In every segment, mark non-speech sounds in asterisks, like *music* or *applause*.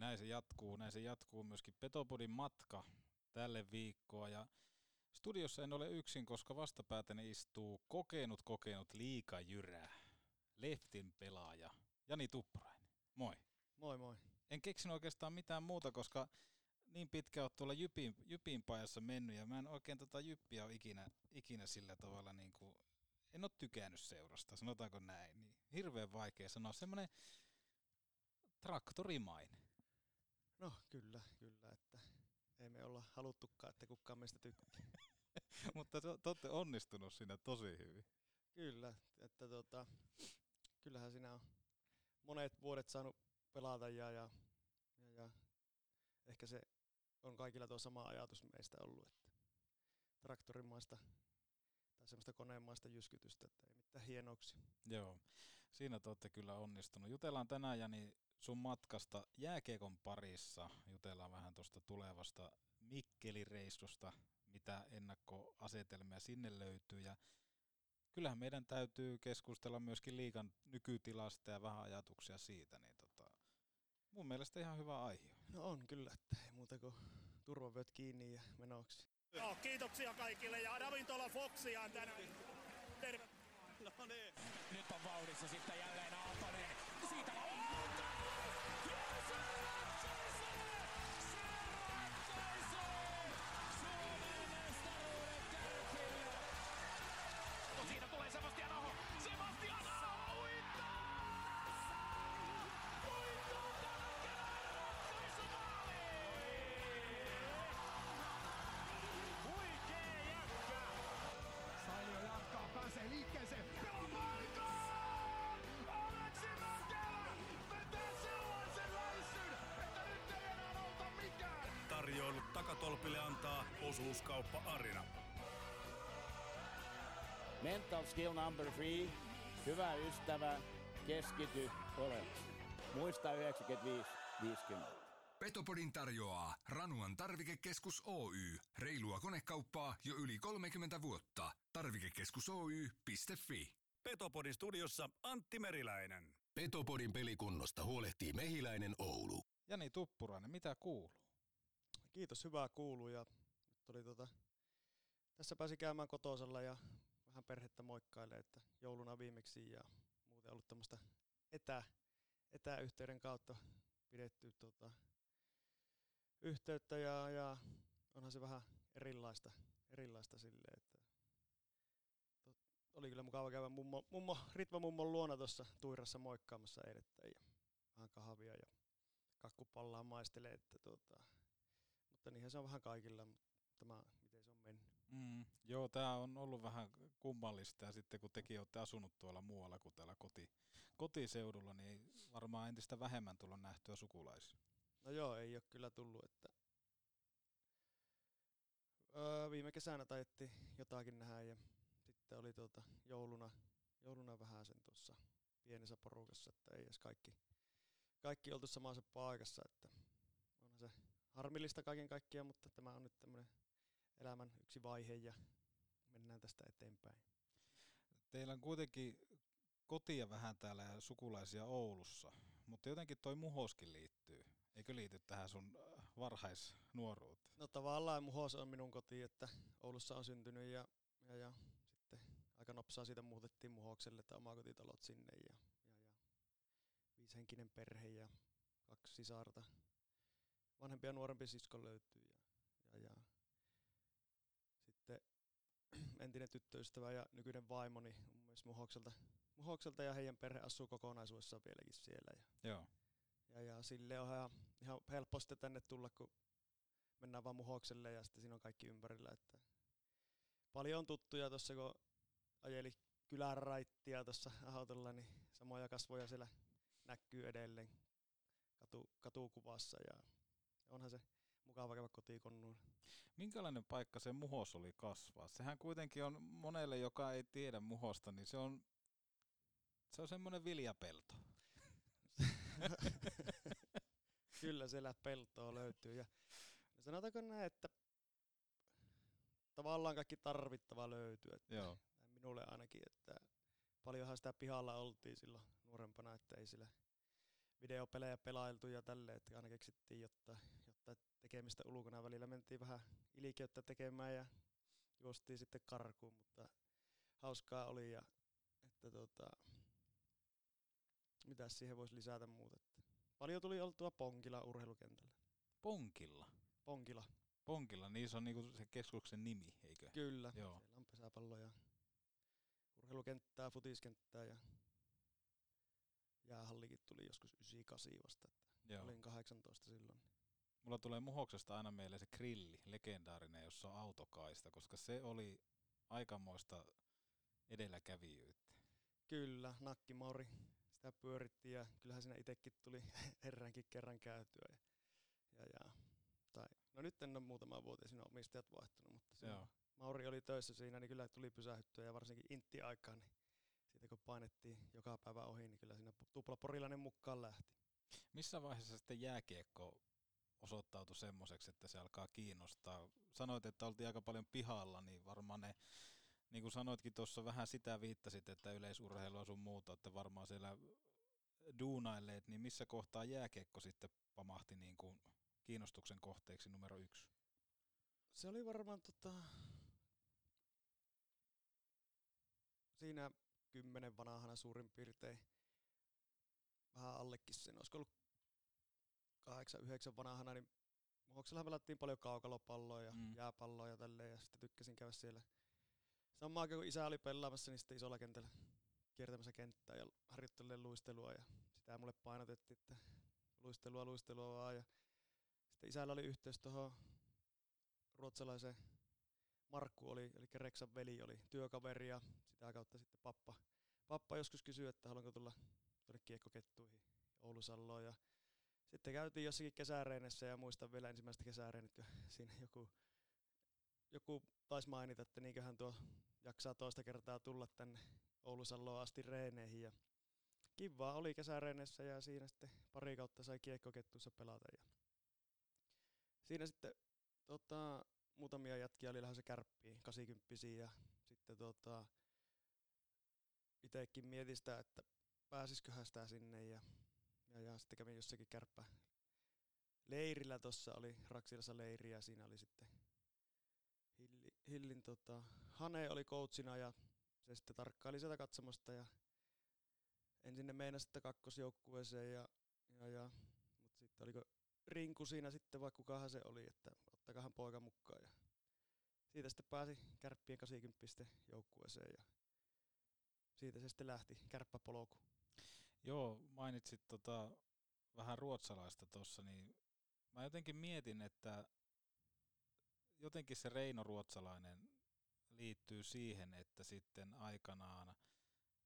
Näin se jatkuu, näin se jatkuu myöskin Petopodin matka tälle viikkoa ja studiossa en ole yksin, koska vastapäätäni istuu kokenut kokenut liikajyrää, leftin pelaaja Jani Tuppurainen. Moi. Moi moi. En keksinyt oikeastaan mitään muuta, koska niin pitkä olet tuolla Jypin, Jypin pajassa mennyt ja mä en oikein tota Jyppiä ole ikinä, ikinä sillä tavalla niin kuin, en ole tykännyt seurasta, sanotaanko näin. Niin hirveän vaikea sanoa, semmoinen traktorimainen. No kyllä, kyllä, että ei me olla haluttukaan, että kukaan meistä tykkää. *laughs* Mutta te, te olette onnistunut siinä tosi hyvin. Kyllä, että tota, kyllähän siinä on monet vuodet saanut pelata ja, ja, ja, ja ehkä se on kaikilla tuo sama ajatus meistä ollut, että traktorimaista tai semmoista koneenmaista jyskytystä, että ei mitään hienouksia. Joo, siinä te olette kyllä onnistunut. Jutellaan tänään Jani sun matkasta jääkiekon parissa. Jutellaan vähän tuosta tulevasta Mikkelireissusta, mitä ennakkoasetelmia sinne löytyy. Ja kyllähän meidän täytyy keskustella myöskin liikan nykytilasta ja vähän ajatuksia siitä. Niin tota, mun mielestä ihan hyvä aihe. No on kyllä, että ei muuta kuin turvavyöt kiinni ja menoksi. No, kiitoksia kaikille ja ravintola Foxia on tänään. Terve. No niin. Nyt on vauhdissa sitten jälleen Aaltonen. Siitä Takatolpille antaa osuuskauppa Arina. Mental skill number three. Hyvä ystävä, keskity oleellisesti. Muista 95 50. Petopodin tarjoaa Ranuan tarvikekeskus Oy. Reilua konekauppaa jo yli 30 vuotta. Tarvikekeskus Oy.fi. Petopodin studiossa Antti Meriläinen. Petopodin pelikunnosta huolehtii Mehiläinen Oulu. Jani Tuppurainen, mitä kuuluu? Kiitos, hyvää kuuluu ja nyt oli tota, tässä pääsi käymään kotosalla ja vähän perhettä moikkailee, että jouluna viimeksi ja muuten ollut tämmöistä etä, etäyhteyden kautta pidetty tota, yhteyttä ja, ja onhan se vähän erilaista, erilaista silleen, että oli kyllä mukava käydä mummo, mummo, Ritva mummon luona tuossa Tuirassa moikkaamassa eidettä ja vähän kahvia ja kakkupallaa maistelee, että tota, mutta niinhän se on vähän kaikilla, tämä, miten se on mennyt. Mm, joo, tämä on ollut vähän kummallista ja sitten kun tekin olette asunut tuolla muualla kuin täällä koti, kotiseudulla, niin varmaan entistä vähemmän tulla nähtyä sukulaisia. No joo, ei ole kyllä tullut, että öö, viime kesänä taidettiin jotakin nähdä ja sitten oli tuota jouluna, jouluna vähän sen tuossa pienessä porukassa, että ei edes kaikki, kaikki oltu samassa paikassa, että onhan se harmillista kaiken kaikkiaan, mutta tämä on nyt tämmöinen elämän yksi vaihe ja mennään tästä eteenpäin. Teillä on kuitenkin kotia vähän täällä ja sukulaisia Oulussa, mutta jotenkin toi Muhoskin liittyy. Eikö liity tähän sun äh, varhaisnuoruuteen? No tavallaan Muhos on minun koti, että Oulussa on syntynyt ja, ja, ja sitten aika nopsaa siitä muutettiin Muhokselle, että omakotitalot sinne ja, ja, ja viishenkinen perhe ja kaksi sisarta. Vanhempi ja nuorempi sisko löytyy ja, ja, ja sitten *clears throat* entinen tyttöystävä ja nykyinen vaimoni on myös Muhokselta, Muhokselta ja heidän perhe asuu kokonaisuudessaan vieläkin siellä. Ja, Joo. ja, ja sille on ihan, ihan helppo sitten tänne tulla, kun mennään vaan Muhokselle ja sitten siinä on kaikki ympärillä. Että paljon on tuttuja tuossa, kun ajeli kyläraittia tuossa autolla, niin samoja kasvoja siellä näkyy edelleen katu, katukuvassa ja onhan se mukava käydä kotikonnuun. Minkälainen paikka se Muhos oli kasvaa? Sehän kuitenkin on monelle, joka ei tiedä Muhosta, niin se on, se on semmoinen viljapelto. *laughs* Kyllä siellä peltoa löytyy. Ja sanotaanko näin, että tavallaan kaikki tarvittava löytyy. Että Joo. Minulle ainakin, että paljonhan sitä pihalla oltiin silloin nuorempana, että ei sillä videopelejä pelailtu ja tälleen, että aina keksittiin jotta, jotta tekemistä ulkona välillä mentiin vähän ilikeyttä tekemään ja juostiin sitten karkuun, mutta hauskaa oli ja että tota, mitä siihen voisi lisätä muuta. Että paljon tuli oltua Ponkila urheilukentällä. Ponkilla. Ponkila. Ponkilla, niin se on niinku se keskuksen nimi, eikö? Kyllä, Joo. siellä on pesäpallo ja urheilukenttää, futiskenttää ja jäähallikin tuli joskus 98 vasta, että Joo. olin 18 silloin. Mulla tulee muhoksesta aina mieleen se grilli, legendaarinen, jossa on autokaista, koska se oli aikamoista edelläkävijyyttä. Kyllä, nakkimauri, sitä pyörittiin ja kyllähän siinä itsekin tuli *laughs* herrankin kerran käytyä. Ja, ja, ja, tai, no nyt en ole muutama vuoteen siinä omistajat vaihtunut, mutta se. Mauri oli töissä siinä, niin kyllä tuli pysähdyttyä ja varsinkin intti aikaan, niin siitä kun painettiin joka päivä ohi, niin kyllä siinä tuplaporilainen mukaan lähti. Missä vaiheessa sitten jääkiekko osoittautui semmoiseksi, että se alkaa kiinnostaa? Sanoit, että oltiin aika paljon pihalla, niin varmaan ne, niin kuin sanoitkin tuossa vähän sitä viittasit, että yleisurheilua sun muuta, että varmaan siellä duunailleet, niin missä kohtaa jääkiekko sitten pamahti niin kuin kiinnostuksen kohteeksi numero yksi? Se oli varmaan tota, siinä kymmenen vanhana suurin piirtein. Vähän allekin sen, olisiko ollut kahdeksan, yhdeksän vanhana, niin Muhoksella pelattiin paljon kaukalopalloa ja Mm. jääpalloa ja tälleen, ja sitten tykkäsin käydä siellä. Samaan aikaan kun isä oli pelaamassa, niin sitten isolla kentällä kiertämässä kenttää ja harjoittelee luistelua, ja sitä mulle painotettiin, että luistelua, luistelua vaan, ja sitten isällä oli yhteys tuohon ruotsalaisen Markku oli, eli Reksan veli oli työkaveri ja sitä kautta sitten pappa, pappa joskus kysyi, että haluanko tulla tuonne kiekkokettuihin Oulusalloon ja sitten käytiin jossakin kesäreenessä ja muistan vielä ensimmäistä kesäreenet, kun *laughs* siinä joku, joku taisi mainita, että niinköhän tuo jaksaa toista kertaa tulla tänne Oulusalloon asti reeneihin. Ja kivaa oli kesäreenessä ja siinä sitten pari kautta sai kiekkokettuissa pelata. Ja siinä sitten tota, muutamia jätkiä oli lähdössä kärppiin, 80 ja sitten tota, itekin mietin sitä, että pääsisiköhän sitä sinne ja, ja, ja sitten kävin jossakin kärppä leirillä tuossa oli Raksilassa leiri ja siinä oli sitten Hilli, Hillin tota, Hane oli coachina ja se sitten tarkkaili sieltä katsomosta ja ensin ne meinasi sitten kakkosjoukkueeseen ja, ja, ja mutta sitten oliko Rinku siinä sitten, vai kukahan se oli, että ottakahan poika mukaan. Ja siitä sitten pääsi kärppien 80 joukkueeseen ja siitä se sitten lähti, kärppäpolku. Joo, mainitsit tota, vähän ruotsalaista tuossa, niin mä jotenkin mietin, että jotenkin se Reino ruotsalainen liittyy siihen, että sitten aikanaan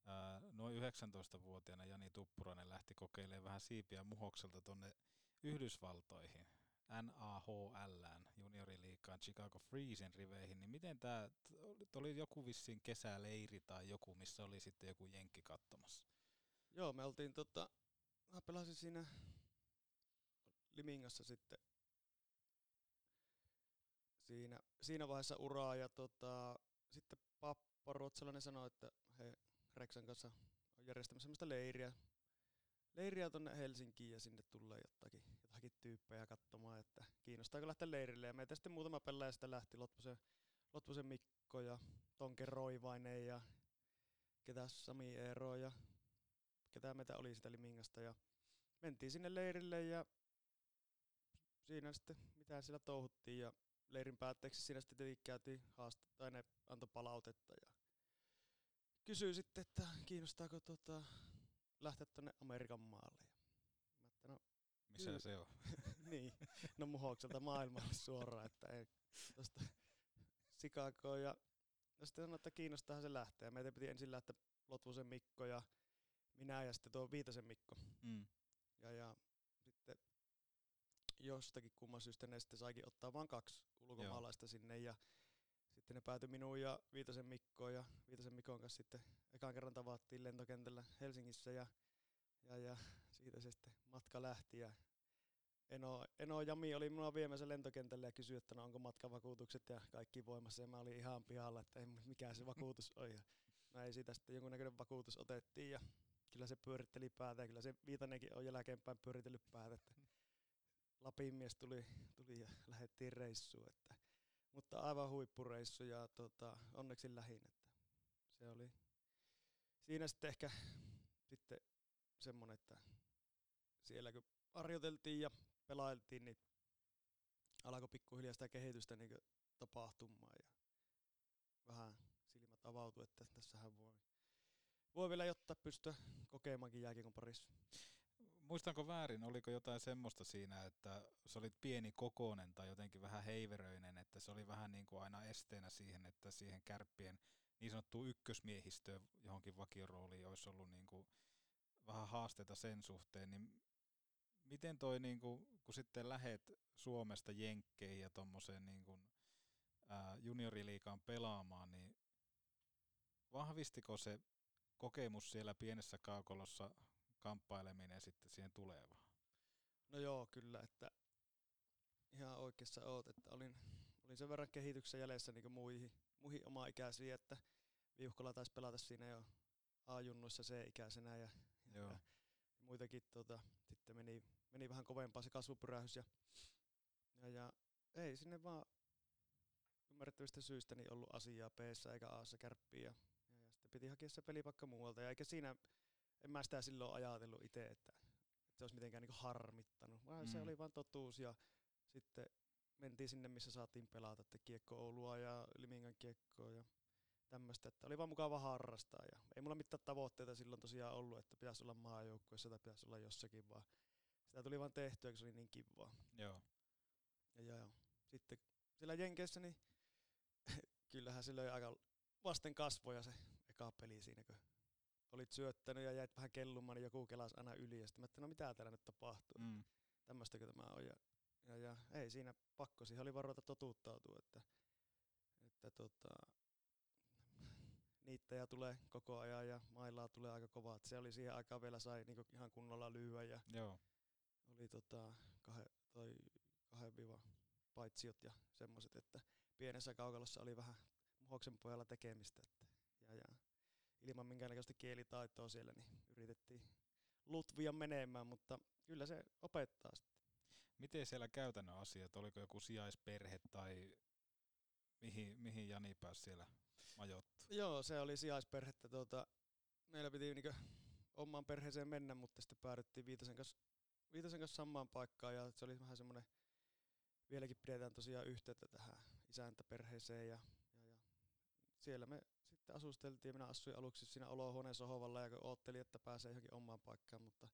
ää, noin 19-vuotiaana Jani Tuppurainen lähti kokeilemaan vähän siipiä muhokselta tonne Yhdysvaltoihin, NAHLään, junioriliikaan Chicago Freezen riveihin, niin miten tämä, oli joku vissiin kesäleiri tai joku, missä oli sitten joku jenkki katsomassa? Joo, me oltiin tota, mä pelasin siinä Limingassa sitten siinä, siinä vaiheessa uraa ja tota, sitten pappa ruotsalainen sanoi, että he Reksan kanssa on järjestämässä semmoista leiriä, leiriä tonne Helsinkiin ja sinne tulee jotakin, jotakin tyyppejä katsomaan, että kiinnostaako lähteä leirille. Ja meitä sitten muutama pelaaja sitä lähti, Lotposen, Lotposen Mikko ja Tonke Roivainen ja ketä Sami Eero ja ketä meitä oli sitä Limingasta. Ja mentiin sinne leirille ja siinä sitten mitä siellä touhuttiin ja leirin päätteeksi siinä sitten tietenkin käytiin haasta, tai ne antoi palautetta ja kysyi sitten, että kiinnostaako tota, lähteä tuonne Amerikan maalle. Mä, että no, Missä Kyllä. se on? *laughs* niin, no muhokselta maailmalle suoraan, että ei tosta Chicagoon ja no sitten sanoi, että kiinnostahan se lähteä. Meitä piti ensin lähteä Lotvusen Mikko ja minä ja sitten tuo Viitasen Mikko. Mm. Ja, ja sitten jostakin kumman syystä ne sitten saikin ottaa vain kaksi ulkomaalaista Joo. sinne ja sitten ne päätyi minuun ja Viitasen Mikkoon ja Viitasen Mikon kanssa sitten ekan kerran tavattiin lentokentällä Helsingissä ja, ja, ja siitä se sitten matka lähti ja Eno, Eno Jami oli minua viemässä lentokentälle ja kysyi, että no onko matkavakuutukset ja kaikki voimassa ja mä olin ihan pihalla, että ei, mikä se vakuutus on ja no ei siitä sitten jonkunnäköinen vakuutus otettiin ja kyllä se pyöritteli päätä ja kyllä se Viitanenkin on jälkeenpäin pyöritellyt päätä, että Lapin mies tuli, tuli ja lähdettiin reissuun. Että, mutta aivan huippureissu ja tota, onneksi lähin. Että se oli siinä sitten ehkä sitten semmoinen, että siellä kun harjoiteltiin ja pelailtiin, niin alkoi pikkuhiljaa sitä kehitystä niin tapahtumaan ja vähän silmät avautui, että tässähän voi, voi vielä jotta pystyä kokemaankin jääkiekon parissa. Muistanko väärin, oliko jotain semmoista siinä, että se olit pieni kokonen tai jotenkin vähän heiveröinen, että se oli vähän niin kuin aina esteenä siihen, että siihen kärppien niin sanottu ykkösmiehistöön johonkin vakiorooliin olisi ollut niin kuin vähän haasteita sen suhteen, niin miten toi, niin kuin, kun sitten lähet Suomesta Jenkkeihin ja tuommoiseen niin kuin, ää, junioriliikaan pelaamaan, niin vahvistiko se kokemus siellä pienessä kaukolossa kamppaileminen sitten siihen tulevaan? No joo, kyllä, että ihan oikeassa oot, että olin, olin sen verran kehityksen jäljessä niin muihin, muihin oma ikäisiin, että Viuhkola taisi pelata siinä jo A-junnuissa C-ikäisenä ja, Joo. ja muitakin tota, sitten meni, meni vähän kovempaa se kasvupyrähys ja, ja, ja ei sinne vaan ymmärrettävistä syistä niin ollut asiaa b eikä a kärppiä ja, ja, ja, sitten piti hakea se pelipakka muualta ja eikä siinä, en mä sitä silloin ajatellut itse, että, että se olisi mitenkään niin harmittanut, vaan mm. se oli vaan totuus ja sitten mentiin sinne, missä saatiin pelata, että kiekko Oulua ja Limingan kiekkoa ja tämmöistä, että oli vaan mukava harrastaa ja ei mulla mitään tavoitteita silloin tosiaan ollut, että pitäisi olla maajoukkueessa tai pitäisi olla jossakin, vaan sitä tuli vaan tehtyä, kun se oli niin kivaa. Joo. Ja, ja, ja. sitten siellä Jenkeissä, niin *laughs* kyllähän se löi aika vasten kasvoja se eka peli siinä, kun olit syöttänyt ja jäit vähän kellumaan, niin joku kelasi aina yli ja sitten mä että no mitä täällä nyt tapahtuu, Mm. tämmöistäkö tämä on. Ja, ja, ja ei siinä pakko, siihen oli varoita totuuttautua, että, että tota, niittäjä tulee koko ajan ja mailaa tulee aika kovaa. Et se oli siihen aikaan vielä sai niinku ihan kunnolla lyhyä ja Joo. oli tota, kahe, toi kahden viiva paitsiot ja semmoiset, että pienessä kaukalossa oli vähän muhoksen pojalla tekemistä. Että, ja, ja ilman minkäännäköistä kielitaitoa siellä, niin yritettiin lutvia menemään, mutta kyllä se opettaa sitten. Miten siellä käytännön asiat, oliko joku sijaisperhe tai mihin, mihin Jani pääsi siellä majoittua? Joo, se oli sijaisperhettä. Tuota, meillä piti niinku omaan perheeseen mennä, mutta sitten päädyttiin Viitasen kanssa, Viitasen kanssa samaan paikkaan ja se oli vähän semmoinen, vieläkin pidetään tosiaan yhteyttä tähän isäntäperheeseen ja, ja, ja siellä me sitten asusteltiin minä asuin aluksi siinä olohuoneen sohovalla ja oottelin, että pääsee johonkin omaan paikkaan, mutta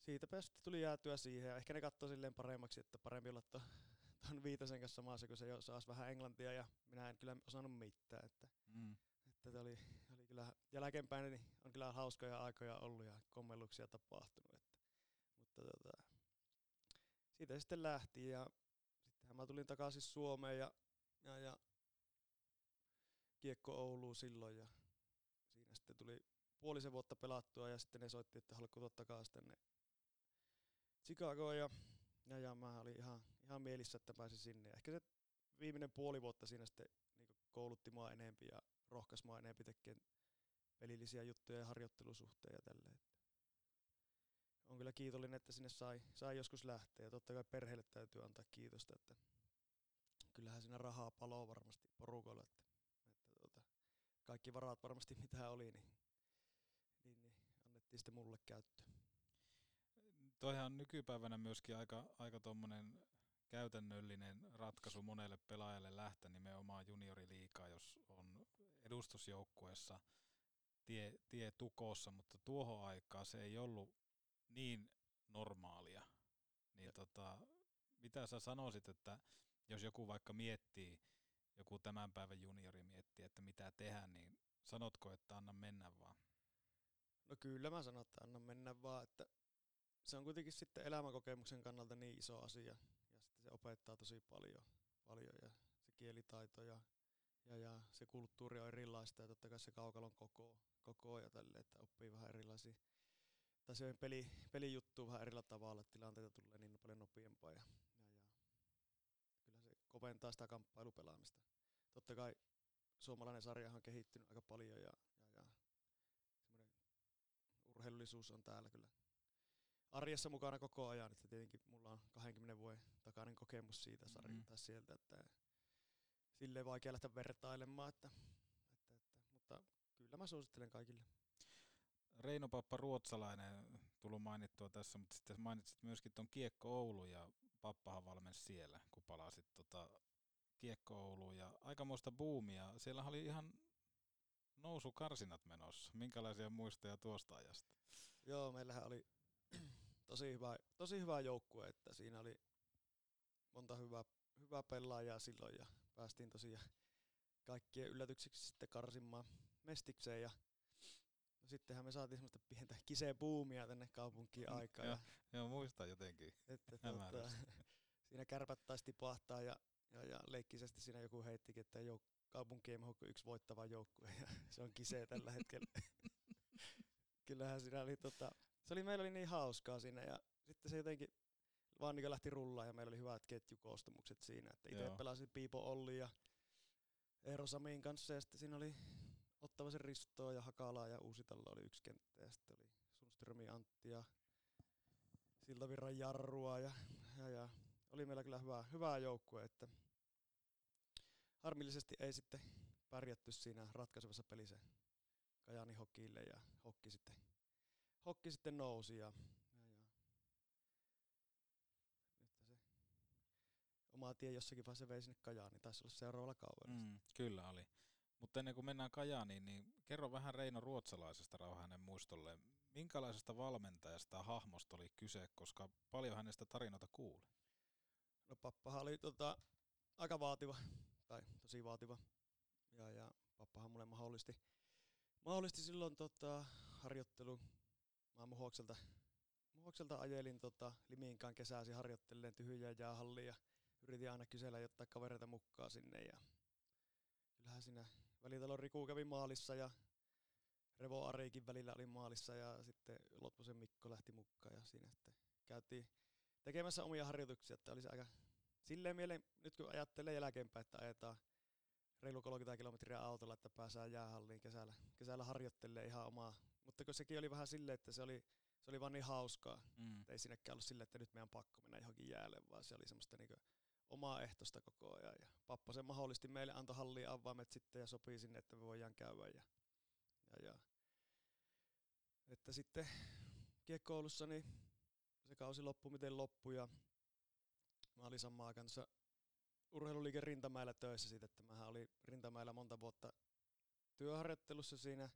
siitä sitten tuli jäätyä siihen ja ehkä ne katsoi silleen paremmaksi, että parempi olla tuon Viitasen kanssa samassa, kun se jo saas vähän englantia ja minä en kyllä osannut mitään, että Mm. että se oli, oli kyllä jälkeenpäin niin on kyllä hauskoja aikoja ollut ja kommelluksia tapahtunut. Että, mutta tota, siitä sitten lähti ja sittenhän mä tulin takaisin Suomeen ja, ja, ja kiekko Ouluun silloin ja siinä sitten tuli puolisen vuotta pelattua ja sitten ne soitti, että haluatko tulla takaisin tänne Chicagoon ja, ja, ja mä olin ihan, ihan mielissä, että pääsin sinne. Ehkä se viimeinen puoli vuotta siinä sitten niin koulutti mua enempi ja rohkaisi mua enempi tekemään pelillisiä juttuja ja harjoittelusuhteen ja tälleen. On kyllä kiitollinen, että sinne sai, sai joskus lähteä ja totta kai perheelle täytyy antaa kiitosta, että kyllähän siinä rahaa paloo varmasti porukoilla, että, että tota, kaikki varat varmasti mitä oli, niin, niin, niin annettiin sitten mulle käyttöön. Toihan on nykypäivänä myöskin aika, aika tuommoinen käytännöllinen ratkaisu monelle pelaajalle lähteä nimenomaan junioriliikaa, jos on edustusjoukkueessa tie, tie tukossa, mutta tuohon aikaan se ei ollut niin normaalia. Niin tota, mitä sä sanoisit, että jos joku vaikka miettii, joku tämän päivän juniori miettii, että mitä tehdä, niin sanotko, että anna mennä vaan? No kyllä mä sanon, että anna mennä vaan, että se on kuitenkin sitten elämänkokemuksen kannalta niin iso asia se opettaa tosi paljon, paljon ja se kielitaito ja, ja, ja se kulttuuri on erilaista ja totta kai se kaukalon koko, koko ja tälle, että oppii vähän erilaisia tai se peli, pelijuttu vähän erillä tavalla, että tilanteita tulee niin paljon nopeampaa ja, ja, ja kyllä se koventaa sitä kamppailupelaamista. Totta kai suomalainen sarja on kehittynyt aika paljon ja, ja, ja semmoinen urheilullisuus on täällä kyllä arjessa mukana koko ajan. Että tietenkin mulla on 20 vuoden takainen kokemus siitä sarjasta Mhm. mm. sieltä, että silleen vaikea lähteä vertailemaan. Että, että, että, mutta kyllä mä suosittelen kaikille. Reino Pappa Ruotsalainen tullut mainittua tässä, mutta sitten mainitsit myöskin tuon Kiekko Oulu ja Pappahan valmensi siellä, kun palasit tota Kiekko Ouluun ja aikamoista buumia. Siellä oli ihan nousukarsinat menossa. Minkälaisia muistoja tuosta ajasta? Joo, meillähän oli tosi hyvä, tosi hyvä joukkue, että siinä oli monta hyvää, hyvää pelaajaa silloin ja päästiin tosiaan kaikkien yllätykseksi sitten karsimaan mestikseen ja no sittenhän me saatiin semmoista pientä kisebuumia tänne kaupunkiin Mm, aikaan. joo. ja, Joo, muistan jotenkin. että *laughs* tuota, *laughs* siinä kärpät taisi tipahtaa ja, ja, ja leikkisesti siinä joku heittikin, että jouk- kaupunki ei mahdu yksi voittava joukkue ja *laughs* se on kise tällä hetkellä. Kyllähän siinä oli tota, se oli, meillä oli niin hauskaa siinä ja sitten se jotenkin vaan niin lähti rullaan ja meillä oli hyvät ketjukoostumukset siinä, että itse pelasin Piipo Olli ja Eero Samin kanssa ja sitten siinä oli Ottavasen Ristoa ja Hakalaa ja Uusitalo oli yksi kenttä ja sitten oli Sundströmi Antti ja Siltavirran Jarrua ja, ja, ja oli meillä kyllä hyvä, hyvä joukkue, että harmillisesti ei sitten pärjätty siinä ratkaisevassa pelissä Kajani Hokille ja Hokki sitten, Hokki sitten nousi ja, ja, ja nyt se oma tie jossakin vaiheessa vei sinne Kajaaniin, taisi olla seuraavalla kaudella. Mm, kyllä oli. Mutta ennen kuin mennään Kajaaniin, niin kerro vähän Reino Ruotsalaisesta rauha hänen muistolle. Minkälaisesta valmentajasta ja hahmosta oli kyse, koska paljon hänestä tarinoita kuuli? No pappahan oli tota, aika vaativa, tai tosi vaativa. Ja, ja pappahan mulle mahdollisti, mahdollisti silloin tota, harjoittelu. Mä muhokselta, muhokselta ajelin tota, Limiinkaan kesäsi harjoittelen tyhjää jäähalliin ja yritin aina kysellä jotain kavereita mukaan sinne. Ja kyllähän siinä välitalon Riku kävi maalissa ja Revo Arikin välillä oli maalissa ja sitten Lotposen Mikko lähti mukaan ja siinä sitten käytiin tekemässä omia harjoituksia, että olisi aika silleen mieleen, nyt kun ajattelee jälkeenpäin, että ajetaan reilu 30 kilometriä autolla, että pääsään jäähalliin kesällä, kesällä harjoittelee ihan omaa. Mutta kun sekin oli vähän silleen, että se oli, se oli vaan niin hauskaa, Mm. ei sinnekään ollut silleen, että nyt meidän pakko mennä johonkin jäälle, vaan se oli semmoista niinku omaa ehtosta koko ajan. Ja pappa sen mahdollisti meille, antoi halliin avaimet sitten ja sopii sinne, että me voidaan käydä. Ja, ja, ja. Että sitten kiekkoulussa niin se kausi loppui miten loppui ja mä olin samaan kanssa urheiluliike Rintamäellä töissä siitä, että mä olin Rintamäellä monta vuotta työharjoittelussa siinä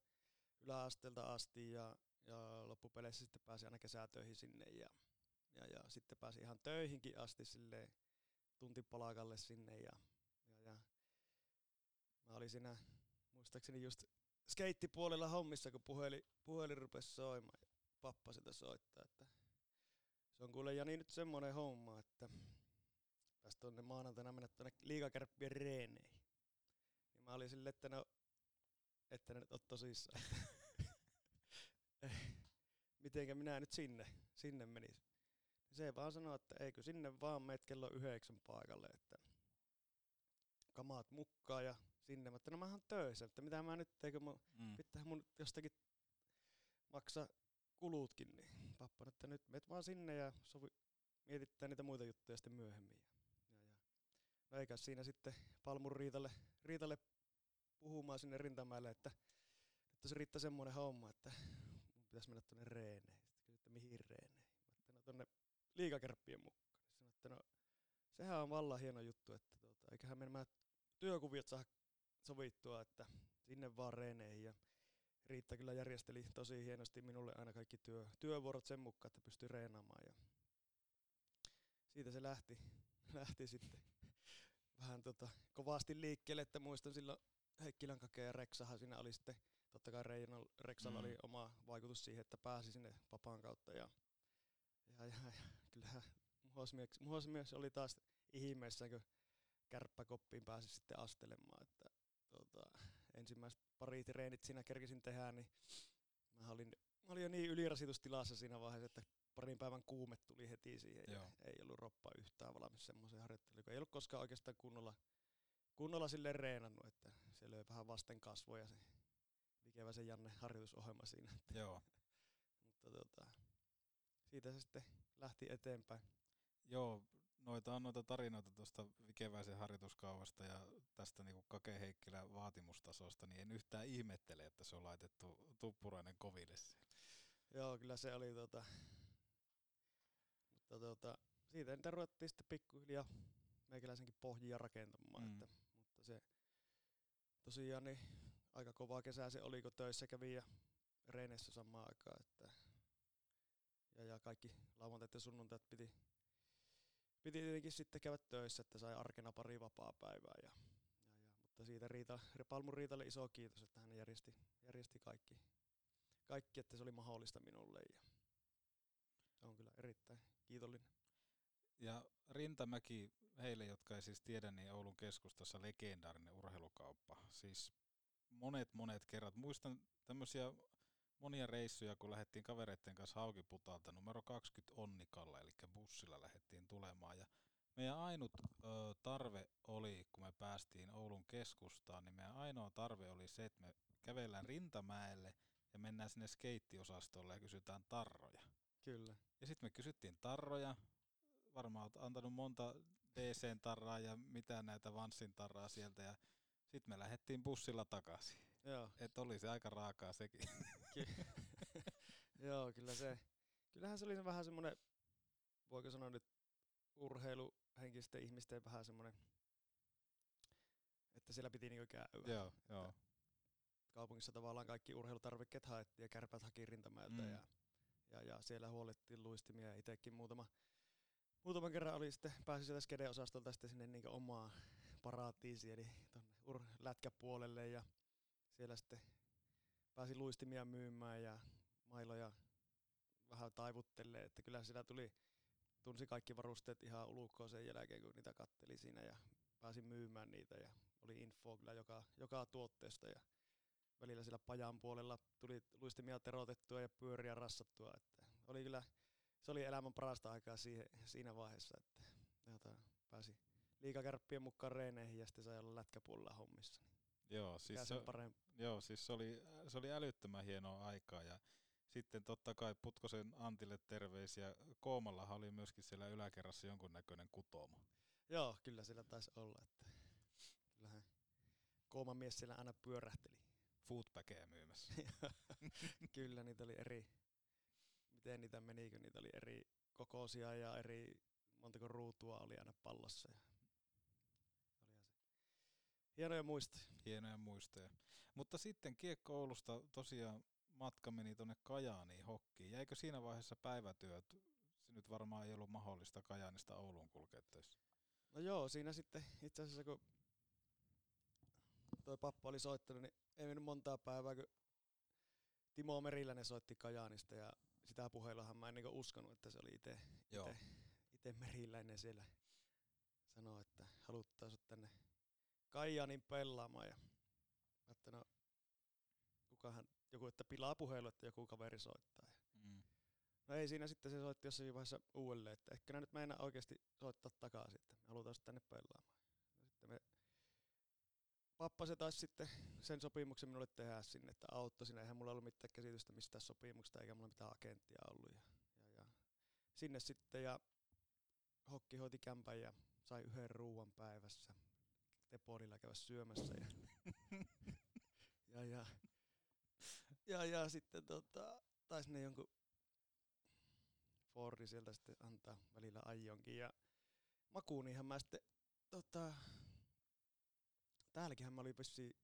yläasteelta asti ja, ja loppupeleissä sitten pääsin aina kesätöihin sinne ja, ja, ja sitten pääsin ihan töihinkin asti silleen tuntipalakalle sinne ja, ja, ja mä olin siinä muistaakseni just skeittipuolella hommissa, kun puhelin, puhelin rupesi soimaan ja pappa sitä soittaa, että se on kuule Jani nyt semmonen homma, että tästä tonne maanantaina mennä tuonne liikakärppien reeneihin. Ja mä olin silleen, että no, että ne nyt oot tosissaan. *laughs* Mitenkä minä nyt sinne, sinne menis. Se vaan sanoi, että eikö sinne vaan meet kello yhdeksän paikalle, että kamaat mukaan ja sinne. Mä että no mä oon töissä, että mitä mä nyt teekö mun, Mm. pitää mun jostakin maksaa kulutkin, niin pappa, että nyt meet vaan sinne ja sovi, mietitään niitä muita juttuja sitten myöhemmin. No eikä siinä sitten Palmun Riitalle, Riitalle puhumaan sinne rintamäelle, että nyt se riittää semmoinen homma, että mun pitäisi mennä tuonne reeneihin. Sitten kysyi, että mihin reeneihin? Mä että no tuonne liikakärppien mukaan. Sitten että no sehän on vallan hieno juttu, että tuota, eiköhän me nämä työkuviot saa sovittua, että sinne vaan reeneihin. Ja Riitta kyllä järjesteli tosi hienosti minulle aina kaikki työ, työvuorot sen mukaan, että pystyi reenaamaan. Ja siitä se lähti, lähti sitten vähän tota, kovasti liikkeelle, että muistan silloin Heikkilän kakea ja Reksahan siinä oli sitten, totta kai Reino, Reksalla Mm. oli oma vaikutus siihen, että pääsi sinne vapaan kautta ja, ja, ja, ja kyllähän muhosmies, muhosmies oli taas ihmeessä, kun kärppäkoppiin pääsi sitten astelemaan, että tota, ensimmäiset pari treenit siinä kerkisin tehdä, niin mä olin, mä olin jo niin ylirasitustilassa siinä vaiheessa, että parin päivän kuume tuli heti siihen ja Joo. ei ollut roppa yhtään valmis semmoiseen harjoitteluun, ei ollut koskaan oikeastaan kunnolla, kunnolla sille reenannut, että se löi vähän vasten kasvoja se ikävä se Janne harjoitusohjelma siinä. Joo. *laughs* mutta tota, siitä se sitten lähti eteenpäin. Joo, noita on noita tarinoita tuosta Vikeväisen harjoituskaavasta ja tästä niinku Kake Heikkilän vaatimustasosta, niin en yhtään ihmettele, että se on laitettu tuppurainen koville. Joo, kyllä se oli tota, mutta tota, siitä niitä ruvettiin sitten pikkuhiljaa meikäläisenkin pohjia rakentamaan, Mm. että, mutta se tosiaan niin aika kovaa kesää se oli, kun töissä kävi ja reeneissä samaan aikaan, että ja, ja kaikki lauantait ja sunnuntait piti, piti tietenkin sitten käydä töissä, että sai arkena pari vapaa päivää ja, ja, ja, mutta siitä Riita, Palmun Riitalle iso kiitos, että hän järjesti, järjesti kaikki, kaikki, että se oli mahdollista minulle ja on kyllä erittäin kiitollinen. Ja Rintamäki, heille jotka ei siis tiedä, niin Oulun keskustassa legendaarinen urheilukauppa. Siis monet monet kerrat. Muistan tämmöisiä monia reissuja, kun lähdettiin kavereiden kanssa Haukiputalta numero 20 Onnikalla, eli bussilla lähdettiin tulemaan. Ja meidän ainut ö, tarve oli, kun me päästiin Oulun keskustaan, niin meidän ainoa tarve oli se, että me kävellään Rintamäelle ja mennään sinne skeittiosastolle ja kysytään tarroja. Kyllä. Ja sitten me kysyttiin tarroja, varmaan olet antanut monta DC-tarraa ja mitä näitä Vanssin tarraa sieltä ja sitten me lähdettiin bussilla takaisin. Joo. Et oli se aika raakaa sekin. Ky- *laughs* Joo, kyllä se. Kyllähän se oli vähän semmoinen, voiko sanoa nyt urheiluhenkisten ihmisten vähän semmoinen, että siellä piti niinku käydä. joo, joo. Kaupungissa tavallaan kaikki urheilutarvikkeet haettiin ja kärpät haki rintamäeltä Mm. ja, ja, ja, siellä huolettiin luistimia ja itsekin muutama, muutaman kerran oli sitten, pääsi sieltä skede-osastolta sitten sinne niinku omaa paratiisiin, eli tuonne ur- lätkäpuolelle ja siellä sitten pääsi luistimia myymään ja mailoja vähän taivuttelee, että kyllä siellä tuli, tunsi kaikki varusteet ihan ulkoa sen jälkeen, kun niitä katteli siinä ja pääsi myymään niitä ja oli info kyllä joka, joka tuotteesta ja välillä siellä pajan puolella tuli luistimia terotettua ja pyöriä rassattua, että oli kyllä, se oli elämän parasta aikaa siihen, siinä vaiheessa, että jota, pääsi liikakärppien mukaan reeneihin ja sitten sai olla lätkäpuolella hommissa. Joo, siis se, parempi. joo, siis se oli, se oli älyttömän hienoa aikaa ja sitten totta kai Putkosen Antille terveisiä. Koomallahan oli myöskin siellä yläkerrassa jonkunnäköinen kutomo. Joo, kyllä siellä taisi olla, että kyllähän kooma mies siellä aina pyörähteli. Foodpackeja myymässä. *laughs* kyllä niitä oli eri, miten niitä meni, kun niitä oli eri kokoisia ja eri, montako ruutua oli aina pallossa. Ja olihan se hienoja muistoja. Hienoja muistoja. Mutta sitten Kiekko Oulusta tosiaan matka meni tuonne Kajaaniin hokkiin. Jäikö siinä vaiheessa päivätyöt? Se nyt varmaan ei ollut mahdollista Kajaanista Ouluun kulkea töissä. No joo, siinä sitten itse asiassa kun toi pappa oli soittanut, niin ei mennyt montaa päivää, kun Timo Merilänen soitti Kajaanista ja sitä puheluahan mä en niinku uskonut, että se oli itse ite, ite Meriläinen siellä sanoi, että haluttaa sut tänne Kajaanin pelaamaan ja mä että no kukahan, joku, että pilaa puhelu, että joku kaveri soittaa. Ja Mm. No ei siinä sitten se soitti jossain vaiheessa uudelleen, että ehkä nyt meinaa oikeasti soittaa takaisin, että me halutaan tänne pelaamaan. Pappa se taisi sitten sen sopimuksen minulle tehdä sinne, että auttoi sinne. Eihän mulla ollut mitään käsitystä mistään sopimuksesta, eikä mulla mitään agenttia ollut. Ja, ja, ja sinne sitten ja hokki hoiti kämpän ja sai yhden ruuan päivässä Teponilla käydä syömässä. Ja, *laughs* ja, ja, ja, ja sitten tota, taisi ne jonkun Fordi sieltä sitten antaa välillä ajonkin. Ja makuunihan mä sitten, tota, täälläkinhän mä olin vissiin,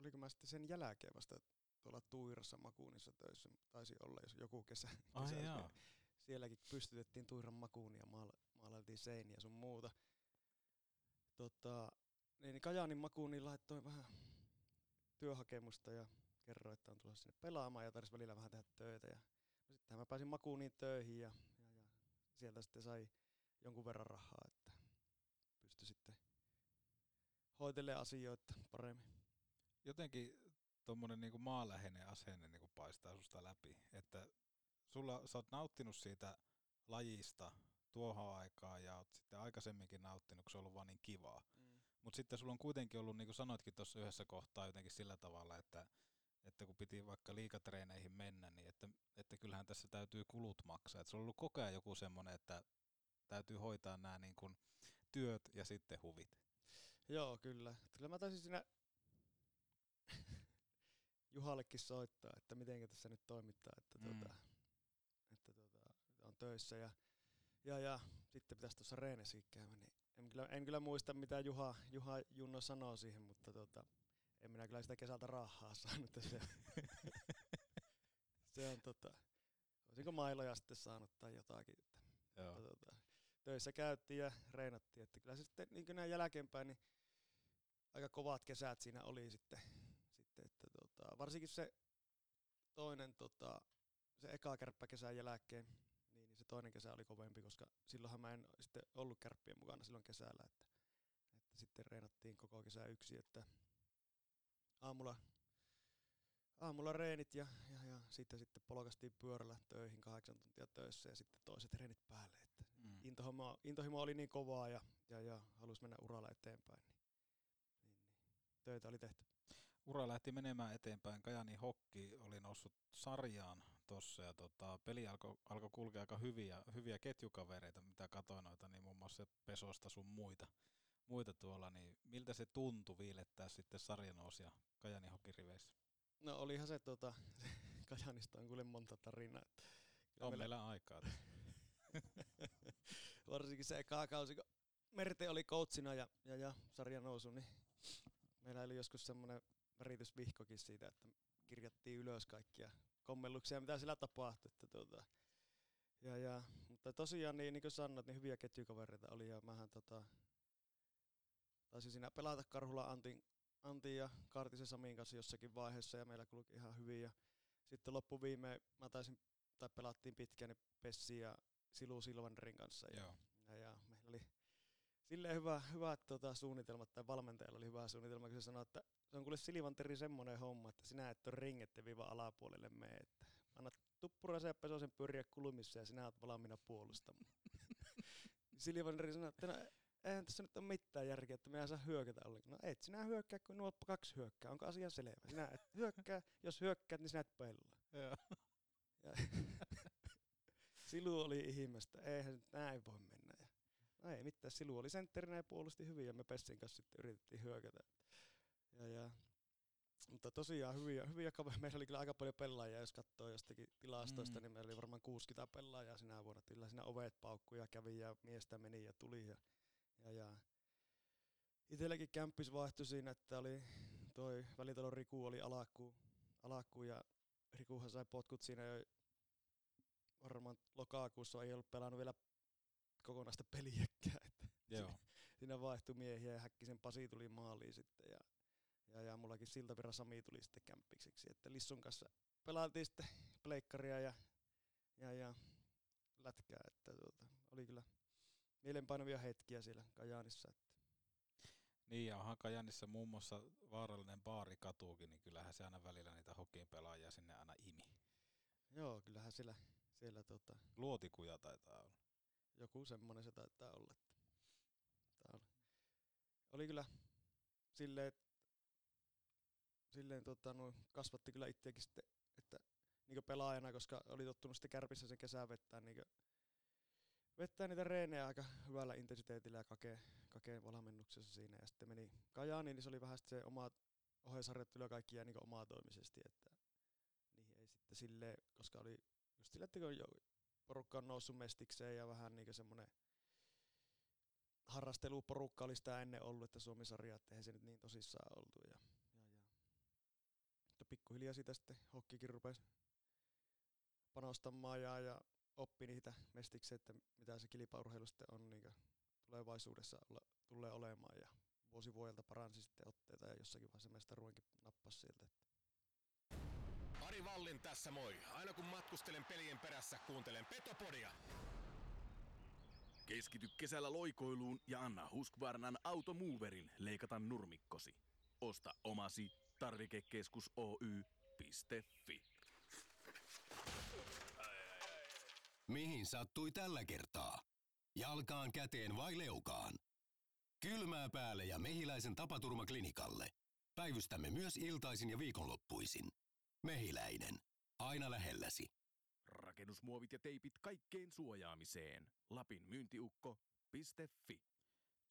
oliko mä sitten sen jälkeen vasta tuolla Tuirassa makuunissa töissä, taisi olla jos joku kesä. Ai kesä jaa. Sielläkin pystytettiin Tuiran makuunia ja maala, maalailtiin seiniä sun muuta. Tota, niin Kajaanin makuuniin laittoi vähän työhakemusta ja kerroin, että on tulossa sinne pelaamaan ja tarvitsisi välillä vähän tehdä töitä. Ja no sitten mä pääsin makuuniin töihin ja, ja, ja sieltä sitten sai jonkun verran rahaa, että pystyi sitten hoitelemaan asioita paremmin. Jotenkin tuommoinen niinku maaläheinen asenne niinku paistaa susta läpi, että sulla, sä oot nauttinut siitä lajista tuohon aikaan ja oot sitten aikaisemminkin nauttinut, kun se on ollut vaan niin kivaa. Mm. Mutta sitten sulla on kuitenkin ollut, niin kuin sanoitkin tuossa yhdessä kohtaa, jotenkin sillä tavalla, että että kun piti vaikka liikatreeneihin mennä, niin että, että kyllähän tässä täytyy kulut maksaa. Että se on ollut koko ajan joku semmoinen, että täytyy hoitaa nämä niin kuin työt ja sitten huvit. Joo, kyllä. Kyllä mä taisin siinä *laughs* Juhallekin soittaa, että miten tässä nyt toimittaa, että, Mm. tuota, että tuota, on töissä ja, ja, ja sitten pitäisi tuossa reenessäkin käydä, niin en kyllä, en kyllä muista mitä Juha, Juha Junno sanoo siihen, mutta tuota, en minä kyllä sitä kesältä rahaa *laughs* saanut, että se, se on tota, olisinko mailoja sitten saanut tai jotakin, että, Joo. mutta, tota, töissä käytiin ja reenattiin, että kyllä se sitten niin näin jälkeenpäin, niin aika kovat kesät siinä oli sitten, sitten että tota, varsinkin se toinen, tota, se eka kärppä kesän jälkeen, niin, niin se toinen kesä oli kovempi, koska silloinhan mä en sitten ollut kärppien mukana silloin kesällä, että, että sitten reenattiin koko kesä yksi, että aamulla, aamulla reenit ja, ja, ja sitten, sitten polkastiin pyörällä töihin kahdeksan tuntia töissä ja sitten toiset reenit päälle. Intohimo, intohimo oli niin kovaa ja, ja, ja halusi mennä uralla eteenpäin, niin, niin, niin töitä oli tehty. Ura lähti menemään eteenpäin. Kajani Hokki oli noussut sarjaan tuossa ja tota, peli alkoi alko kulkea aika hyviä, hyviä ketjukavereita, mitä katoin noita, niin muun muassa Pesosta sun muita, muita tuolla, niin miltä se tuntui viilettää sitten sarjanousia Kajani Hokin riveissä? No olihan se tota, *laughs* Kajanista on kuule monta tarinaa. Kyllä On meillä- meillä aikaa. *laughs* varsinkin se eka kausi, kun Merte oli coachina ja, ja, ja sarja nousu, niin meillä oli joskus semmoinen väritysvihkokin siitä, että kirjattiin ylös kaikkia kommelluksia, mitä sillä tapahtui. Että tuota, ja, ja, mutta tosiaan, niin, niin kuin sanoit, niin hyviä ketjukavereita oli ja mähän tota, taisin siinä pelata Karhula Antin, Antin ja Kaartisen Samin kanssa jossakin vaiheessa ja meillä kulki ihan hyvin ja sitten loppuviime mä taisin, tai pelattiin pitkään, niin Pessi ja Silu Silvanderin kanssa ja, Joo. ja, ja meillä oli silleen hyvä, hyvät tota, suunnitelmat, tai valmentajalla oli hyvä suunnitelma, kun se sanoi, että se on kuule Silvanteri semmoinen homma, että sinä et ole ringette viiva alapuolelle mene, että annat tuppuraisen ja pesosen pyöriä kulmissa ja sinä olet valmiina puolustamaan. *laughs* Silvanteri sanoi, että no, eihän tässä nyt ole mitään järkeä, että me ei saa hyökätä ollenkaan. No et sinä hyökkää, kun nuo kaksi hyökkää. Onko asia selvä? Sinä et hyökkää, jos hyökkäät, niin sinä et pelaa. Ja *laughs* Silu oli ihmeestä, eihän nyt näin voi mennä. Ja, no ei mitään, Silu oli sentterinä ja puolusti hyvin ja me Pessin kanssa sitten yritettiin hyökätä. Ja, ja, mutta tosiaan hyviä, hyviä kavereita. Meillä oli kyllä aika paljon pelaajia, jos katsoo jostakin tilastoista, mm. niin meillä oli varmaan 60 pelaajaa sinä vuonna. Kyllä siinä ovet paukkuja kävi ja miestä meni ja tuli. Ja, ja, ja. Itselläkin kämppis vaihtui siinä, että oli toi välitalon Riku oli alakku, alakku ja Rikuhan sai potkut siinä jo varmaan lokakuussa ei ollut pelannut vielä kokonaista peliäkään. Että Joo. siinä vaihtui miehiä ja Häkkisen Pasi tuli maaliin sitten ja, ja, ja mullakin Siltavirra Sami tuli sitten kämppikseksi. Että Lissun kanssa pelaatiin sitten pleikkaria ja, ja, ja lätkää, että tuota, oli kyllä mielenpainavia hetkiä siellä Kajaanissa. Että Niin ja onhan Kajanissa muun muassa vaarallinen baari katuukin, niin kyllähän se aina välillä niitä hokin pelaajia sinne aina imi. joo, kyllähän siellä, siellä tota, Luotikuja taitaa olla. joku semmoinen se taitaa olla. Tää oli. oli kyllä silleen, silleen tota, no, kasvatti kyllä itseäkin sitten, että niin pelaajana, koska oli tottunut sitten kärpissä sen kesän vettää, niin vettää niitä reenejä aika hyvällä intensiteetillä ja kakeen, kakeen valmennuksessa siinä. Ja sitten meni Kajaaniin, niin se oli vähän se oma ohjeisharjoittelu ja kaikki jäi niin omatoimisesti, että niihin ei sitten silleen, koska oli just sille, että kun jo porukka on noussut mestikseen ja vähän niin semmoinen harrasteluporukka oli sitä ennen ollut, että Suomi-sarja, että eihän se nyt niin tosissaan oltu. Ja, ja, ja. Mutta pikkuhiljaa siitä sitten hokkikin rupesi panostamaan ja, ja oppi niitä mestikseen, että mitä se kilpaurheilu sitten on niin tulevaisuudessa olla, tulee olemaan. Ja vuosi vuodelta paransi sitten otteita ja jossakin vaiheessa mestaruudenkin nappasi sieltä. Että Ari Vallin tässä moi. Aina kun matkustelen pelien perässä, kuuntelen Petopodia. Keskity kesällä loikoiluun ja anna Husqvarnan Automoverin leikata nurmikkosi. Osta omasi tarvikekeskus Oy.fi. Mihin sattui tällä kertaa? Jalkaan, käteen vai leukaan? Kylmää päälle ja mehiläisen tapaturmaklinikalle. Päivystämme myös iltaisin ja viikonloppuisin. Mehiläinen. Aina lähelläsi. Rakennusmuovit ja teipit kaikkeen suojaamiseen. Lapin myyntiukko.fi.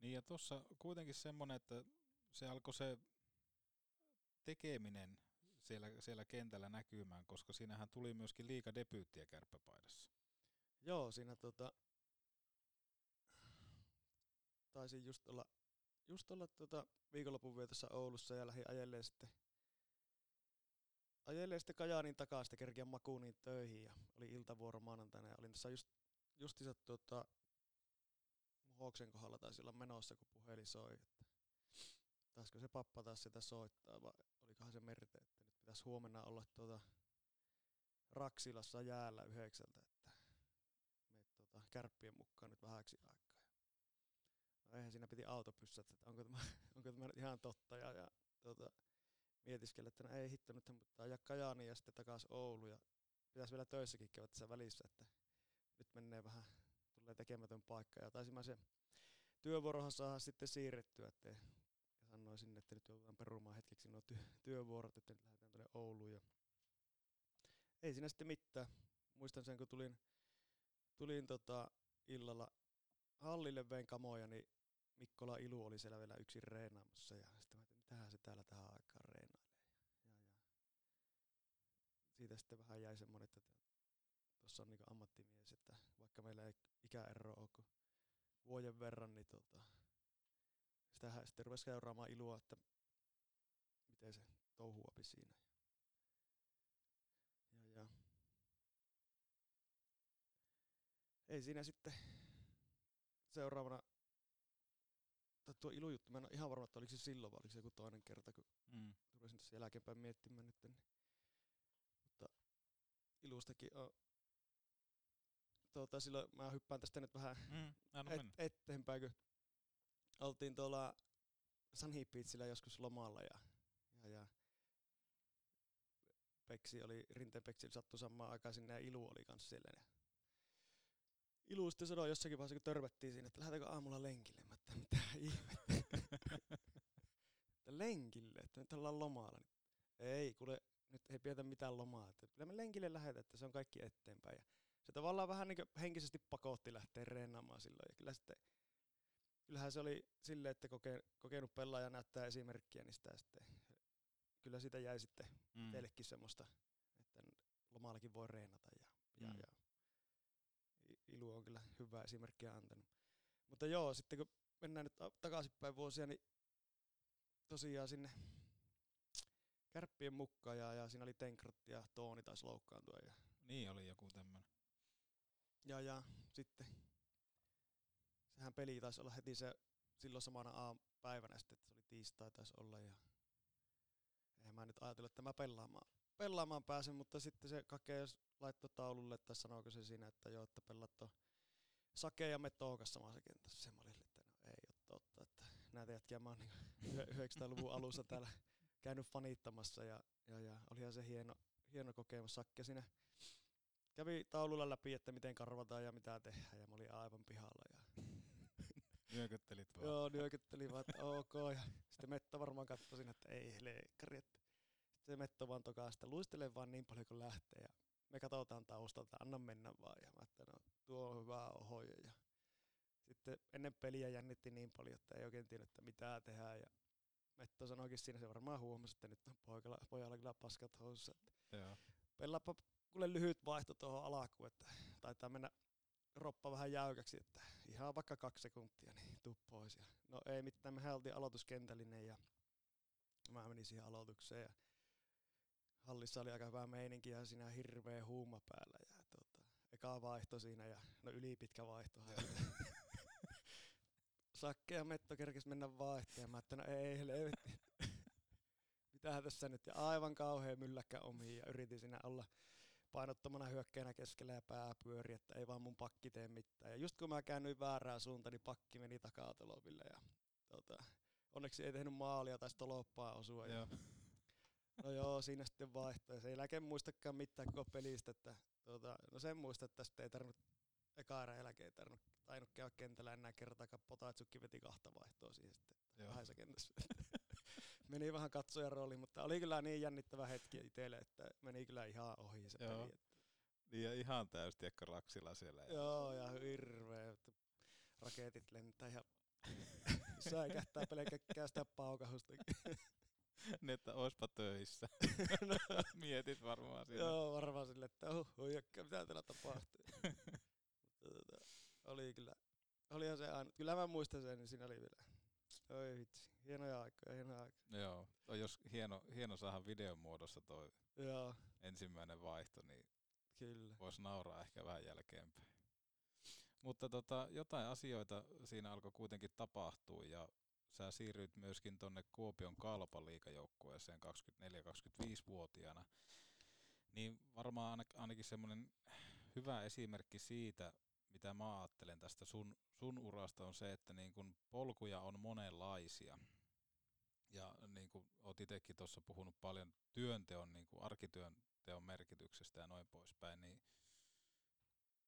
Niin ja tuossa kuitenkin semmoinen, että se alkoi se tekeminen siellä, siellä kentällä näkymään, koska siinähän tuli myöskin liika debyyttiä kärppäpaidassa. Joo, siinä tota, taisin just olla, just olla tota viikonlopun vietossa Oulussa ja lähdin ajelleen sitten ajelleen sitten Kajaanin takaa sitten kerkiä makuuniin töihin ja oli iltavuoro maanantaina ja olin tässä just, justiinsa tuota, Muhoksen kohdalla taisi olla menossa, kun puhelin soi, että taisiko se pappa taas sitä soittaa vai olikohan se merte, että nyt pitäisi huomenna olla tuota Raksilassa jäällä yhdeksältä, että me tuota, kärppien mukaan nyt vähäksi aikaa. No eihän siinä piti auto pyssätä, että onko tämä, *laughs* onko tämä nyt ihan totta ja, ja tuota, mietiskellä, että no ei hitto, nyt mutta ajaa Kajaani ja sitten takaisin Oulu ja pitäisi vielä töissäkin käydä tässä välissä, että nyt menee vähän, tulee tekemätön paikka ja taisin mä se työvuorohan saada sitten siirrettyä, että ja sanoisin, että nyt joudutaan perumaan hetkeksi nuo ty- työvuorot, että nyt lähdetään tuonne Ouluun ja ei siinä sitten mitään. Muistan sen, kun tulin, tulin tota illalla hallille vein kamoja, niin Mikkola Ilu oli siellä vielä yksin reenaamassa ja sitten mä mitähän se täällä tähän aikaan reenailee. Ja, ja. Siitä sitten vähän jäi semmoinen, että tuossa on niinku ammattimies, että vaikka meillä ei ikäero ole kuin vuoden verran, niin tota, sitä sitten rupesi seuraamaan ilua, että miten se touhuapi siinä. Ja, ja. Ei siinä sitten seuraavana tai tuo ilujuttu, mä en ole ihan varma, että oliko se silloin vai oliko se joku toinen kerta, kun mm. rupesin tässä jälkeenpäin miettimään nyt. Niin. Ilustakin on, tuota, silloin mä hyppään tästä nyt vähän mm, et, eteenpäin, kun oltiin tuolla Sunny Beachillä joskus lomalla ja, ja, ja Peksi oli, Rinteen Peksi sattui samaan aikaan sinne ja Ilu oli kanssa siellä. Ja Ilu sitten sanoi jossakin vaiheessa, kun törmättiin siinä, että lähdetäänkö aamulla lenkille. Mä että mitä ihmettä. *laughs* että lenkille, että nyt ollaan lomalla. Ei, kuule, nyt ei pidetä mitään lomaa. Että kyllä me lenkille lähdetään, että se on kaikki eteenpäin. Ja se tavallaan vähän niin henkisesti pakotti lähteä reenaamaan silloin. Ja kyllä sitten, kyllähän se oli silleen, että koke, kokenut pelaaja näyttää esimerkkiä, niin sitä sitten, kyllä sitä jäi sitten mm. teillekin semmoista, että lomallakin voi reenata ja, ja, mm. ja Ilu on kyllä hyvä esimerkkiä antanut. Mutta joo, sitten kun mennään nyt takaisinpäin vuosia, niin tosiaan sinne kärppien mukaan ja, ja siinä oli Tenkrat ja Tooni taisi loukkaantua. Ja, niin oli joku tämmöinen. Ja, ja sitten sehän peli taisi olla heti se silloin samana aamupäivänä sitten, että se oli tiistai taisi olla ja eihän mä nyt ajatellut, että mä pelaamaan, pelaamaan pääsen, mutta sitten se kakee laittoi taululle, että sanoiko se siinä, että joo, että pelaat on Sake ja Metookas samassa kentässä. Se mä olin, että no ei ole totta, että näitä jätkiä mä oon niin 900-luvun alussa täällä käynyt fanittamassa ja, ja, ja olihan se hieno, hieno kokemus. Sakke siinä kävi taululla läpi, että miten karvataan ja mitä tehdään ja mä olin aivan pihalla. Ja *laughs* Nyökyttelit vaan. Joo, nyökyttelin vaan, että ok. Ja sitten Metto varmaan katsoi siinä, että ei leikkari. Että sitten se Metto vaan tokaa sitä luistelee vaan niin paljon kuin lähtee. Ja me katsotaan taustalta, anna mennä vaan. Ja mä että no, tuo on hyvä ohoja. Ja sitten ennen peliä jännitti niin paljon, että ei oikein tiedä, että mitä tehdään. Ja Metto sanoikin siinä, se varmaan huomasi, että nyt on poikalla, pojalla kyllä paskat housussa. Pelaapa kuule lyhyt vaihto tuohon alkuun, että taitaa mennä roppa vähän jäykäksi, että ihan vaikka kaksi sekuntia, niin tuu pois. Ja no ei mitään, me oltiin aloituskentällinen ja mä menin siihen aloitukseen ja hallissa oli aika hyvä meininki ja siinä hirveä huuma päällä. Ja tota, eka vaihto siinä ja no ylipitkä vaihto. *laughs* *laughs* Sakke ja Metto kerkesi mennä vaihtoon mä että no ei helvetti. *laughs* Mitähän tässä nyt ja aivan kauhean mylläkkä omiin ja yritin siinä olla painottomana hyökkäänä keskellä ja pää pyöri, että ei vaan mun pakki tee mitään. Ja just kun mä käännyin väärään suuntaan, niin pakki meni takaatolopille ja tota, onneksi ei tehnyt maalia tai toloppaa osua. Joo. Ja, no joo, siinä sitten vaihtoi. Se ei jälkeen muistakaan mitään koko pelistä, että tota, no sen muista, että tästä ei tarvinnut eka erän jälkeen ei tarvinnut, tainnut käydä kentällä enää kertaakaan. Potaitsukki veti kahta vaihtoa siihen sitten. Kahdessa kentässä. *laughs* meni vähän katsojan rooli, mutta oli kyllä niin jännittävä hetki itselle, että meni kyllä ihan ohi se Joo. peli. Että, Niin ja ihan täys, tiedätkö, raksilla siellä. Joo, ja hirveä, että raketit lentää ja *laughs* säikähtää pelkäkkää sitä paukahusta. niin, että oispa töissä. *laughs* no, Mietit varmaan siinä. joo, varmaan sille, että uh, huijakka, mitä täällä tapahtuu. Tota, oli kyllä, olihan se aina, kyllä mä muistan sen, niin siinä oli vielä, oi vitsi, hienoja aikoja, hienoja aikoja. Joo, on jos hieno, hieno saada videon muodossa toi Joo, ensimmäinen vaihto, niin kyllä. voisi nauraa ehkä vähän jälkeenpäin. Mutta tota, jotain asioita siinä alkoi kuitenkin tapahtua ja sä siirryit myöskin tonne Kuopion Kalpan liikajoukkueeseen 24-25-vuotiaana. Niin varmaan aina- ainakin semmoinen hyvä esimerkki siitä, mitä mä ajattelen tästä sun, sun urasta on se, että niin kun polkuja on monenlaisia. Ja niin kuin oot itsekin tuossa puhunut paljon työnteon, niin kuin arkityönteon merkityksestä ja noin poispäin, niin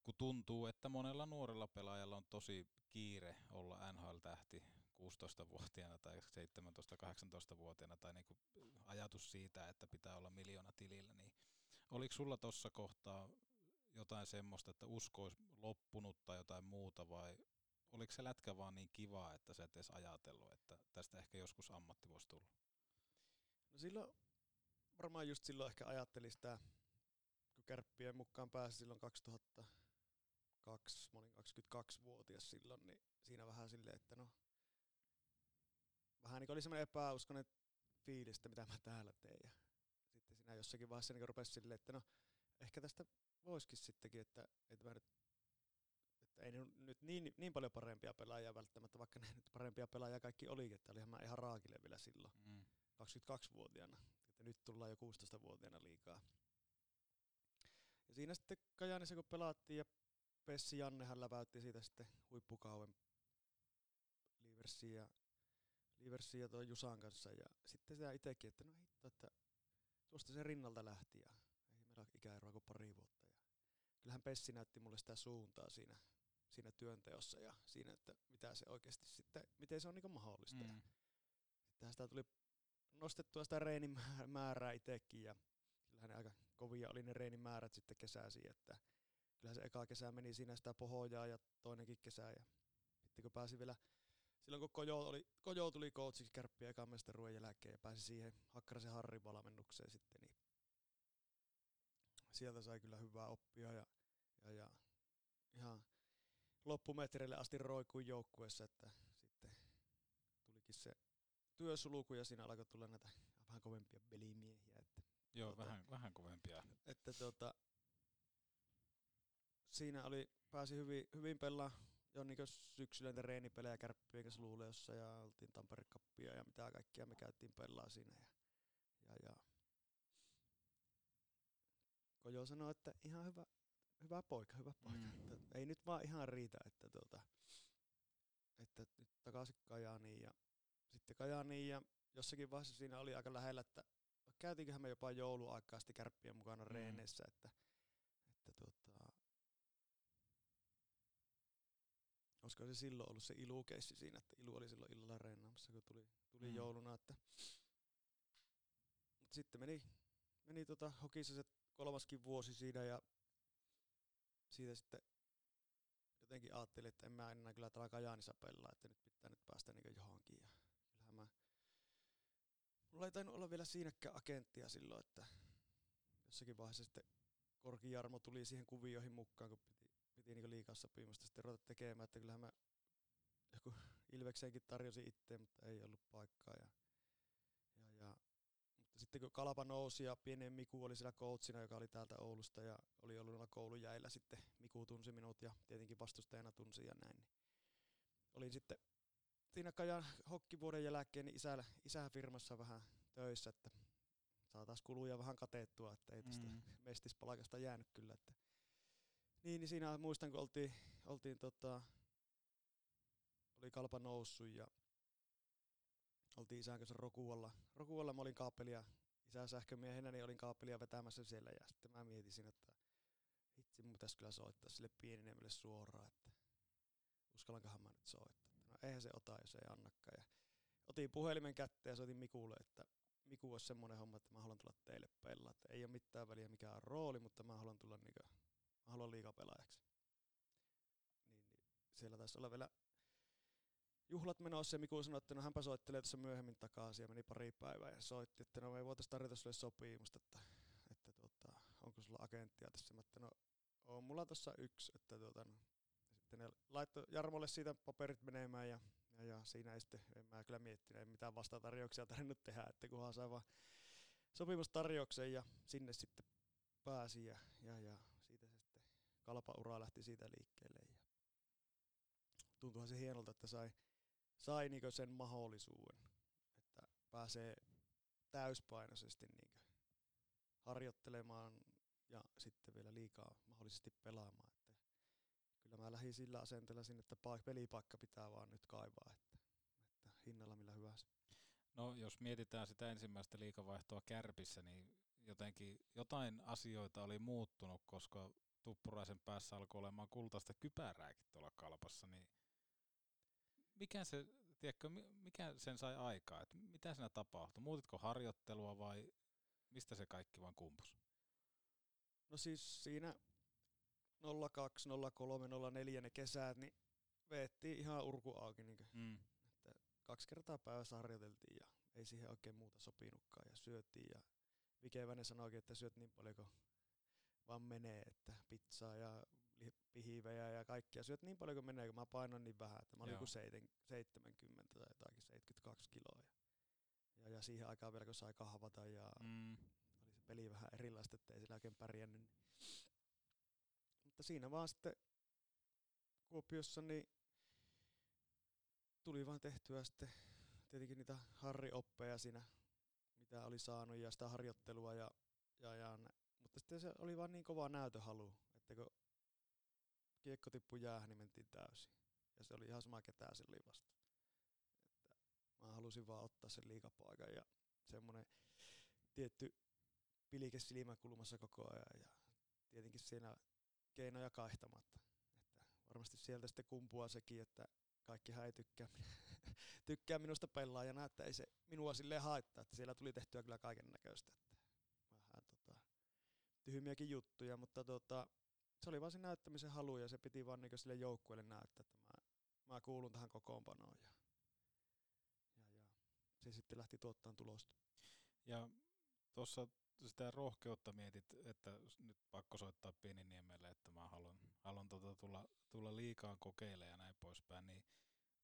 kun tuntuu, että monella nuorella pelaajalla on tosi kiire olla NHL-tähti 16-vuotiaana tai 17-18-vuotiaana tai niinku ajatus siitä, että pitää olla miljoona tilillä, niin oliko sulla tuossa kohtaa jotain semmoista, että usko olisi loppunut tai jotain muuta vai oliko se lätkä vaan niin kiva, että sä et edes ajatellut, että tästä ehkä joskus ammatti voisi tulla? No silloin, varmaan just silloin ehkä ajattelin sitä, kun kärppien mukaan pääsi silloin 2002, mä olin 22-vuotias silloin, niin siinä vähän silleen, että no, vähän niin oli semmoinen epäuskonen fiilis, että mitä mä täällä teen. Ja sitten siinä jossakin vaiheessa niin rupesi silleen, että no, ehkä tästä voisikin sittenkin, että, että mä nyt että ei nyt niin, niin paljon parempia pelaajia välttämättä, vaikka ne nyt parempia pelaajia kaikki olikin, että olihan mä ihan raakille vielä silloin. Mm. 22-vuotiaana. Että nyt tullaan jo 16-vuotiaana liikaa. Ja siinä sitten Kajaanissa kun pelattiin ja Pessi Jannehan läväytti siitä sitten huippukauden Liversiin ja, Liversiin ja tuon Jusan kanssa. Ja sitten sitä itsekin, että no hitto, että tuosta se rinnalta lähti ja ei meillä ole ikäeroa kuin pari vuotta. Kyllähän Pessi näytti mulle sitä suuntaa siinä, siinä työnteossa ja siinä, että mitä se oikeasti sitten, miten se on niin mahdollista. Mm. Sittenhän sitä tuli nostettua sitä reenin määr- määrää itsekin ja kyllähän ne aika kovia oli ne reenin määrät sitten kesäsi, että kyllähän se eka kesä meni siinä sitä pohojaa ja toinenkin kesä ja sitten kun pääsi vielä silloin kun Kojo, oli, Kojo tuli coachiksi kärppiä ekan mestaruuden jälkeen ja pääsi siihen Hakkarasen Harrin valmennukseen sitten, niin sieltä sai kyllä hyvää oppia ja, ja, ja ihan loppumetreille asti roikuin joukkueessa, että sitten tulikin se työsulku ja siinä alkoi tulla näitä vähän kovempia pelimiehiä. Että, Joo, Tota- vähän, vähän kovempia. että tota, siinä oli, pääsi hyvin, hyvin pelaa jo niin syksyllä niitä reenipelejä kärppien kanssa Luuleossa ja oltiin Tampere Cupia ja mitä kaikkia me käytiin pelaa siinä. Ja, ja, ja. Kojo sanoi, että ihan hyvä, hyvä poika, hyvä poika. Mm. Että ei nyt vaan ihan riitä, että, tuota, että nyt takaisin Kajaaniin ja sitten Kajaaniin ja jossakin vaiheessa siinä oli aika lähellä, että käytiinköhän me jopa jouluaikaa sitten kärppien mukana Mm. reeneissä, että, että tota, olisiko se silloin ollut se ilukeissi siinä, että ilu oli silloin illalla reenaamassa, kun tuli, tuli Mm. jouluna, että Mut sitten meni, meni tota hokissa se kolmaskin vuosi siinä ja siitä sitten jotenkin ajattelin, että en mä enää kyllä täällä Kajaanissa pelaa, että nyt pitää nyt päästä niin johonkin. Ja kyllähän mä, mulla ei tainnut olla vielä siinäkään agenttia silloin, että jossakin vaiheessa sitten Korki Jarmo tuli siihen kuvioihin mukaan, kun piti, piti niin liikaa sopimusta sitten ruveta tekemään, että kyllähän mä joku Ilvekseenkin tarjosin itse, mutta ei ollut paikkaa. Ja, sitten kun Kalpa nousi ja pienen Miku oli siellä coachina, joka oli täältä Oulusta ja oli ollut noilla koulujäillä sitten, Miku tunsi minut ja tietenkin vastustajana tunsi ja näin. Niin olin sitten siinä Kajan hokkivuoden jälkeen niin isällä, isän firmassa vähän töissä, että saa taas kuluja vähän katettua, että ei tästä mm. mestispalkasta jäänyt kyllä. Että. Niin, niin siinä muistan, kun oltiin, oltiin tota, oli kalpa noussut ja oltiin isän kanssa Rokualla. Rokualla mä olin kaapelia, isä sähkömiehenä, niin olin kaapelia vetämässä siellä ja sitten mä mietin siinä, että hitsi, mun pitäisi kyllä soittaa sille pienenemmille suoraan, että uskallankohan mä nyt soittaa. No eihän se ota, jos ei annakaan. Ja otin puhelimen kätteen ja soitin Mikulle, että Miku olisi semmoinen homma, että mä haluan tulla teille pelaa. Että ei ole mitään väliä mikä on rooli, mutta mä haluan tulla niinku, mä haluan liikapelaajaksi. Niin, niin siellä taisi olla vielä juhlat menossa ja Miku sanoi, että no hänpä soittelee tässä myöhemmin takaisin ja meni pari päivää ja soitti, että no me ei voitaisiin tarjota sulle sopimusta, että, että tuota, onko sulla agenttia tässä. Mä että no on mulla tuossa yksi, että tuota, no. sitten ne laittoi Jarmolle siitä paperit menemään ja, ja, ja siinä ei sitten, en mä kyllä miettinyt, ei mitään vastatarjouksia tarvinnut tehdä, että kunhan sai vaan sopimustarjouksen ja sinne sitten pääsi ja, ja, ja siitä se sitten kalpaura lähti siitä liikkeelle ja tuntuuhan se hienolta, että sai, sai niinku sen mahdollisuuden, että pääsee täyspainoisesti niinku harjoittelemaan ja sitten vielä liikaa mahdollisesti pelaamaan. Että kyllä mä lähdin sillä asenteella sinne, että pelipaikka pitää vaan nyt kaivaa, että, että hinnalla millä hyvänsä. No jos mietitään sitä ensimmäistä liikavaihtoa kärpissä, niin jotenkin jotain asioita oli muuttunut, koska Tuppuraisen päässä alkoi olemaan kultaista kypärääkin tuolla kalpassa, niin mikä se, tiedätkö, mikä sen sai aikaa, että mitä siinä tapahtui? Muutitko harjoittelua vai mistä se kaikki vaan kumpus? No siis siinä 02, 03, 04 ne kesät, niin veettiin ihan urku auki. Niin mm. että kaksi kertaa päivässä harjoiteltiin ja ei siihen oikein muuta sopinutkaan ja syötiin. Ja Vikevänen sanoikin, että syöt niin paljon kuin vaan menee, että pizzaa ja pihivejä ja kaikkia. Syöt niin paljon kuin menee, kun mä painan niin vähän, että mä olin joku 70 tai jotakin 72 kiloa. Ja, ja, ja siihen aikaan vielä kun sai kahvata ja mm. oli se peli vähän erilaista, että ei sillä oikein pärjännyt. Niin. Mutta siinä vaan sitten Kuopiossa niin tuli vaan tehtyä sitten tietenkin niitä harrioppeja siinä, mitä oli saanut ja sitä harjoittelua ja, ja, ja mutta sitten se oli vaan niin kova näytöhalu, että kun kiekko tippui jäähän, niin mentiin täysin. Ja se oli ihan sama ketään oli vasta. Että mä halusin vaan ottaa sen liikapaikan ja semmoinen tietty pilike silmäkulmassa koko ajan ja tietenkin siinä keinoja kaihtamatta. Että varmasti sieltä sitten kumpuaa sekin, että kaikki ei tykkää, *laughs* tykkää minusta pelaajana, että ei se minua silleen haittaa, että siellä tuli tehtyä kyllä kaiken näköistä. Vähän tota, tyhmiäkin juttuja, mutta tota, se oli vaan se näyttämisen halu ja se piti vaan niinku sille joukkueelle näyttää, että mä, mä kuulun tähän kokoonpanoon ja, ja, ja se sitten lähti tuottamaan tulosta. Ja tuossa sitä rohkeutta mietit, että nyt pakko soittaa Pieniniemelle, että mä haluan, haluan tota tulla, tulla liikaan kokeilemaan ja näin poispäin, niin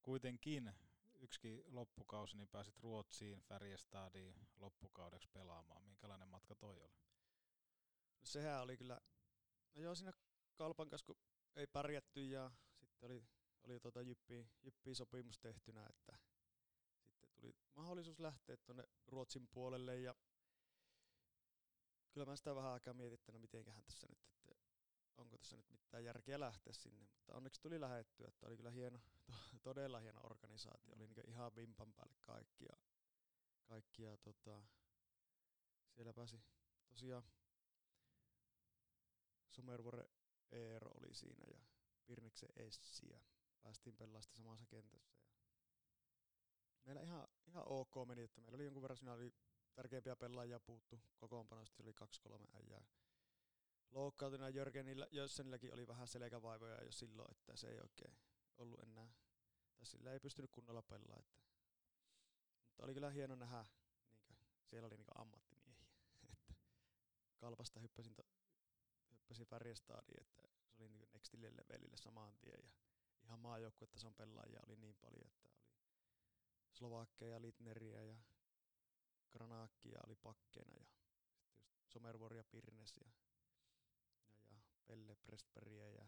kuitenkin yksi loppukausi, niin pääsit Ruotsiin, Färjestadiin loppukaudeksi pelaamaan. Minkälainen matka toi oli? No sehän oli kyllä, no joo siinä Kalpan kanssa, kun ei pärjätty ja sitten oli, oli tuota jyppi, jyppi sopimus tehtynä, että sitten tuli mahdollisuus lähteä tuonne Ruotsin puolelle ja kyllä mä sitä vähän aikaa mietittänyt, mitenköhän tässä nyt, että onko tässä nyt mitään järkeä lähteä sinne, mutta onneksi tuli lähettyä, että oli kyllä hieno, todella hieno organisaatio, oli niin ihan vimpan päälle kaikki ja, kaikki ja tota, siellä pääsi tosiaan Somervore Eero oli siinä ja Pirniksen Essi ja päästiin pelaamaan samassa kentässä. Ja meillä ihan, ihan ok meni, että meillä oli jonkun verran siinä oli tärkeimpiä pelaajia puuttu kokoonpanosta, oli kaksi kolme äijää. Loukkautuna Jörgenillä, Jössenilläkin oli vähän selkävaivoja jo silloin, että se ei oikein ollut enää, tai sillä ei pystynyt kunnolla pelaamaan. Että. Mutta oli kyllä hieno nähdä, niin kuin, siellä oli niin ammattimiehiä. *laughs* että kalpasta hyppäsin, to, hyppäsin Färjestadiin, että se oli niin nextille levelille samaan tien. Ja ihan maajoukkuetason pelaajia oli niin paljon, että oli Slovakkeja, Litneriä ja Granaakkia oli pakkeena ja sitten just Somervoria Pirnes ja, ja, ja Pelle Prestbergia ja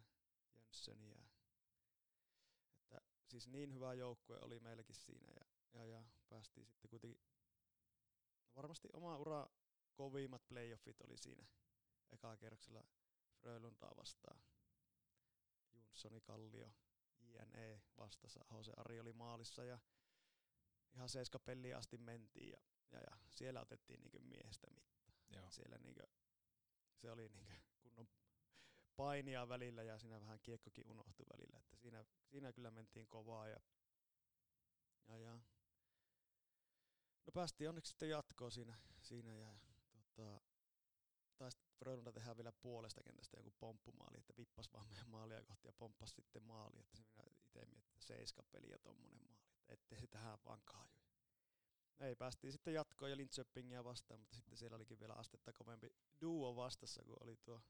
Jönssöniä. Että siis niin hyvä joukkue oli meilläkin siinä ja, ja, ja päästiin sitten kuitenkin no varmasti oma ura kovimmat playoffit oli siinä eka kerroksella Frölundaa vastaan. Junssoni Kallio, JNE vastassa, Hose Ari oli maalissa ja ihan seiska peliä asti mentiin ja ja, ja siellä otettiin niinku miestä mittaa. Joo. Siellä niinku, se oli niinku kunnon painia välillä ja siinä vähän kiekkokin unohtui välillä. Että siinä, siinä kyllä mentiin kovaa ja, ja, ja No päästiin onneksi sitten jatkoon siinä, siinä ja tota, Frölunda tehdä vielä puolesta kentästä joku pomppumaali, että vippas vaan meidän maalia kohti ja pomppas sitten maali, että se minä itse mietin, että seiska peli ja tommonen maali, että ettei se tähän vaan kaaju. Ei, päästiin sitten jatkoon ja Linköpingia vastaan, mutta sitten siellä olikin vielä astetta kovempi duo vastassa, kun oli tuo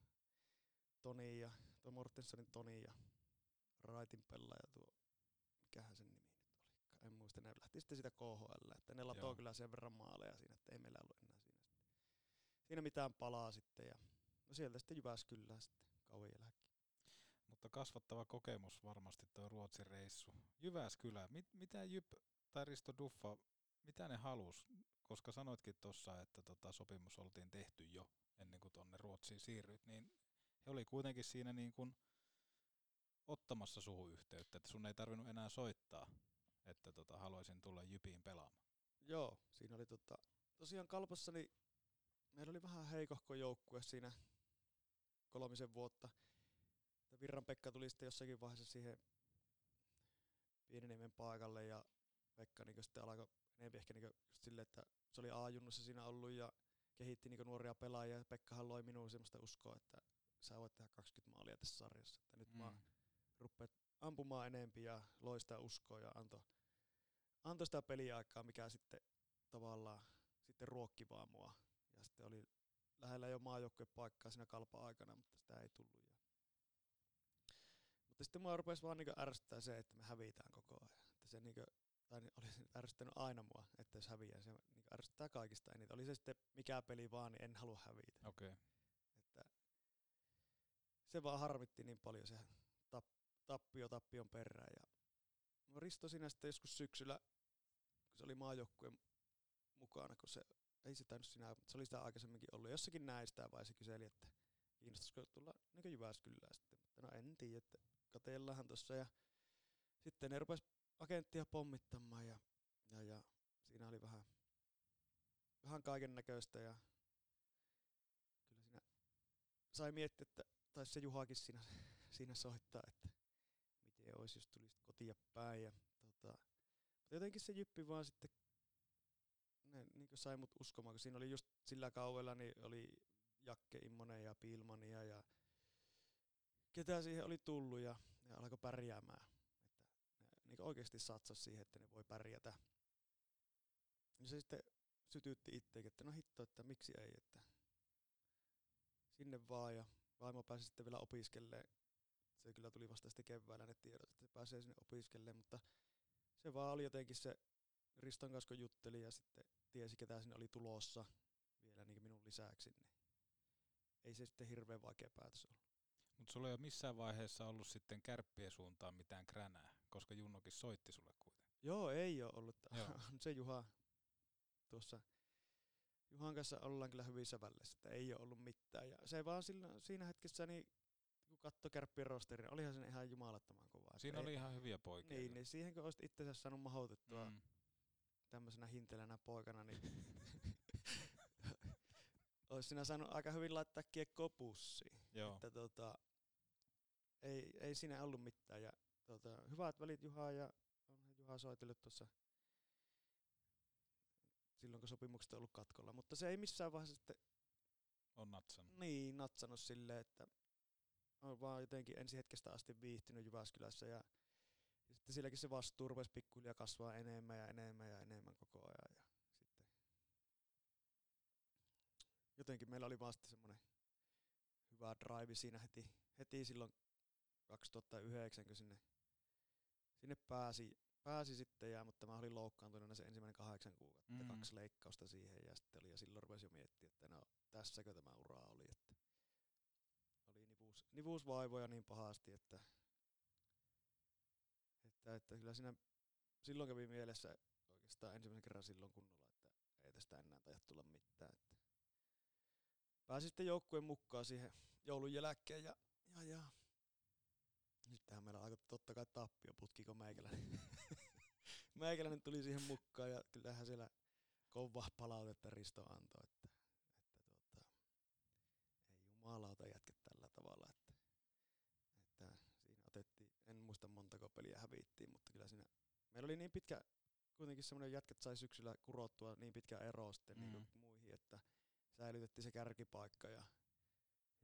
Toni ja tuo Mortensonin Toni ja Raitin pelaaja tuo, mikähän sen nimi nyt oli, en muista, ne lähti sitten sitä KHL, että ne latoo Joo. kyllä sen verran maaleja siinä, että ei meillä ollut enää siinä, mitään palaa sitten ja no sieltä sitten Jyväskylään sitten kauan jälkeen. Mutta kasvattava kokemus varmasti tuo Ruotsin reissu. Jyväskylä, mit, mitä Jyp tai Risto Duffa, mitä ne halus? Koska sanoitkin tuossa, että tota sopimus oltiin tehty jo ennen kuin tuonne Ruotsiin siirryit, niin he oli kuitenkin siinä niin kuin ottamassa suhun yhteyttä, että sun ei tarvinnut enää soittaa, että tota, haluaisin tulla Jypiin pelaamaan. Joo, siinä oli tota, tosiaan Kalpassa niin meillä oli vähän heikohko joukkue siinä kolmisen vuotta. Virran Pekka tuli sitten jossakin vaiheessa siihen Pieniniemen paikalle ja Pekka niin sitten alkoi enemmän ehkä niin just silleen, että se oli A-junnussa siinä ollut ja kehitti niin nuoria pelaajia ja Pekkahan loi minuun semmoista uskoa, että sä voit tehdä 20 maalia tässä sarjassa. Että nyt mm. mä rupeat ampumaan enempi ja loi sitä uskoa ja antoi anto sitä peliaikaa, mikä sitten tavallaan sitten ruokki vaan mua. Sitten oli lähellä jo maajoukkuepaikkaa siinä kalpa-aikana, mutta sitä ei tullut. Ja mutta sitten mua rupesi vaan niinku ärsyttää se, että me hävitään koko ajan. Että se niinku, tai niin oli se *laughs* ärsyttänyt aina mua, että jos häviää, se niinku ärsyttää kaikista eniten. Oli se sitten mikä peli vaan, niin en halua hävitä. Okei. Okay. Että se vaan harmitti niin paljon se tap, tappio tappion perään. Ja no Risto siinä sitten joskus syksyllä, kun se oli maajoukkueen mukana, kun se ei se tainnut sinä, mutta se oli sitä aikaisemminkin ollut. Jossakin näistä vai se kyseli, että kiinnostaisiko tulla niin Jyväskylään sitten. Mutta no en tiedä, että katellahan tuossa. Ja sitten ne rupes agenttia pommittamaan ja, ja, ja siinä oli vähän, vähän kaiken näköistä ja kyllä siinä sai miettiä, että taisi se Juhakin siinä, *laughs* siinä soittaa, että miten olisi, jos tulisi kotia päin. Ja, tota, mutta jotenkin se jyppi vaan sitten ne niin sai mut uskomaan, kun siinä oli just sillä kaudella, niin oli Jakke Immonen ja Pilmania ja ketä siihen oli tullut ja ne alkoi pärjäämään. Että ne niin oikeasti satsasi siihen, että ne voi pärjätä. Ja se sitten sytytti itsekin, että no hitto, että miksi ei, että sinne vaan ja vaimo pääsi sitten vielä opiskelemaan. Se kyllä tuli vasta sitten keväällä ne tiedot, että se pääsee sinne opiskelemaan, mutta se vaan oli jotenkin se Riston kanssa kun jutteli ja sitten tiesi ketä sinne oli tulossa vielä niin minun lisäksi, niin ei se sitten hirveän vaikea päätös ollut. Mutta sulla ei ole missään vaiheessa ollut sitten kärppien suuntaan mitään kränää, koska Junnokin soitti sulle kuitenkin. Joo, ei ole ollut. Joo. *laughs* se Juha tuossa Juhan kanssa ollaan kyllä hyvissä väleissä, että ei ole ollut mitään. Ja se vaan sillä, siinä hetkessä, niin kun katsoi kärppien rosterin, olihan se ihan jumalattoman kovaa. Siinä oli ei, ihan hyviä poikia. Niin, niin siihen kun olisit itsensä saanut mahdotettua Mm. Tämmöisenä hintelänä poikana, niin *laughs* olisi sinä saanut aika hyvin laittaa kiekkoa pussiin. Joo. Että tota, ei, ei siinä ollut mitään. Ja tota, hyvät välit Juhaa ja on Juha soitellut tuossa silloin, kun sopimukset on ollut katkolla. Mutta se ei missään vaiheessa sitten On natsannut. niin natsannut silleen, että on vaan jotenkin ensi hetkestä asti viihtynyt Jyväskylässä ja sitten sielläkin se vastuu rupesi pikkuhiljaa kasvaa enemmän ja enemmän ja enemmän koko ajan. Ja sitten jotenkin meillä oli vasta semmoinen hyvä drive siinä heti, heti silloin 2009, kun sinne, sinne pääsi, pääsi sitten, ja, mutta mä olin loukkaantunut se ensimmäinen kahdeksan kuukautta, Mm. mm. kaksi leikkausta siihen, ja sitten oli, ja silloin rupesi jo miettiä, että no tässäkö tämä ura oli, että oli nivuus, nivuusvaivoja niin pahasti, että, että, että kyllä siinä silloin kävi mielessä oikeastaan ensimmäisen kerran silloin kunnolla, että ei tästä enää taida tulla mitään. Että pääsin sitten joukkueen mukaan siihen joulun jälkeen ja, ja, ja Sittenhän meillä alkoi totta kai tappioputki, kun meikäläinen, *laughs* meikäläinen tuli siihen mukaan ja kyllähän siellä kovaa palautetta Risto antoi, että, että tuota, ei jumalauta jätkä tällä tavalla, että, että siinä otettiin, en muista montako peliä hävittiin, mutta kyllä siinä, meillä oli niin pitkä kuitenkin semmoinen jätkät sai syksyllä kurottua niin pitkä ero sitten Mm. niin muihin, että säilytettiin se kärkipaikka ja,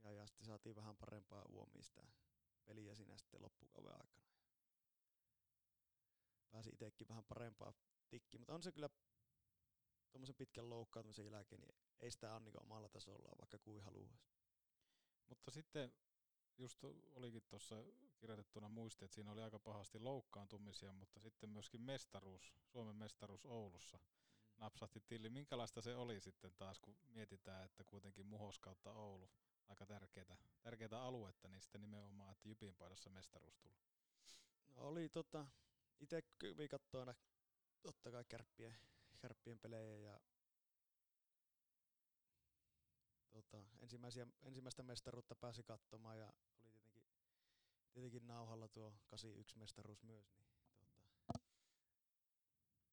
ja, ja sitten saatiin vähän parempaa uomia sitä peliä siinä sitten loppukauden aikana. Pääsi itsekin vähän parempaa tikkiin, mutta on se kyllä tuommoisen pitkän loukkaantumisen jälkeen, niin ei sitä ole niin omalla tasolla, vaikka kuin haluaisi. Mutta sitten just olikin tuossa kirjoitettuna muisti, että siinä oli aika pahasti loukkaantumisia, mutta sitten myöskin mestaruus, Suomen mestaruus Oulussa napsahti tilli. Minkälaista se oli sitten taas, kun mietitään, että kuitenkin Muhos kautta Oulu, aika tärkeää, tärkeää aluetta, niin sitten nimenomaan, että Jypin paidassa mestaruus tuli. No oli tota, itse kävin katsoa aina totta kai kärppien, kärppien pelejä ja tota, ensimmäisiä, ensimmäistä mestaruutta pääsi katsomaan ja oli tietenkin, tietenkin nauhalla tuo 81 mestaruus myös. Niin, tota,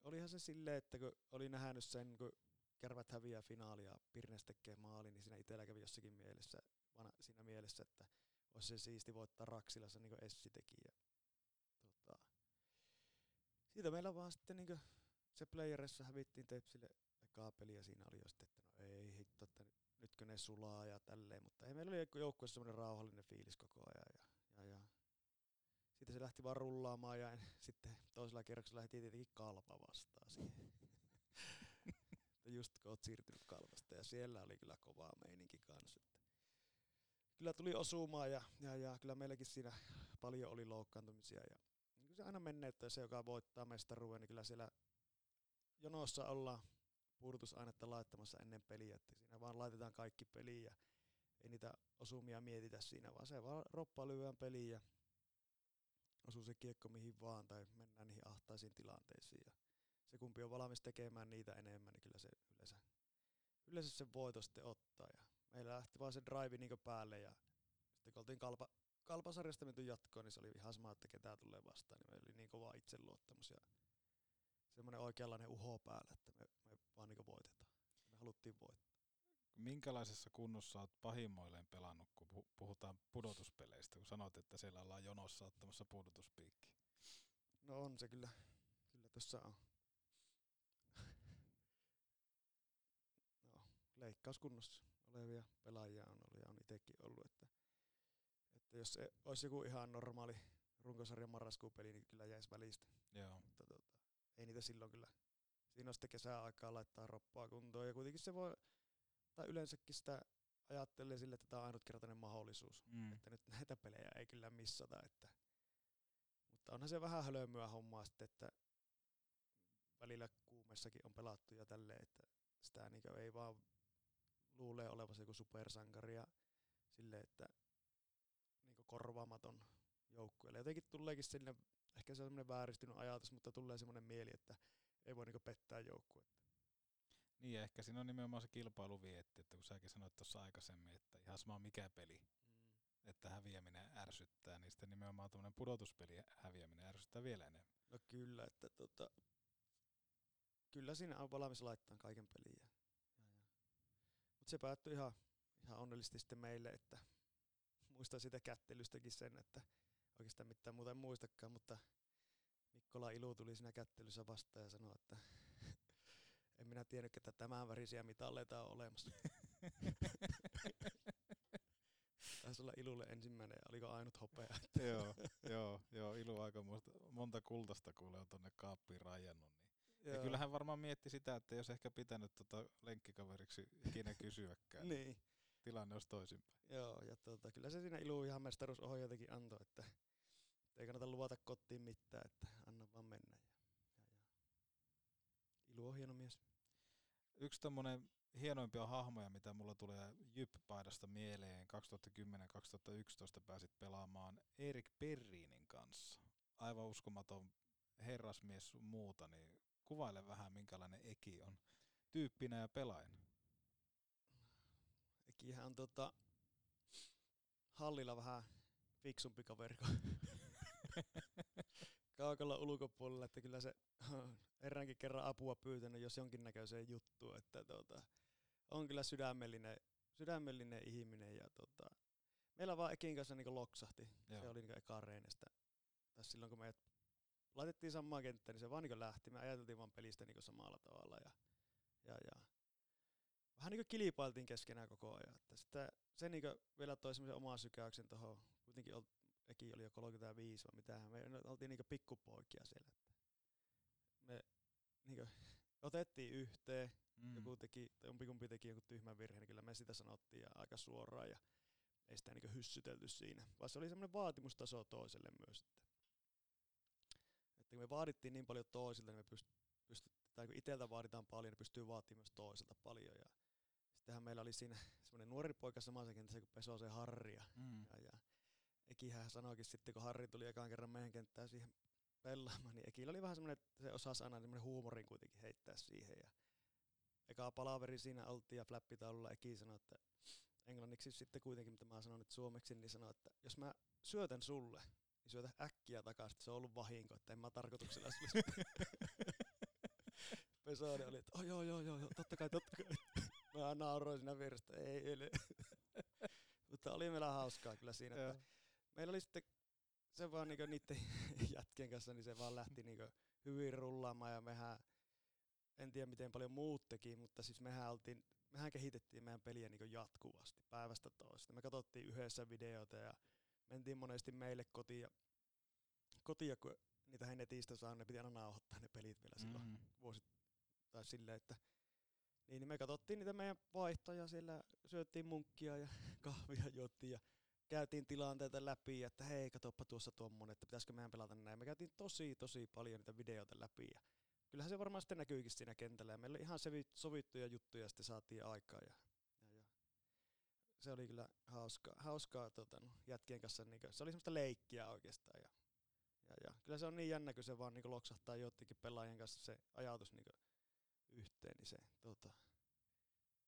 olihan se silleen, että kun oli nähnyt sen, kun Kärvät häviää finaalia, Pirnes tekee maali, niin siinä itsellä kävi jossakin mielessä, vana, siinä mielessä, että olisi se siisti voittaa Raksilassa niin kuin Essi teki. Ja, tota, siitä meillä vaan sitten niin se playerissa hävittiin Tepsille ekaa peliä ja siinä oli jo sitten, että no ei hitto, että nytkö ne sulaa ja tälleen, mutta ei meillä oli joukkueessa semmoinen rauhallinen fiilis koko ajan ja, ja, ja sitten se lähti vaan rullaamaan ja en, *laughs* sitten toisella kerroksella lähti tietenkin kalpa vastaan siihen. *laughs* Että just kun oot siirtynyt kalvasta ja siellä oli kyllä kovaa meininki kanssa. Että kyllä tuli osumaan ja, ja, ja kyllä meilläkin siinä paljon oli loukkaantumisia ja niin kuin se aina menee, että se joka voittaa mestaruuden, niin kyllä siellä jonossa ollaan pudotusainetta laittamassa ennen peliä, että siinä vaan laitetaan kaikki peliin ja ei niitä osumia mietitä. Siinä, vaan se vaan roppaa lyödään peliin ja osuu se kiekko mihin vaan tai mennään niihin ahtaisiin tilanteisiin. Ja se kumpi on valmis tekemään niitä enemmän, niin kyllä se yleensä, yleensä se voito sitten ottaa. Ja meillä lähti vaan se drive niin päälle ja sitten kun oltiin kalpa, kalpasarjasta menty jatkoon, niin se oli ihan sama, että ketä tulee vastaan, niin meillä oli niin kova itseluottamus ja semmoinen oikeanlainen uho päällä, että me, me vaan niin voitetaan. Me haluttiin voittaa. Minkälaisessa kunnossa olet pahimmoilleen pelannut, kun pu- puhutaan pudotuspeleistä, kun sanoit, että siellä ollaan jonossa ottamassa pudotuspiikki? No on se kyllä, kyllä tuossa on. *laughs* no, leikkauskunnossa olevia pelaajia on ollut ja on itsekin ollut, että, että jos se olisi joku ihan normaali runkosarjan marraskuun peli, niin kyllä jäisi välistä. Joo. Mutta ei niitä silloin kyllä. Siinä on sitten kesäaikaa laittaa roppaa kuntoon ja kuitenkin se voi, tai yleensäkin sitä ajattelee sille, että tämä on ainutkertainen mahdollisuus. Mm. Että nyt näitä pelejä ei kyllä missata. Että. Mutta onhan se vähän hölömyä hommaa sitten, että välillä kuumessakin on pelattu ja tälleen, että sitä niin ei vaan luulee olevansa joku supersankari ja silleen, että niin korvaamaton joukkueelle. Jotenkin tuleekin sinne, ehkä se on semmoinen vääristynyt ajatus, mutta tulee semmoinen mieli, että ei voi niin pettää joukkuetta. Niin, ja ehkä siinä on nimenomaan se kilpailuvietti, että kun säkin sanoit tuossa aikaisemmin, että ihan sama mikä peli, mm. että häviäminen ärsyttää, niin sitten nimenomaan tuommoinen pudotuspeli häviäminen ärsyttää vielä enemmän. No kyllä, että tota, kyllä siinä on valmis laittaa kaiken peliin. Ja, ja, ja. Mutta se päättyi ihan, ihan onnellisesti sitten meille, että muistan sitä kättelystäkin sen, että oikeastaan mitään muuta en muistakaan, mutta Mikkola Ilu tuli siinä kättelyssä vastaan ja sanoi, että en minä tiennyt, että tämän värisiä mitalleita on olemassa. *laughs* Taisi olla Ilulle ensimmäinen, oliko ainut hopea. joo, joo, joo, Ilu aika monta, monta kultasta kuulee on tonne kaappiin rajannut. Niin. Ja Joo. kyllähän varmaan mietti sitä, että jos ehkä pitänyt tota lenkkikaveriksi ikinä kysyäkään, niin. tilanne olisi toisinpäin. Joo, ja tuota, kyllä se siinä Ilu ihan mestaruusohje jotenkin antoi, että ei kannata luvata kotiin mitään, että anna vaan mennä. Ja, ja, ja. Ilu on hieno mies. Yksi tämmöinen hienoimpia hahmoja, mitä mulla tulee Jyp-paidasta mieleen, 2010-2011 pääsit pelaamaan Erik Perriinin kanssa. Aivan uskomaton herrasmies sun muuta, niin kuvaile vähän minkälainen Eki on tyyppinä ja pelaajana. Ekihän on tota, hallilla vähän fiksumpi kaveri kuin *laughs* kaukalla ulkopuolella, että kyllä se on eräänkin kerran apua pyytänyt, jos jonkinnäköiseen juttuun, että tota, on kyllä sydämellinen, sydämellinen ihminen ja tota, meillä vaan Ekin kanssa niin loksahti. Joo. Se oli niin eka reenestä. Tai silloin kun meidät laitettiin samaa kenttää, niin se vaan niin lähti. Me ajateltiin vaan pelistä niin samalla tavalla. Ja, ja, ja vähän niin kilpailtiin keskenään koko ajan. Että sitten se niin vielä toi semmoisen oman sykäyksen tuohon, kuitenkin Eki oli jo 35 vai mitähän, me oltiin niin pikkupoikia siellä. Että me niin *laughs* otettiin yhteen, mm. joku teki, jompikumpi teki joku tyhmän virheen, niin kyllä me sitä sanottiin ja aika suoraan ja ei sitä niin hyssytelty siinä, vaan se oli semmoinen vaatimustaso toiselle myös. Että, että kun me vaadittiin niin paljon toisilta, niin me pyst, pyst, tai kun itseltä vaaditaan paljon, niin pystyy vaatimaan myös toiselta paljon. Ja sittenhän meillä oli siinä *laughs* semmoinen nuori poika samassa kentässä kuin Pesosen Harri. Ja, mm. ja, ja Ekihän sanoikin sitten, kun Harri tuli ekaan kerran meidän kenttään siihen pelaamaan, niin Ekillä oli vähän semmoinen, että se osasi aina semmoinen huumorin kuitenkin heittää siihen. Ja eka palaveri siinä oltiin ja flappitaululla Eki sanoi, että englanniksi sitten kuitenkin, mitä mä sanon nyt suomeksi, niin sanoi, että jos mä syötän sulle, niin syötä äkkiä takaisin, että se on ollut vahinko, että en mä tarkoituksella sulle. *laughs* Pesone oli, että oh, joo, joo, joo, joo, totta kai, totta kai. Mä nauroin siinä vierestä, ei, ei. *laughs* Mutta oli meillä hauskaa kyllä siinä, että meillä oli sitten se vaan niinku niiden *laughs* jätkien kanssa, niin se vaan lähti niinku hyvin rullaamaan ja mehän, en tiedä miten paljon muut teki, mutta siis mehän oltiin, mehän kehitettiin meidän peliä niinku jatkuvasti päivästä toista. Me katsottiin yhdessä videoita ja mentiin monesti meille kotiin ja, kotiin, kun niitä he netistä saa, ne piti aina nauhoittaa ne pelit vielä silloin mm. vuosi tai silleen, että niin, niin me katsottiin niitä meidän vaihtoja siellä, syöttiin munkkia ja *laughs* kahvia juottiin ja käytiin tilanteita läpi, että hei, katoppa tuossa tuommoinen, että pitäisikö meidän pelata näin. Me käytiin tosi, tosi paljon niitä videoita läpi ja kyllähän se varmaan sitten näkyykin siinä kentällä ja meillä oli ihan sovittuja juttuja sitten saatiin aikaa ja, ja, ja se oli kyllä hauskaa, hauskaa tota, no, jätkien kanssa, niin kuin, se oli semmoista leikkiä oikeastaan ja, ja, ja kyllä se on niin jännä, kun se vaan niin loksahtaa jotenkin pelaajien kanssa se ajatus niin yhteen, niin se, tota,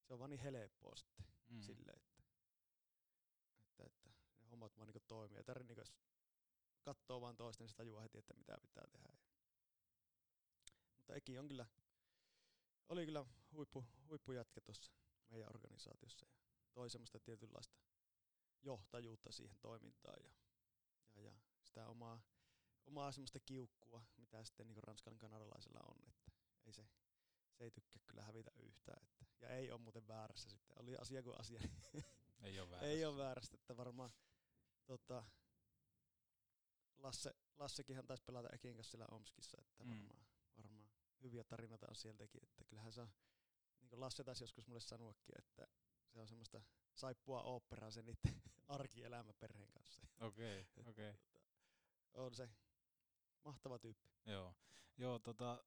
se on vaan niin helppoa sitten mm. silleen, että, että, että ne hommat vaan niin toimii. Ei tarvitse niin katsoa vaan toisten, niin sitä tajua heti, että mitä pitää tehdä. Mutta Eki on kyllä, oli kyllä huippu, huippujätkä tuossa meidän organisaatiossa ja toi semmoista tietynlaista johtajuutta siihen toimintaan ja, ja, ja sitä omaa, omaa semmoista kiukkua, mitä sitten niin Ranskan kanadalaisella on, että ei se, se ei tykkää kyllä hävitä yhtään. Että, ja ei ole muuten väärässä sitten. Oli asia kuin asia. ei ole *laughs* väärässä. ei ole väärässä, että varmaan tota, Lasse, Lassekinhan taisi pelata Ekin kanssa siellä Omskissa, että mm. varmaan, varmaan hyviä tarinoita on sieltäkin, että kyllähän se on, niin kuin Lasse taisi joskus mulle sanoakin, että se on semmoista saippua oopperaa se niiden *laughs* arkielämä perheen kanssa. Okei, *laughs* okay, okei. Okay. Tota, on se mahtava tyyppi. Joo, Joo tota,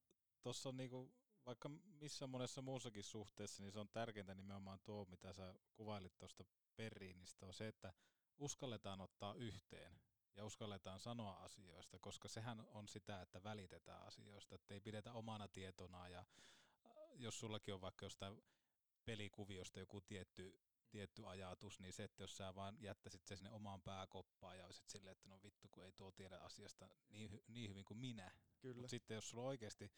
on niinku vaikka missä monessa muussakin suhteessa, niin se on tärkeintä nimenomaan tuo, mitä sä kuvailit tuosta Perriinistä, on se, että uskalletaan ottaa yhteen ja uskalletaan sanoa asioista, koska sehän on sitä, että välitetään asioista, että ei pidetä omana tietona ja äh, jos sullakin on vaikka jostain pelikuviosta joku tietty, tietty ajatus, niin se, että jos sä vaan jättäisit se sinne omaan pääkoppaan ja olisit silleen, että no vittu, kun ei tuo tiedä asiasta niin, niin hyvin kuin minä. Mutta sitten jos sulla oikeasti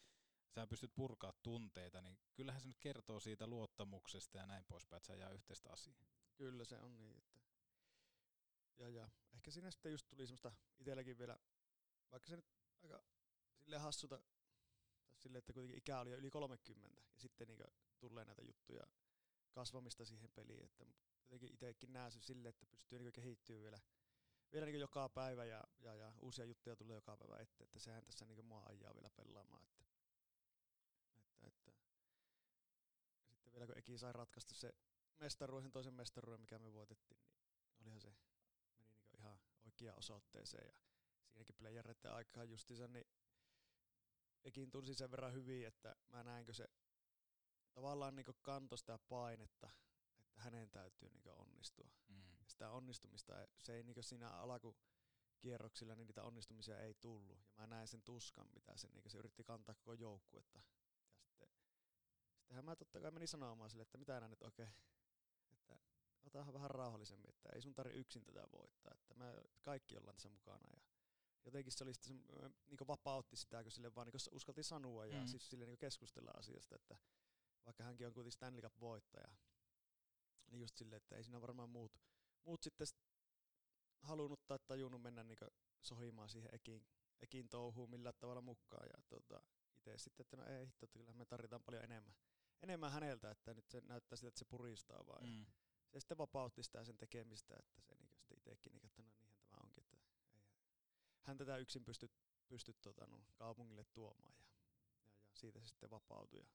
sä pystyt purkaa tunteita, niin kyllähän se nyt kertoo siitä luottamuksesta ja näin poispäin, että sä jää yhteistä asiaa. Kyllä se on niin, että ja, ja ehkä siinä sitten just tuli semmoista itselläkin vielä, vaikka se nyt aika silleen hassuta, tai silleen, että kuitenkin ikä oli jo yli 30, ja sitten niin tulee näitä juttuja kasvamista siihen peliin, että jotenkin itsekin näen sen silleen, että pystyy niin kehittyä vielä, vielä niin joka päivä ja, ja, ja, uusia juttuja tulee joka päivä eteen, että sehän tässä niin mua ajaa vielä pelaamaan, että, että, että. Ja sitten vielä kun Eki sai ratkaista se mestaruuden, toisen mestaruuden, mikä me voitettiin, niin olihan se oikeaan osoitteeseen. Ja siinäkin playereiden aikaa justiinsa, niin Ekin tunsi sen verran hyvin, että mä näinkö se tavallaan niin kanto sitä painetta, että hänen täytyy niin onnistua. Mm. Ja sitä onnistumista, se ei niin siinä alkukierroksilla, niin niitä onnistumisia ei tullut. Ja mä näin sen tuskan, mitä se, niin se yritti kantaa koko joukkuetta. Ja sitten, sittenhän mä totta kai menin sanomaan sille, että mitä enää nyt oikein, otahan vähän rauhallisemmin, että ei sun tarvi yksin tätä voittaa, että me kaikki ollaan tässä mukana ja jotenkin se oli sitten se, niin vapautti sitä, kun sille vaan niin uskaltiin sanoa ja mm. siis sille niin keskustella asiasta, että vaikka hänkin on kuitenkin Stanley Cup-voittaja, niin just silleen, että ei siinä varmaan muut, muut sitten halunnut tai tajunnut mennä niin sohimaan siihen ekin, ekin touhuun millään tavalla mukaan. Ja tota, itse sitten, että no ei hitto, että kyllä me tarvitaan paljon enemmän, enemmän häneltä, että nyt se näyttää sitä, että se puristaa vaan. Mm. Se sitten vapautti sitä sen tekemistä, että se niin sitten itsekin, niin, että no niinhän tämä onkin, että ei, hän tätä yksin pysty, pysty tota, no, kaupungille tuomaan. Ja, ja, ja, siitä se sitten vapautui. Ja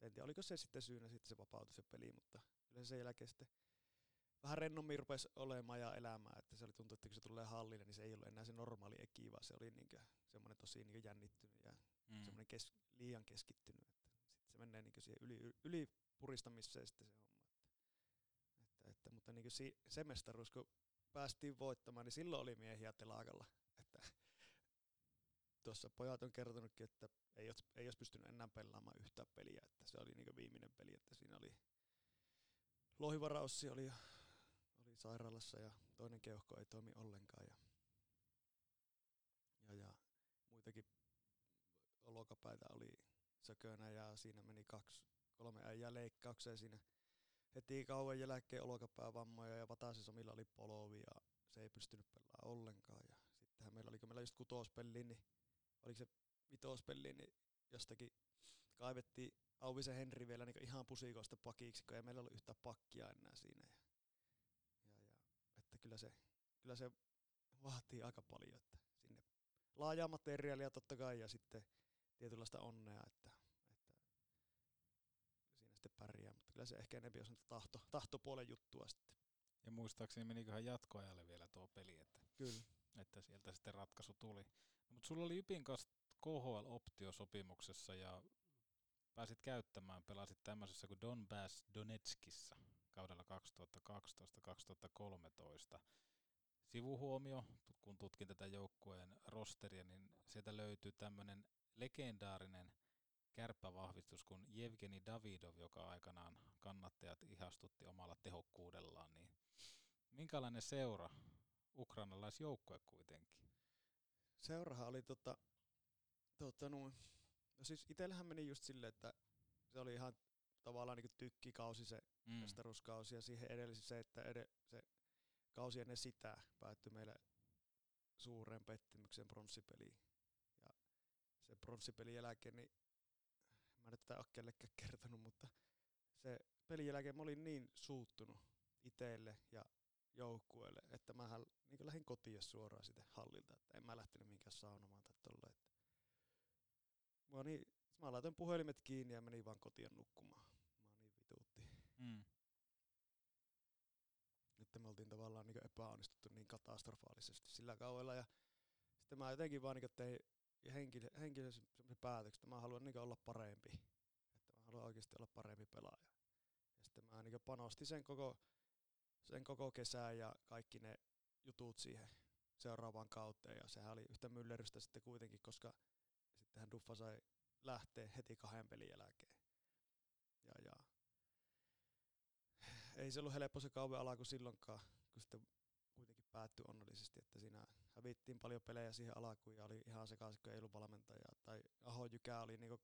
en tiedä, oliko se sitten syynä sitten se vapautui se peli, mutta kyllä se sen jälkeen sitten vähän rennommin rupesi olemaan ja elämään, että se oli tuntuu, että kun se tulee hallille, niin se ei ollut enää se normaali eki, vaan se oli niin semmoinen tosi niin jännittynyt ja mm. semmoinen kes, liian keskittynyt, että sitten se menee niin siihen yli, yli puristamiseen sitten se homma. Että, mutta niin si, se mestaruus, kun päästiin voittamaan, niin silloin oli miehiä telakalla. Että *laughs* tuossa pojat on kertonutkin, että ei olisi, ei olisi pystynyt enää pelaamaan yhtään peliä, että se oli niin viimeinen peli, että siinä oli lohivaraussi oli, oli sairaalassa ja toinen keuhko ei toimi ollenkaan ja, ja, ja muitakin olokapäitä oli sökönä ja siinä meni kaksi, kolme äijää leikkaukseen siinä heti kauan jälkeen olkapäävammoja ja Vatasisomilla oli polovi ja se ei pystynyt pelaamaan ollenkaan ja sittenhän meillä oli, kun meillä just kutospeli, niin oliko se vitospeli, niin jostakin kaivettiin Auvisen Henri vielä niin ihan pusikoista pakiksi, kun ei meillä ollut yhtä pakkia enää siinä. Ja, ja, ja, että kyllä se, kyllä se vaatii aika paljon, että sinne laajaa materiaalia totta kai ja sitten tietynlaista onnea, että, että siinä sitten pärjää, kyllä se ehkä enemmän on tahto, tahtopuolen juttua sitten. Ja muistaakseni meniköhän jatkoajalle vielä tuo peli, että, kyllä. että sieltä sitten ratkaisu tuli. No, mutta sulla oli Jypin kanssa KHL-optiosopimuksessa ja pääsit käyttämään, pelasit tämmöisessä kuin Donbass Donetskissa kaudella 2012-2013. Sivuhuomio, kun tutkin tätä joukkueen rosteria, niin sieltä löytyy tämmöinen legendaarinen kärppävahvistus kuin Jevgeni Davidov, joka aikanaan kannattajat ihastutti omalla tehokkuudellaan. Niin minkälainen seura ukrainalaisjoukkue kuitenkin? Seurahan oli tota, tota, no, No siis itsellähän meni just silleen, että se oli ihan tavallaan niin tykkikausi se mm. mestaruuskausi ja siihen edellisi se, että ed- se kausi ennen sitä päättyi meille suureen pettymyksen pronssipeliin. Ja se pronssipelin jälkeen, niin mä en tätä ole kellekään kertonut, mutta se pelin jälkeen mä olin niin suuttunut itselle ja joukkueelle, että mä niin lähdin kotiin suoraan sitten hallilta, että en mä lähtenyt minkään saunomaan tai tolleen. Mä, niin, mä laitoin puhelimet kiinni ja menin vaan kotiin nukkumaan. Mä niin vituutti. Mm. Että me oltiin tavallaan niin epäonnistuttu niin katastrofaalisesti sillä kaudella. Ja sitten mä jotenkin vaan niin tein henkilöisen päätöksen, että mä haluan niin olla parempi. Että mä haluan oikeasti olla parempi pelaaja. Ja sitten mä niin panostin sen koko, sen koko kesän ja kaikki ne jutut siihen seuraavaan kauteen. Ja sehän oli yhtä myllerrystä sitten kuitenkin, koska sittenhän Duffa sai lähteä heti kahden pelin jälkeen. Ja, ja ei se ollut helppo se kauan alku silloinkaan, kun sitten päättyi onnellisesti, että siinä hävittiin paljon pelejä siihen alkuun ja oli ihan sekaisin, kun ei ollut valmentajaa. Tai Aho Jykä oli niinku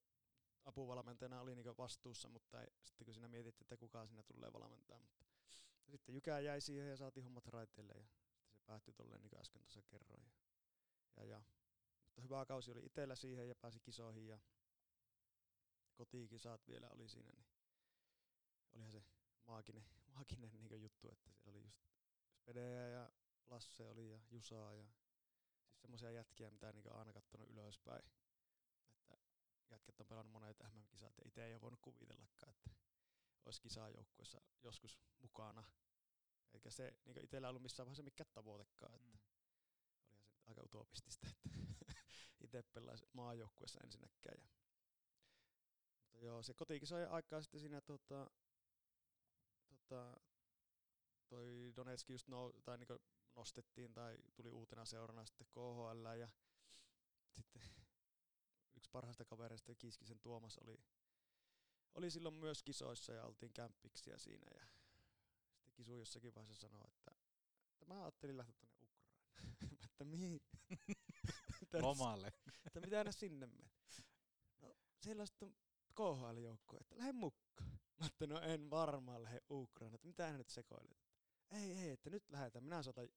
apuvalmentajana oli niinku vastuussa, mutta ei, sitten kun siinä mietittiin, että kuka siinä tulee valmentaa. Mutta sitten Jykä jäi siihen ja saatiin hommat raiteille ja sitten se päättyi tolleen niin kuin äsken tuossa kerroin. Ja, ja mutta hyvä kausi oli itsellä siihen ja pääsi kisoihin ja kotiikisat vielä oli siinä, niin olihan se maaginen, maaginen niin juttu, että siellä oli just Spedejä ja Lasse oli ja Jusaa ja siis semmoisia jätkiä, mitä niin aina katsonut ylöspäin. Että jätkät on pelannut monet MM-kisat ja itse ei ole voinut kuvitellakaan, että olisi kisaajoukkuessa joskus mukana. Eikä se niin itsellä ollut missään vaiheessa mikään tavoitekaan. Että mm aika utopistista, että *laughs* itse pelaisi maajoukkuessa ensinnäkään. Ja. Mutta joo, se kotikisojen aikaa sitten siinä tota, tota, toi Donetski just no, tai niin nostettiin tai tuli uutena seurana sitten KHL ja sitten *laughs* yksi parhaista kavereista Kiskisen Tuomas oli, oli silloin myös kisoissa ja oltiin kämppiksiä siinä ja sitten Kisu jossakin vaiheessa sanoi, että, että mä ajattelin lähteä tuonne *laughs* että mihin? *laughs* Lomalle. että mitä aina sinne menet? No siellä on sitten KHL-joukkue, että lähde mukaan. Mä että no en varmaan lähde Ukraina, että mitä nyt sekoilet? Ei, ei, että nyt lähdetään. Minä soitan,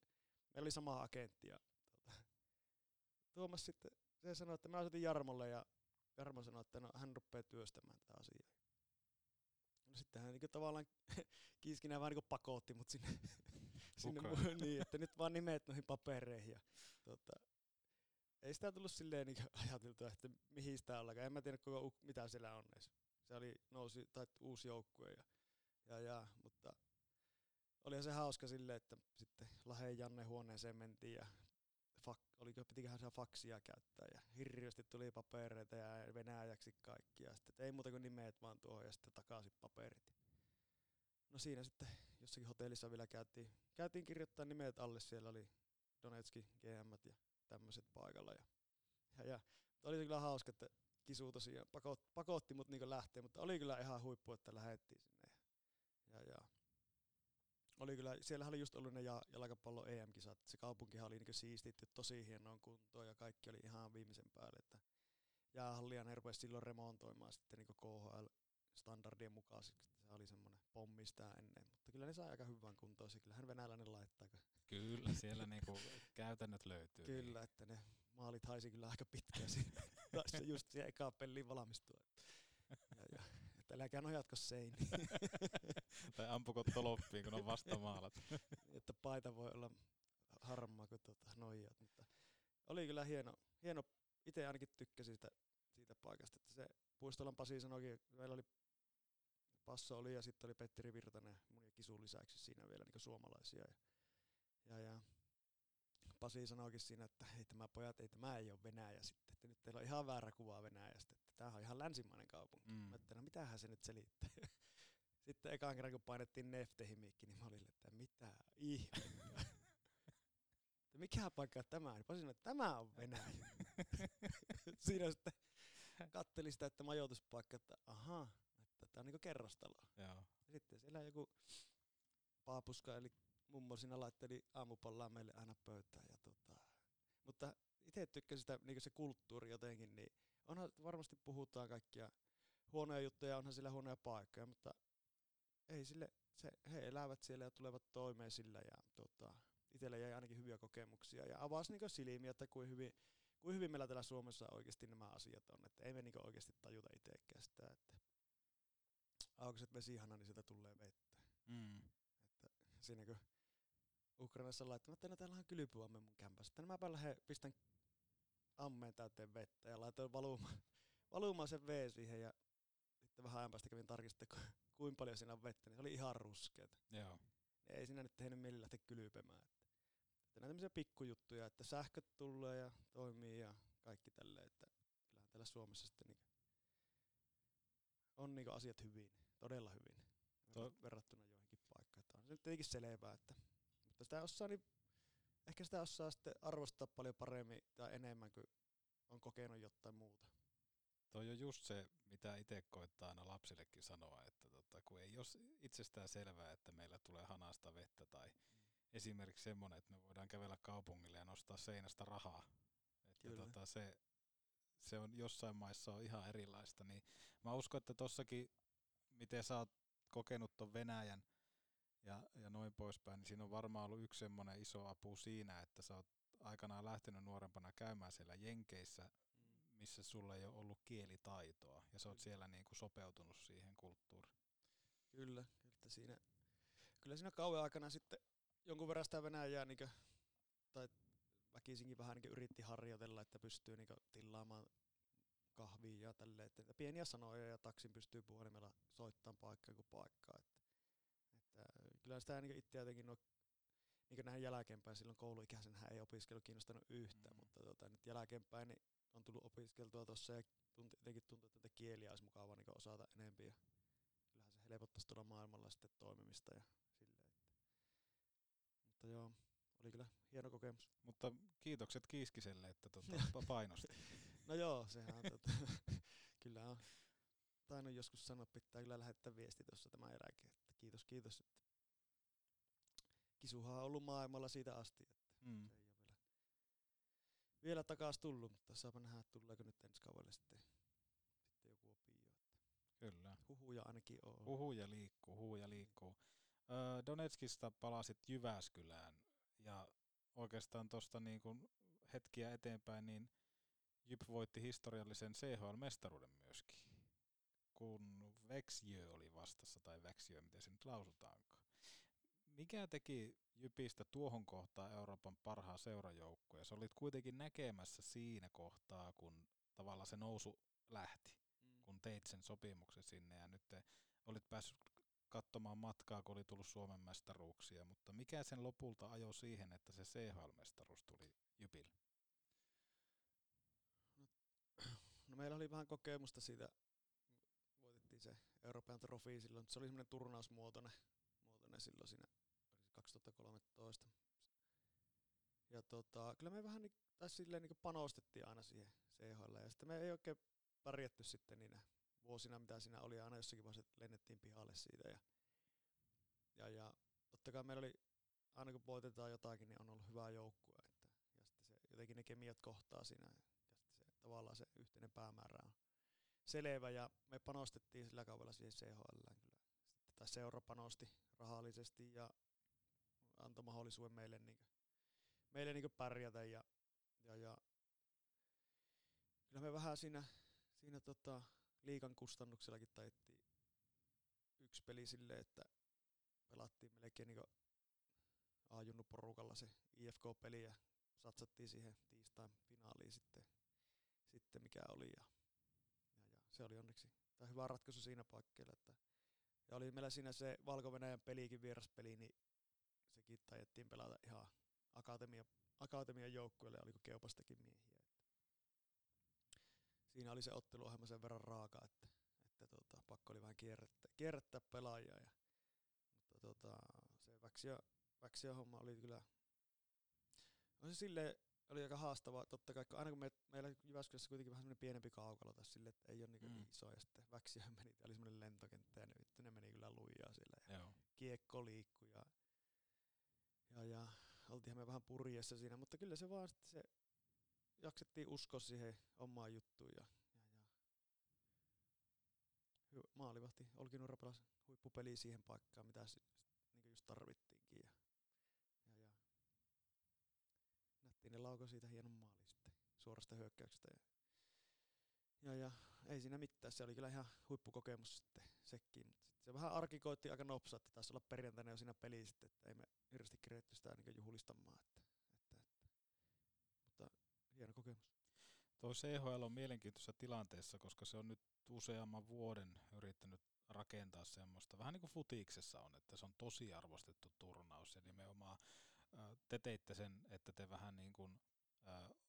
meillä oli sama agentti ja tota, Tuomas sitten, se sanoi, että mä soitin Jarmolle ja Jarmo sanoi, että no, hän rupeaa työstämään tätä asiaa. No sitten hän niin tavallaan *laughs* kiiskinä vähän niin pakotti mut sinne, *laughs* sinne Mukaan. niin, että nyt vaan nimet noihin papereihin. Ja, tota, ei sitä tullut silleen *laughs* niin ajateltu, että mihin sitä ollakaan. En mä tiedä koko, mitä siellä on edes. Se oli nousi, tai uusi joukkue. Ja, ja, ja, mutta olihan se hauska silleen, että sitten Laheen Janne huoneeseen mentiin ja fak, oliko, pitiköhän siellä faksia käyttää ja hirveästi tuli papereita ja venäjäksi kaikki ja sitten ei muuta kuin nimet vaan tuohon ja sitten takaisin paperit. No siinä sitten jossakin hotellissa vielä käytiin, käytiin kirjoittaa nimet alle, siellä oli Donetski, GM ja tämmöiset paikalla ja, ja, ja oli kyllä hauska, että kisu tosiaan pakot, pakotti mut niinku lähteä, mutta oli kyllä ihan huippu, että lähettiin sinne. Ja, ja oli kyllä, siellähän oli just ollut ne ja, jalkapallo EM-kisat, se kaupunkihan oli niinku siistitty tosi hienoon kuntoon ja kaikki oli ihan viimeisen päälle, että jäähallia ne rupesi silloin remontoimaan sitten niinku KHL standardien mukaisesti. Se oli semmoinen pommi sitä ennen, mutta kyllä ne sai aika hyvän kuntoon, se kyllähän venäläinen laittaa. Kyllä, siellä niinku käytännöt löytyy. Kyllä, että ne maalit haisi kyllä aika pitkään siinä. *laughs* Taisi se just siihen ekaan peliin valmistua. Ja, ja, että äläkää nojatko seiniin. *laughs* tai ampuko toloppiin, kun on vastamaalat. *laughs* että paita voi olla harmaa kuin tuota noijat, mutta oli kyllä hieno, hieno itse ainakin tykkäsin siitä, siitä paikasta, että se Puistolan Pasi sanoikin, meillä oli Passo oli ja sitten oli Petteri Virtanen mun ja Kisun lisäksi siinä vielä niin suomalaisia. Ja, ja, ja Pasi sanoikin siinä, että ei tämä pojat, ei tämä ei ole Venäjä sitten, että nyt teillä on ihan väärä kuva Venäjästä, että tämä on ihan länsimainen kaupunki. Mm. Mm. Mä että no mitähän se nyt selittää. *laughs* Sitten ekaan kerran kun painettiin Neftehimiikki, niin mä olin, että mitä ihmettä. Että mikä paikka tämä on? Niin Pasi sanoi, että tämä on Venäjä. *laughs* Siinä sitten katteli sitä, että majoituspaikka, että aha, että tämä on niinku kerrostalo. Joo. Ja sitten siellä joku paapuska, eli mummo siinä laitteli aamupallaa meille aina pöytään. Ja tota, mutta itse tykkäsin sitä niin se kulttuuri jotenkin, niin onhan varmasti puhutaan kaikkia huonoja juttuja, onhan siellä huonoja paikkoja, mutta ei sille, se, he elävät siellä ja tulevat toimeen sillä ja tota, itselle jäi ainakin hyviä kokemuksia ja avasi niin silmiä, että kuin hyvin, kuin hyvin meillä täällä Suomessa oikeasti nämä asiat on, että ei me niin oikeasti tajuta itsekään sitä, että aukaiset vesihana, niin sieltä tulee vettä. Mm. Että siinä kun Ukrainassa laittanut, että no täällä on kylpyamme mun kämpässä. Sitten mä lähden, pistän ammeen täyteen vettä ja laitoin valumaan, *laughs* valumaan sen vee siihen ja sitten vähän ajan päästä kävin tarkistamaan, ku- kuinka paljon siinä on vettä, niin se oli ihan ruskeata. Joo. Ei siinä nyt tehnyt mieli lähteä kylpemään. Että, että näitä tämmöisiä pikkujuttuja, että sähköt tulee ja toimii ja kaikki tälleen, että kyllähän täällä Suomessa sitten niinku on niinku asiat hyvin, todella hyvin To- verrattuna joihinkin paikkaan. Että on se nyt tietenkin selvää, että, mutta sitä osaa, niin ehkä sitä osaa sitten arvostaa paljon paremmin tai enemmän kuin on kokenut jotain muuta. Toi on just se, mitä itse koittaa aina lapsillekin sanoa, että tota, kun ei ole itsestään selvää, että meillä tulee hanasta vettä tai esimerkiksi semmoinen, että me voidaan kävellä kaupungille ja nostaa seinästä rahaa. Että Kyllä. tota, se, se on jossain maissa on ihan erilaista, niin mä uskon, että tossakin, miten sä oot kokenut ton Venäjän ja, ja noin poispäin, niin siinä on varmaan ollut yksi semmoinen iso apu siinä, että sä oot aikanaan lähtenyt nuorempana käymään siellä Jenkeissä, missä sulla ei ole ollut kielitaitoa, ja sä oot siellä niin kuin sopeutunut siihen kulttuuriin. Kyllä, kyllä siinä, kyllä siinä kauan aikana sitten jonkun verran sitä Venäjää niin tai väkisinkin vähän niin yritti harjoitella, että pystyy niin tilaamaan kahvia ja tälleen, että pieniä sanoja ja taksin pystyy puhelimella soittamaan paikkaan kuin paikkaan. Että, että kyllä sitä niin itse jotenkin no, niin näin jälkeenpäin, silloin kouluikäisenä ei opiskelu kiinnostanut yhtään, mm. mutta tota, nyt jälkeenpäin niin on tullut opiskeltua tuossa ja tunti, jotenkin tuntuu, että tätä kieliä olisi mukava niin osata enemmän ja kyllähän se helpottaisi tuolla maailmalla sitten toimimista ja silleen. Että. Mutta joo, oli kyllä hieno kokemus. Mutta kiitokset Kiiskiselle, että tota, *laughs* pa- painosti. no joo, sehän on tota, *laughs* kyllä on tainnut joskus sanoa, pitää kyllä lähettää viesti tuossa tämän jälkeen, että kiitos, kiitos. Että Kisuhan on ollut maailmalla siitä asti, että Mm. se vielä, takas tullut, mutta saapa nähdä, että tuleeko nyt ensi kaudelle sitten, sitten joku opio. Kyllä. huhuja ainakin on. Huhuja liikkuu, huhuja liikkuu. Öö, Donetskista palasit Jyväskylään ja oikeastaan tuosta niin kuin hetkiä eteenpäin, niin Jyp voitti historiallisen CHL-mestaruuden myöskin, kun Växjö oli vastassa, tai Växjö, miten se nyt lausutaankaan. Mikä teki Jypistä tuohon kohtaan Euroopan parhaa seurajoukkoja? Se olit kuitenkin näkemässä siinä kohtaa, kun tavallaan se nousu lähti, mm. kun teit sen sopimuksen sinne, ja nyt te olit päässyt katsomaan matkaa, kun oli tullut Suomen mestaruuksia, mutta mikä sen lopulta ajoi siihen, että se CHL-mestaruus tuli Jypille? No meillä oli vähän kokemusta siitä, voitettiin se Euroopan trofi silloin, se oli semmoinen turnausmuotoinen muotoinen silloin siinä 2013. Ja tota, kyllä me vähän tai silleen niin panostettiin aina siihen CHL, ja sitten me ei oikein pärjätty sitten niinä vuosina, mitä siinä oli, aina jossakin vaiheessa lennettiin pihalle siitä. Ja, ja, ja totta kai meillä oli, aina kun voitetaan jotakin, niin on ollut hyvä joukkue. Että, ja sitten se, jotenkin ne kemiat kohtaa siinä. Ja sitten se, tavallaan se yhteinen päämäärä on selvä. Ja me panostettiin sillä kaudella siihen CHL kyllä. Sitten tai seura panosti rahallisesti ja antoi mahdollisuuden meille, niin kuin, meille niin pärjätä. Ja, ja, ja kyllä me vähän siinä, siinä tota, liikan kustannuksellakin taittiin yksi peli silleen, että pelattiin melkein niin A-junnu porukalla se IFK-peli ja satsattiin siihen tiistain finaaliin sitten, sitten mikä oli. Ja, ja, ja se oli onneksi tämä hyvä ratkaisu siinä paikkeilla. Että, ja oli meillä siinä se valko pelikin vieraspeli, niin sekin tajettiin pelata ihan akatemia, akatemian joukkueelle, oliko Keupastakin miehiä. Että siinä oli se otteluohjelma sen verran raaka, että, että tota, pakko oli vähän kierrättää, kierrättää pelaajia. Ja, mutta tota, se Väksiö, Väksiö homma oli kyllä, on se silleen, oli aika haastavaa, totta kai, aina kun me, meillä Jyväskylässä kuitenkin vähän semmoinen pienempi kaukalo tässä sille, että ei ole niin, mm. niin iso, ja sitten Väksiö *laughs* meni, oli semmoinen lentokenttä, ja ne, vittu, ne meni kyllä lujaa siellä, ja Joo. kiekko liikkui, ja, ja, ja oltiinhan me vähän purjessa siinä, mutta kyllä se vaan sitten se jaksettiin uskoa siihen omaan juttuun ja, ja, ja maalivahti Olkinurra pelasi huippupeli siihen paikkaan, mitä niin just tarvittiinkin. Ja, ja, ja nättiin ne lauko siitä hienon maali sitten suorasta hyökkäyksestä. Ja, ja, ja ei siinä mitään, se oli kyllä ihan huippukokemus sitten sekin. Sitten se vähän arkikoitti aika nopsatti, taisi olla perjantaina jo siinä peli sitten, että ei me hirveästi keretty sitä niin juhlistamaan. Että, että, että. Mutta hieno kokemus. Tuo CHL on mielenkiintoisessa tilanteessa, koska se on nyt useamman vuoden yrittänyt rakentaa semmoista, vähän niin kuin futiksessa on, että se on tosi arvostettu turnaus ja nimenomaan te teitte sen, että te vähän niin kuin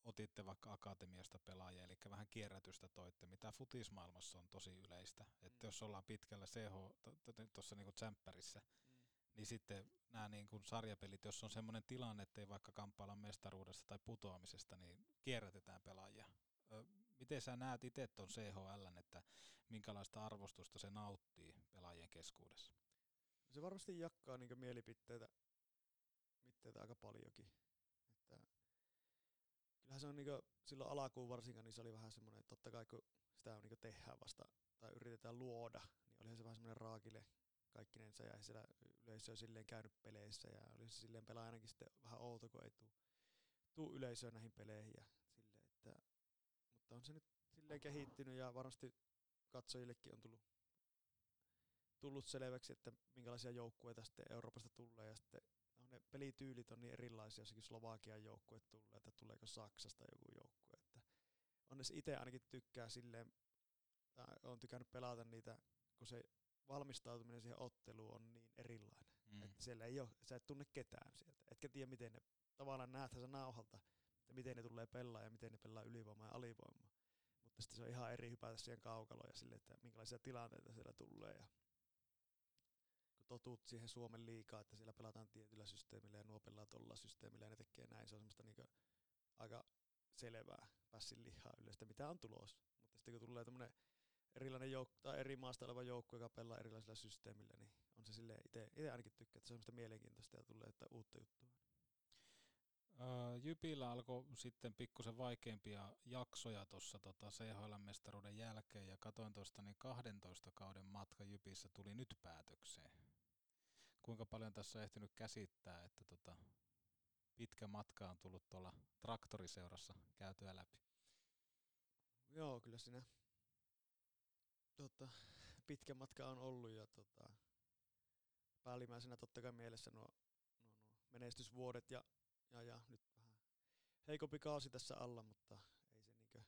otitte vaikka akatemiasta pelaajia, eli vähän kierrätystä toitte, mitä futismaailmassa on tosi yleistä. Että mm. jos ollaan pitkällä CH, tuossa niinku tsemppärissä, mm. niin sitten nämä niinku sarjapelit, jos on semmoinen tilanne, että ei vaikka kamppailla mestaruudesta tai putoamisesta, niin kierrätetään pelaajia. Miten sä näet itse tuon CHL, että minkälaista arvostusta se nauttii pelaajien keskuudessa? Se varmasti jakaa niinku mielipiteitä, mitteitä aika paljonkin. Kyllähän se on niinku, silloin alakuun varsinkaan, niin se oli vähän semmoinen, että totta kai kun sitä on niinku tehdään vasta tai yritetään luoda, niin olihan se vähän semmoinen raakille kaikkinensa ja siellä yleisö on silleen käynyt peleissä ja oli se silleen pelaajanakin sitten vähän outo, kun ei tuu, tuu yleisöä näihin peleihin ja silleen, että, mutta on se nyt silleen kehittynyt ja varmasti katsojillekin on tullut, tullut selväksi, että minkälaisia joukkueita sitten Euroopasta tulee ja sitten ne pelityylit on niin erilaisia, jossakin Slovakian joukkue tulee, että tuleeko Saksasta joku joukkue. Että onneksi itse ainakin tykkää silleen, on tykännyt pelata niitä, kun se valmistautuminen siihen otteluun on niin erilainen. Mm. Että siellä ei ole, sä et tunne ketään sieltä. Etkä tiedä, miten ne, tavallaan näethän sä nauhalta, että miten ne tulee pelaa ja miten ne pelaa ylivoimaa ja alivoimaa. Mutta sitten se on ihan eri hypätä siihen kaukaloon ja sille, että minkälaisia tilanteita siellä tulee. Ja totut siihen Suomen liikaa, että siellä pelataan tietyllä systeemillä ja nuo pelaa tuolla systeemillä ja ne tekee näin. Se on semmoista niinku aika selvää pässin lihaa yleistä, mitä on tulos. Mutta sitten kun tulee tämmöinen erilainen jouk- tai eri maasta oleva joukko, joka pelaa erilaisilla systeemillä, niin on se silleen, itse ainakin tykkää, että se on semmoista mielenkiintoista ja tulee että uutta juttua. Jypillä alkoi sitten pikkusen vaikeampia jaksoja tuossa tota CHL-mestaruuden jälkeen ja katoin tuosta niin 12 kauden matka Jypissä tuli nyt päätökseen kuinka paljon tässä on ehtinyt käsittää, että tota, pitkä matka on tullut tuolla traktoriseurassa käytyä läpi. Joo, kyllä siinä tota, pitkä matka on ollut ja tota, päällimmäisenä totta kai mielessä nuo, nuo, nuo menestysvuodet ja, ja, ja nyt vähän heikompi kausi tässä alla, mutta ei se niinkö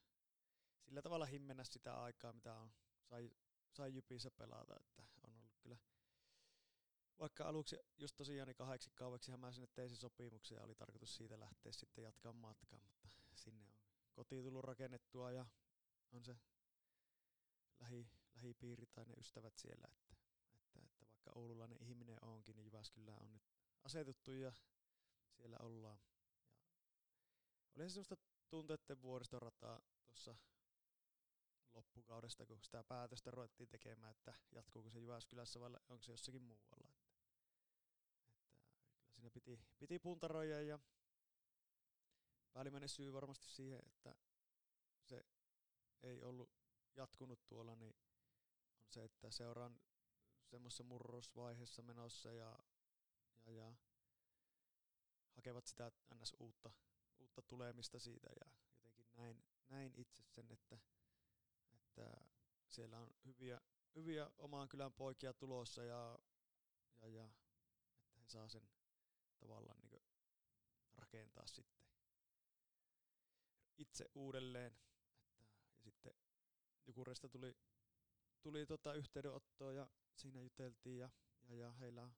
sillä tavalla himmennä sitä aikaa, mitä on, sai, sai Jypissä pelata, että on ollut kyllä vaikka aluksi just tosiaan niin kahdeksi kaueksi mä sinne tein sopimuksen ja oli tarkoitus siitä lähteä sitten jatkaa matkaa, mutta sinne on koti tullut rakennettua ja on se lähi, lähipiiri tai ne ystävät siellä, että, että, että vaikka oululainen ihminen onkin, niin Jyväskylään on nyt asetuttu ja siellä ollaan. Ja oli se semmoista tunteiden vuoristorataa tuossa loppukaudesta, kun sitä päätöstä ruvettiin tekemään, että jatkuuko se Jyväskylässä vai onko se jossakin muualla. Siinä piti, piti puntaroida ja päällimmäinen syy varmasti siihen, että se ei ollut jatkunut tuolla, niin on se, että seuraan semmoisessa murrosvaiheessa menossa ja, ja, ja hakevat sitä ns. uutta, uutta tulemista siitä ja jotenkin näin, näin itse sen, että, että siellä on hyviä, hyviä omaan kylän poikia tulossa ja, ja, ja että he saa sen tavallaan niin rakentaa sitten itse uudelleen. Että, ja sitten Jukuresta tuli, tuli tota yhteydenottoa ja siinä juteltiin ja, ja, ja heillä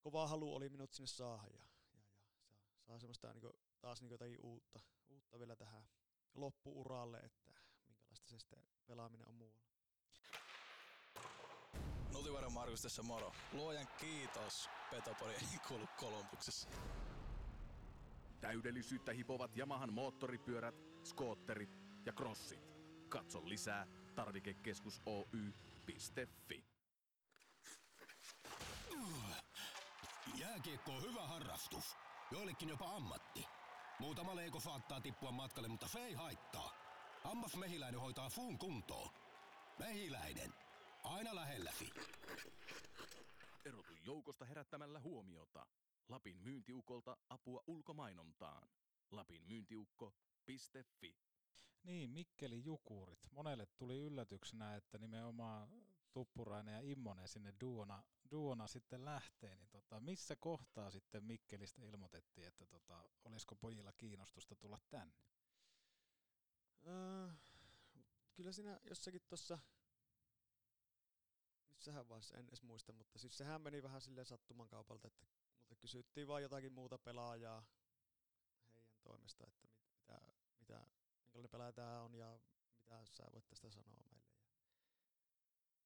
kova halu oli minut sinne saada ja, ja, ja saa, saa semmoista niin kuin, taas niin jotakin uutta, uutta vielä tähän loppuuralle, että minkälaista se sitten pelaaminen on muualla. Nutivainen Markus tässä moro. Luojan kiitos. Petopori ei kuulu Kolumbuksessa. Täydellisyyttä hipovat Yamahan moottoripyörät, skootterit ja crossit. Katso lisää tarvikekeskus Oy.fi. Jääkiekko on hyvä harrastus. Joillekin jopa ammatti. Muutama leiko saattaa tippua matkalle, mutta se ei haittaa. Ammas mehiläinen hoitaa fuun kuntoon. Mehiläinen. Aina lähelläsi. Erotu joukosta herättämällä huomiota. Lapin myyntiukolta apua ulkomainontaan. Lapin myyntiukko.fi Niin, Mikkeli Jukurit. Monelle tuli yllätyksenä, että nimenomaan Tuppurainen ja Immonen sinne duona, duona sitten lähtee. Niin tota, missä kohtaa sitten Mikkelistä ilmoitettiin, että tota, olisiko pojilla kiinnostusta tulla tänne? Öö, kyllä siinä jossakin tuossa, missähän vaiheessa en edes muista, mutta siis sehän meni vähän silleen sattuman kaupalta, että mutta kysyttiin vaan jotakin muuta pelaajaa heidän toimesta, että mit, mitä, mitä, minkälainen pelaaja tämä on ja mitä sä voit tästä sanoa meille.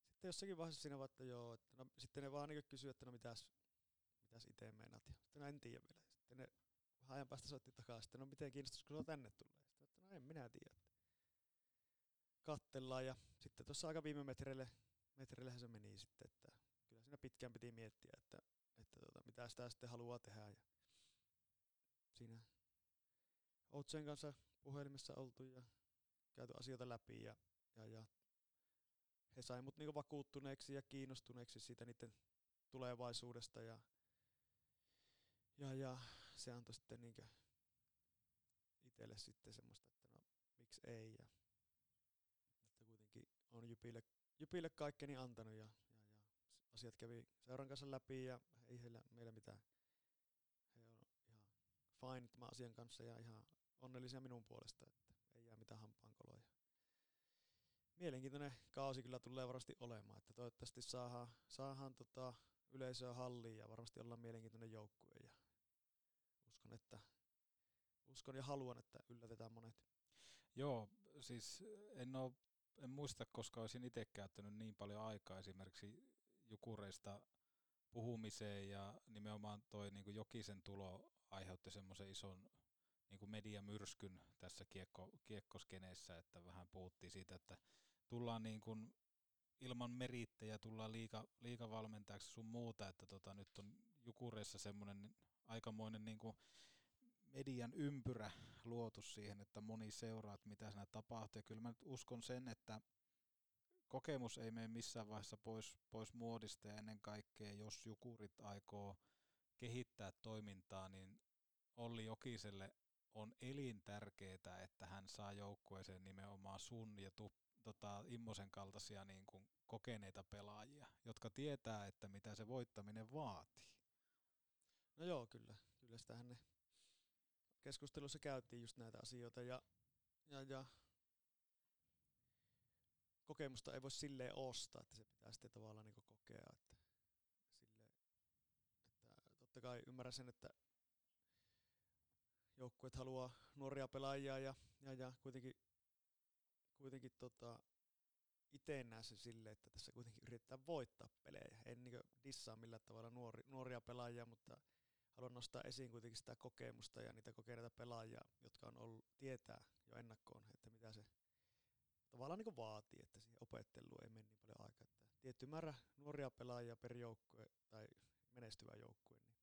Ja sitten jossakin vaiheessa siinä vaan, että joo, että no, sitten ne vaan niin kysyy, että no mitäs, mitäs itse meinat. Ja sitten no en tiedä vielä. Sitten ne vähän ajan päästä soitti takaisin, että no miten kiinnostus, kun tänne tulee. Sitten no en minä tiedä. Kattellaan ja sitten tuossa aika viime metreille, metreillehän se meni sitten, että kyllä siinä pitkään piti miettiä, että, että tota, mitä sitä sitten haluaa tehdä. Ja siinä Outsen kanssa puhelimessa oltu ja käyty asioita läpi ja, ja, ja he sai mut niinku vakuuttuneeksi ja kiinnostuneeksi siitä niiden tulevaisuudesta ja, ja, ja se antoi sitten niinku itselle sitten semmoista, että no miksi ei ja että kuitenkin on Jypille, Jypille kaikkeni antanut ja, ja, ja asiat kävi seuran kanssa läpi ja ei heillä meillä mitään. He on ihan fine tämän asian kanssa ja ihan onnellisia minun puolesta, että ei jää mitään hampaankoloja. Mielenkiintoinen kausi kyllä tulee varmasti olemaan, että toivottavasti saadaan, saadaan tota yleisöä halliin ja varmasti ollaan mielenkiintoinen joukkue ja uskon, että uskon ja haluan, että yllätetään monet. Joo, siis en, ole, en muista, koska olisin itse käyttänyt niin paljon aikaa esimerkiksi Jukureista puhumiseen ja nimenomaan toi niin Jokisen tulo aiheutti semmoisen ison niin kuin mediamyrskyn tässä kiekko, kiekkoskeneessä, että vähän puhuttiin siitä, että tullaan niin kuin ilman merittejä, tullaan liika, liikavalmentajaksi sun muuta, että tota, nyt on Jukureissa semmoinen aikamoinen niin kuin median ympyrä luotu siihen, että moni seuraa, että mitä siinä tapahtuu. Ja kyllä mä nyt uskon sen, että kokemus ei mene missään vaiheessa pois, pois muodista ja ennen kaikkea, jos Jukurit aikoo kehittää toimintaa, niin Olli Jokiselle on elintärkeää, että hän saa joukkueeseen nimenomaan sun ja tu, tota, Immosen kaltaisia niin kuin kokeneita pelaajia, jotka tietää, että mitä se voittaminen vaatii. No joo, kyllä. Kyllä sitähän ne keskustelussa käytiin just näitä asioita ja, ja, ja kokemusta ei voi silleen ostaa, että se pitää sitten tavallaan niin kokea. Että, sille, että totta kai ymmärrän sen, että joukkueet haluaa nuoria pelaajia ja, ja, ja kuitenkin, kuitenkin tota, itse näe se sille, että tässä kuitenkin yritetään voittaa pelejä. En niin dissaa millään tavalla nuori, nuoria pelaajia, mutta haluan nostaa esiin kuitenkin sitä kokemusta ja niitä kokeneita pelaajia, jotka on ollut, tietää jo ennakkoon, että mitä se tavallaan niin vaatii, että siihen opetteluun ei mene niin paljon aikaa. Että tietty määrä nuoria pelaajia per joukkue tai menestyvä joukkue, niin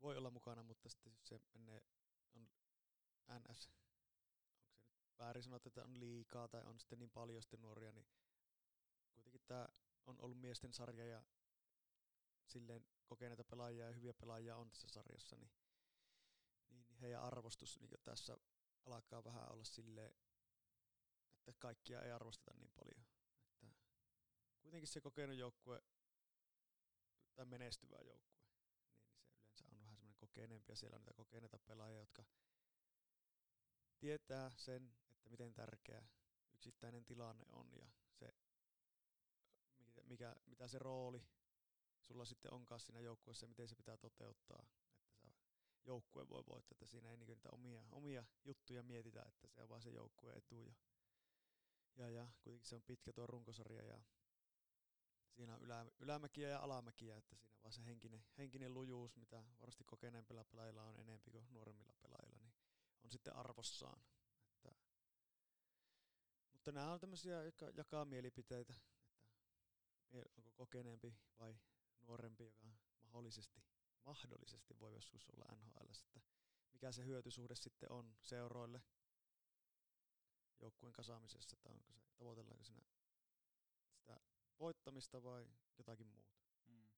voi olla mukana, mutta sitten se menee, on NS, onko se nyt väärin sanoa, että on liikaa tai on sitten niin paljon sitten nuoria, niin kuitenkin tämä on ollut miesten sarja ja silleen kokeneita pelaajia ja hyviä pelaajia on tässä sarjassa, niin, niin, niin heidän arvostus niin tässä alkaa vähän olla silleen, että kaikkia ei arvosteta niin paljon. Että kuitenkin se kokenut joukkue tai menestyvä joukkue, niin, niin se yleensä on vähän semmoinen kokeneempi ja siellä on niitä kokeneita pelaajia, jotka tietää sen, että miten tärkeä yksittäinen tilanne on ja se, mikä, mitä se rooli sulla sitten onkaan siinä joukkueessa miten se pitää toteuttaa, että sä joukkue voi voittaa, että siinä ei niinku niitä omia, omia juttuja mietitä, että se on vaan se joukkueen etu ja, ja, ja kuitenkin se on pitkä tuo runkosarja ja siinä on ylä, ylämäkiä ja alamäkiä, että siinä vaan se henkinen, henkinen lujuus, mitä varmasti kokeneempilla pelaajilla on enemmän kuin nuoremmilla pelaajilla, niin on sitten arvossaan. Että, mutta nämä on tämmöisiä, jotka jakaa mielipiteitä, että onko kokeneempi vai nuorempi, joka mahdollisesti, mahdollisesti voi joskus olla NHL, että mikä se hyötysuhde sitten on seuroille joukkueen kasaamisessa, että onko se, tavoitellaanko siinä sitä voittamista vai jotakin muuta. Mm.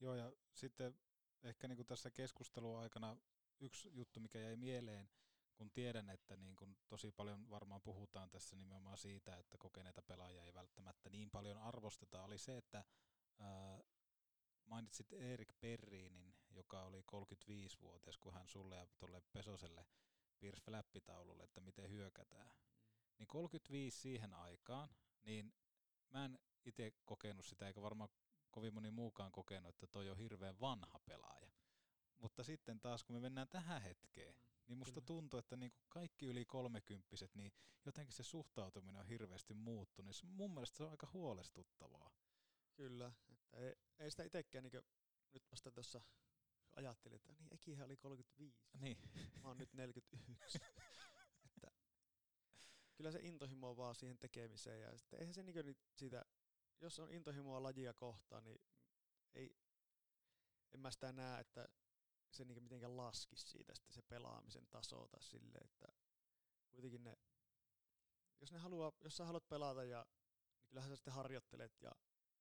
Joo, ja sitten ehkä niin kuin tässä keskustelun aikana yksi juttu, mikä jäi mieleen, kun tiedän, että niin kun tosi paljon varmaan puhutaan tässä nimenomaan siitä, että kokeneita pelaajia ei välttämättä niin paljon arvosteta, oli se, että ää, mainitsit Erik Perriinin, joka oli 35-vuotias, kun hän sulle ja tuolle Pesoselle piirsi flappitaululle, että miten hyökätään. Mm. Niin 35 siihen aikaan, niin mä en itse kokenut sitä, eikä varmaan kovin moni muukaan kokenut, että toi on hirveän vanha pelaaja. Mutta sitten taas, kun me mennään tähän hetkeen, mm, niin musta kyllä. tuntuu, että niinku kaikki yli kolmekymppiset, niin jotenkin se suhtautuminen on hirveästi muuttunut. Mun mielestä se on aika huolestuttavaa. Kyllä, ei, ei sitä itsekään niin nyt vasta tuossa ajattelin, että niin Ekihän oli 35. Niin. Mä oon nyt 41. *laughs* että kyllä se intohimo on vaan siihen tekemiseen ja sitten eihän se niin siitä, jos on intohimoa lajia kohtaan, niin ei, en mä sitä näe, että se niin mitenkään laskisi siitä sitten se pelaamisen taso tai silleen, että kuitenkin ne, jos ne haluaa, jos sä haluat pelata ja niin kyllähän sä sitten harjoittelet ja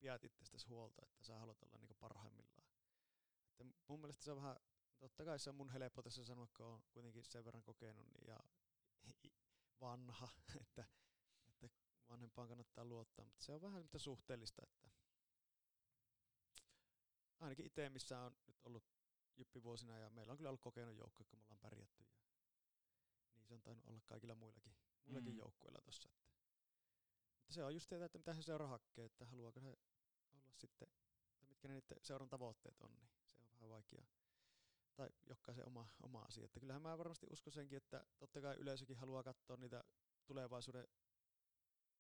pidät itsestäsi huolta, että sä haluat olla niinku parhaimmillaan. Että mun mielestä se on vähän, totta kai se on mun helppo tässä sanoa, kun on kuitenkin sen verran kokenut niin ja vanha, *laughs* että, että vanhempaan kannattaa luottaa, mutta se on vähän mitä suhteellista, että ainakin itse, missä on nyt ollut jyppivuosina ja meillä on kyllä ollut kokenut joukkoja, kun me ollaan pärjätty. Ja niin se on tainnut olla kaikilla muillakin, muillakin mm. joukkueilla tuossa. Mutta se on just sitä, että mitä se seura hakkee, että haluaako se olla sitten, tai mitkä ne niiden seuran tavoitteet on, niin se on vähän vaikea. Tai jokaisen oma, oma asia. Että kyllähän mä varmasti uskon senkin, että totta kai yleisökin haluaa katsoa niitä tulevaisuuden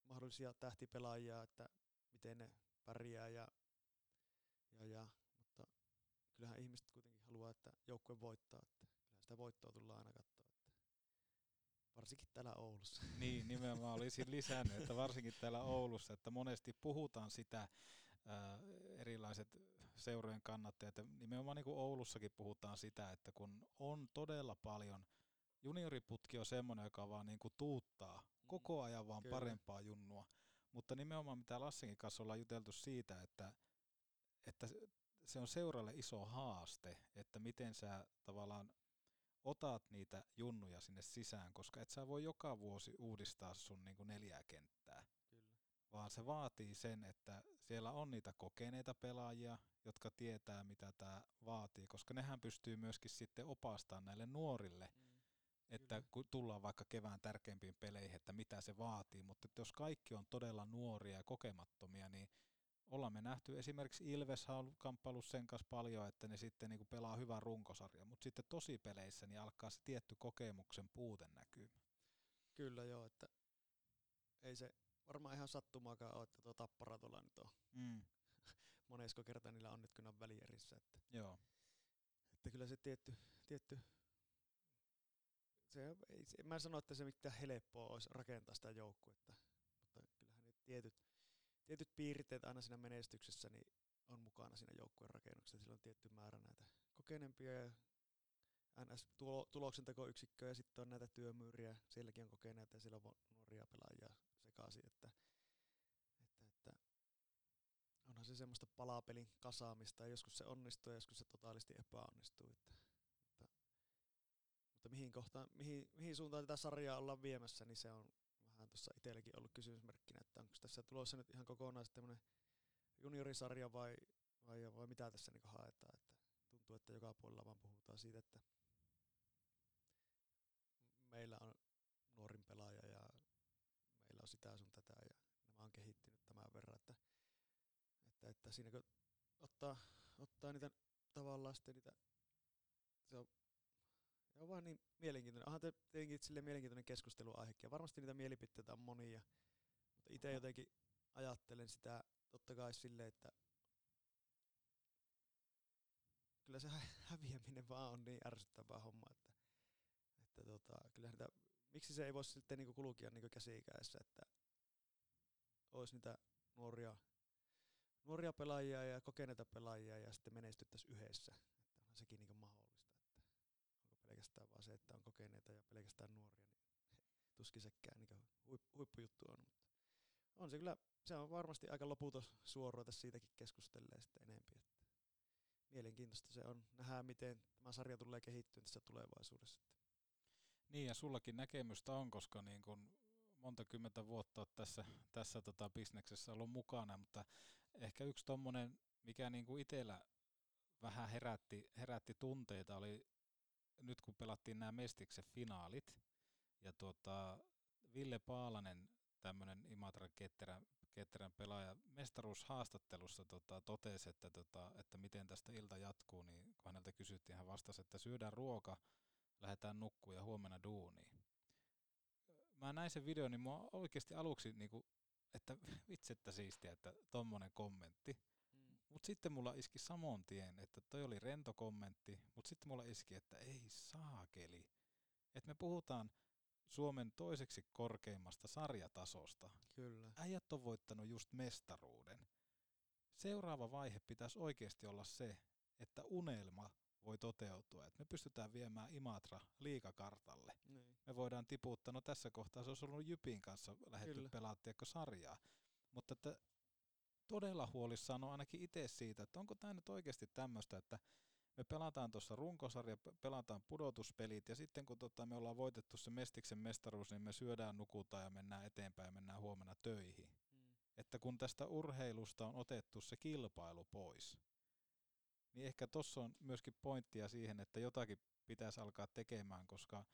mahdollisia tähtipelaajia, että miten ne pärjää ja, ja, ja mutta kyllähän ihmiset kuitenkin haluaa, että joukkue voittaa, että kyllähän sitä voittoa tullaan aina katsoa. Että varsinkin täällä Oulussa. Niin, nimenomaan olisin lisännyt, että varsinkin täällä Oulussa, että monesti puhutaan sitä, erilaiset seurojen kannattajat. Ja nimenomaan niin kuin Oulussakin puhutaan sitä, että kun on todella paljon, junioriputki on semmoinen, joka vaan niin kuin tuuttaa mm, koko ajan vaan Kyllä. parempaa junnua. Mutta nimenomaan mitä Lassinkin kanssa ollaan juteltu siitä, että, että se on seuralle iso haaste, että miten sä tavallaan otat niitä junnuja sinne sisään, koska et sä voi joka vuosi uudistaa sun niin kuin neljää kenttää. Vaan se vaatii sen, että siellä on niitä kokeneita pelaajia, jotka tietää, mitä tämä vaatii, koska nehän pystyy myöskin sitten opastamaan näille nuorille, mm, että kyllä. kun tullaan vaikka kevään tärkeimpiin peleihin, että mitä se vaatii, mutta että jos kaikki on todella nuoria ja kokemattomia, niin ollaan me nähty esimerkiksi Ilves on kamppailu sen kanssa paljon, että ne sitten niin pelaa hyvän runkosarja, mutta sitten tosi peleissä niin alkaa se tietty kokemuksen puute näkyy. Kyllä joo, että ei se varmaan ihan sattumaakaan ole, että tuo tappara tuolla nyt on. Mm. *laughs* Monesko kerta niillä on nyt kyllä välierissä. Että, joo. että kyllä se tietty, tietty se, ei, mä en sano, että se mitään helppoa olisi rakentaa sitä joukkuetta, mutta kyllähän ne tietyt, tietyt piirteet aina siinä menestyksessä niin on mukana siinä joukkueen rakennuksessa. Sillä on tietty määrä näitä kokeneempia ja NS tuloksentekoyksikköä ja sitten on näitä työmyyriä, sielläkin on kokeneita ja siellä on nuoria pelaajia sekaisin, että, että, että onhan se semmoista palapelin kasaamista ja joskus se onnistuu ja joskus se totaalisti epäonnistuu. Että, mutta, mutta mihin, kohtaan, mihin, mihin suuntaan tätä sarjaa ollaan viemässä, niin se on vähän tuossa itselläkin ollut kysymysmerkkinä, että onko tässä tulossa nyt ihan kokonaan tämmöinen juniorisarja vai, vai, vai mitä tässä niin haetaan. Että tuntuu, että joka puolella vaan puhutaan siitä, että meillä on nuorin pelaaja sitä sun tätä ja nämä on kehittynyt tämän verran, että, että, että siinä kun ottaa, ottaa niitä tavallaan sitten niitä, se on, se on vaan niin mielenkiintoinen. Onhan te, tietenkin sille mielenkiintoinen keskusteluaihekin ja varmasti niitä mielipiteitä on monia, mutta itse jotenkin ajattelen sitä totta kai silleen, että kyllä se häviäminen vaan on niin ärsyttävää homma, että, että tota, kyllä niitä, miksi se ei voisi sitten niinku kulkia niinku käsikäessä, että olisi niitä nuoria, nuoria pelaajia ja kokeneita pelaajia ja sitten menestyttäisiin yhdessä. Että on sekin niinku mahdollista, että onko pelkästään vaan se, että on kokeneita ja pelkästään nuoria, niin *laughs* tuskin sekään niinku huippujuttu on. Mutta on se kyllä, se on varmasti aika loputon suoruota siitäkin keskustelee sitten enempi. Että mielenkiintoista se on. Nähdään, miten tämä sarja tulee kehittyä tässä tulevaisuudessa. Niin, ja sullakin näkemystä on, koska niin kun monta kymmentä vuotta tässä, tässä tota bisneksessä ollut mukana, mutta ehkä yksi tommonen, mikä niin kuin itsellä vähän herätti, herätti tunteita, oli nyt kun pelattiin nämä Mestiksen finaalit, ja tuota, Ville Paalanen, tämmöinen Imatran ketterä, ketterän pelaaja, mestaruushaastattelussa tota, totesi, että, tota, että miten tästä ilta jatkuu, niin kun häneltä kysyttiin, hän vastasi, että syödään ruoka, lähdetään nukkuun ja huomenna duuniin. Mä näin sen videon, niin mua oikeasti aluksi, niin kuin, että *laughs* vitsettä siistiä, että tommonen kommentti. Mm. Mutta sitten mulla iski samoin tien, että toi oli rento kommentti, mutta sitten mulla iski, että ei saakeli. Että me puhutaan Suomen toiseksi korkeimmasta sarjatasosta. Kyllä. Äijät on voittanut just mestaruuden. Seuraava vaihe pitäisi oikeasti olla se, että unelma voi toteutua. Että me pystytään viemään Imatra liikakartalle. Niin. Me voidaan tiputtaa, no tässä kohtaa se olisi ollut Jypin kanssa lähetty pelaatteko sarjaa. Mutta että todella huolissaan on ainakin itse siitä, että onko tämä nyt oikeasti tämmöistä, että me pelataan tuossa runkosarja, pelataan pudotuspelit ja sitten kun tota, me ollaan voitettu se Mestiksen mestaruus, niin me syödään, nukutaan ja mennään eteenpäin ja mennään huomenna töihin. Mm. Että kun tästä urheilusta on otettu se kilpailu pois, niin ehkä tuossa on myöskin pointtia siihen, että jotakin pitäisi alkaa tekemään, koska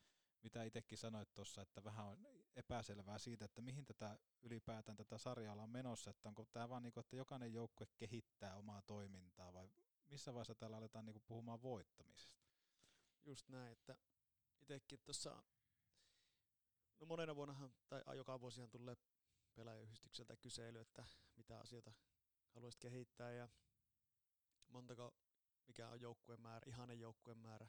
mitä itsekin sanoit tuossa, että vähän on epäselvää siitä, että mihin tätä ylipäätään tätä sarjaa on menossa, että onko tämä vaan niin kuin, että jokainen joukkue kehittää omaa toimintaa vai missä vaiheessa täällä aletaan niinku puhumaan voittamisesta? Just näin, että itsekin tuossa, no monena vuonnahan, tai joka vuosihan tulee pelaajayhdistykseltä kysely, että mitä asioita haluaisit kehittää ja montako, mikä on joukkueen määrä, ihanen joukkueen määrä,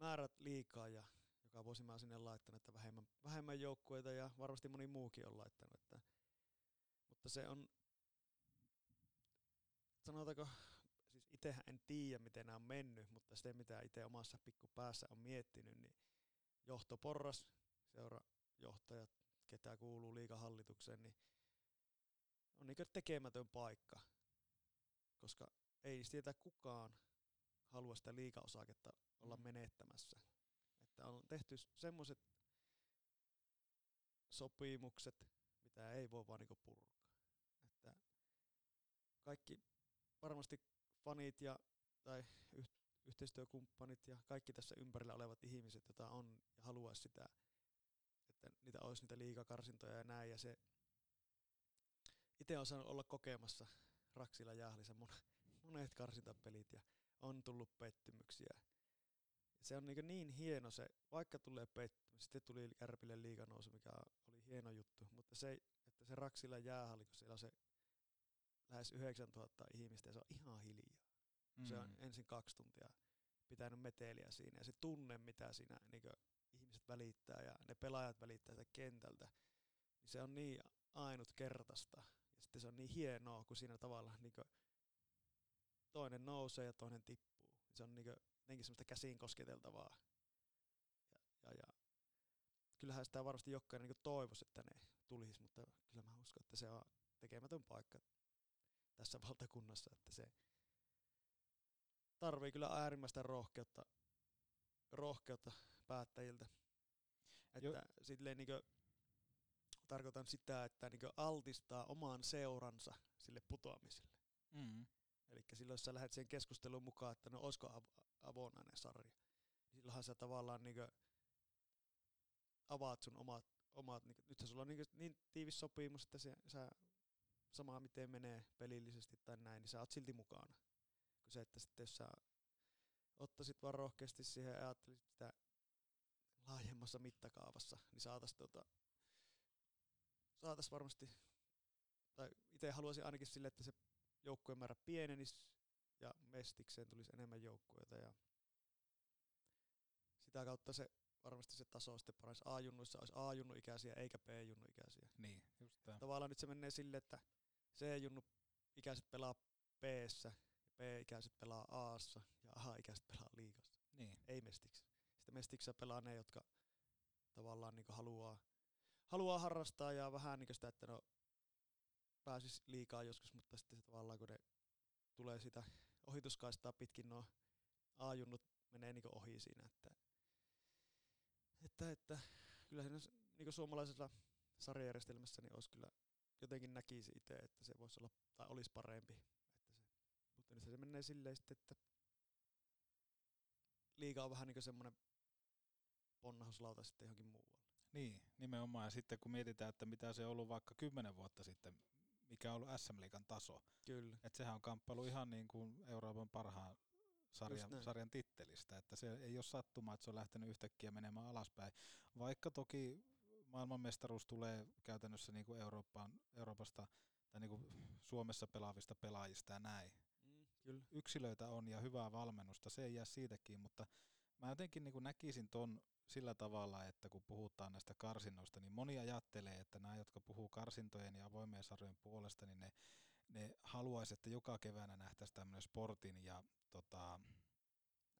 määrät liikaa ja joka vuosi mä sinne laittanut, että vähemmän, vähemmän joukkueita ja varmasti moni muukin on laittanut, että, mutta se on, sanotaanko, siis itsehän en tiedä, miten nämä on mennyt, mutta se, mitä itse omassa pikkupäässä on miettinyt, niin johtoporras, seurajohtajat, ketä kuuluu liikahallitukseen, niin on niin tekemätön paikka. Koska ei tietää kukaan halua sitä liikaosaketta olla Mm. menettämässä. Että on tehty semmoiset sopimukset, mitä ei voi vaan niinku purkaa. Että kaikki varmasti fanit ja tai yh, yhteistyökumppanit ja kaikki tässä ympärillä olevat ihmiset, joita on ja haluaisi sitä, että niitä olisi niitä liikakarsintoja ja näin. Ja se itse on saanut olla kokemassa Raksilla Jahlissa mon- monet karsintapelit ja on tullut pettymyksiä. Se on niin, niin hieno se, vaikka tulee pettymys, sitten tuli Kärpille liiganousu, mikä oli hieno juttu, mutta se, että se Raksilla jäähalli, kun siellä on se lähes 9000 ihmistä ja se on ihan hiljaa. Mm. Se on Mm. ensin kaksi tuntia pitänyt meteliä siinä ja se tunne, mitä siinä niin ihmiset välittää ja ne pelaajat välittää sitä kentältä, niin se on niin ainutkertaista. Ja sitten se on niin hienoa, kun siinä tavallaan niin toinen nousee ja toinen tippuu. Se on niin jotenkin semmoista käsiin kosketeltavaa. Ja, ja, ja kyllähän sitä varmasti jokainen niin toivoisi, että ne tulisi, mutta kyllä mä uskon, että se on tekemätön paikka tässä valtakunnassa, että se tarvii kyllä äärimmäistä rohkeutta, rohkeutta päättäjiltä. Että Jo- silleen niin tarkoitan sitä, että niin altistaa omaan seuransa sille putoamiselle. Mm. Eli silloin jos sä lähdet siihen keskusteluun mukaan, että no olisiko av- avonainen sarja, niin silloinhan sä tavallaan niin avaat sun omat, omat niin nythän sulla on niin, niin tiivis sopimus, että se, sä samaa miten menee pelillisesti tai näin, niin sä oot silti mukana. Kun se, että sitten jos sä ottaisit vaan rohkeasti siihen ja ajattelisit sitä laajemmassa mittakaavassa, niin saatais tota, saatais varmasti, tai itse haluaisin ainakin sille, että se joukkueen määrä pienenisi ja mestikseen tulisi enemmän joukkueita ja sitä kautta se varmasti se taso sitten paranisi. A-junnuissa olisi A-junnu-ikäisiä eikä B-junnu-ikäisiä. Niin, just tää. Tavallaan nyt se menee silleen, että C-junnu-ikäiset pelaa b ja B-ikäiset pelaa A-ssa ja A-ikäiset pelaa liigassa. Niin. Ei mestiksi. Sitten mestiksessä pelaa ne, jotka tavallaan niin haluaa, haluaa harrastaa ja vähän niin sitä, että no pääsis liikaa joskus, mutta sitten se tavallaan kun ne tulee sitä ohituskaistaa pitkin, no A-junnut menee niin ohi siinä, että, että, että kyllä siinä niin suomalaisessa sarjajärjestelmässä niin olisi kyllä jotenkin näkisi itse, että se voisi olla tai olisi parempi. Että se, mutta nyt se menee silleen sitten, että liiga on vähän niin semmoinen ponnahuslauta sitten johonkin muualle. Niin, nimenomaan. Ja sitten kun mietitään, että mitä se on ollut vaikka kymmenen vuotta sitten, mikä on ollut SM Liigan taso. Kyllä. Että sehän on kamppailu ihan niin kuin Euroopan parhaan sarjan, sarjan tittelistä. Että se ei ole sattuma, että se on lähtenyt yhtäkkiä menemään alaspäin. Vaikka toki maailmanmestaruus tulee käytännössä niin kuin Eurooppaan, Euroopasta tai niin kuin Suomessa pelaavista pelaajista ja näin. Mm, kyllä. Yksilöitä on ja hyvää valmennusta, se ei jää siitäkin, mutta mä jotenkin niin näkisin ton sillä tavalla, että kun puhutaan näistä karsinnoista, niin moni ajattelee, että nämä, jotka puhuu karsintojen ja avoimien sarjojen puolesta, niin ne, ne haluaisi, että joka keväänä nähtäisiin tämmöinen sportin ja tota,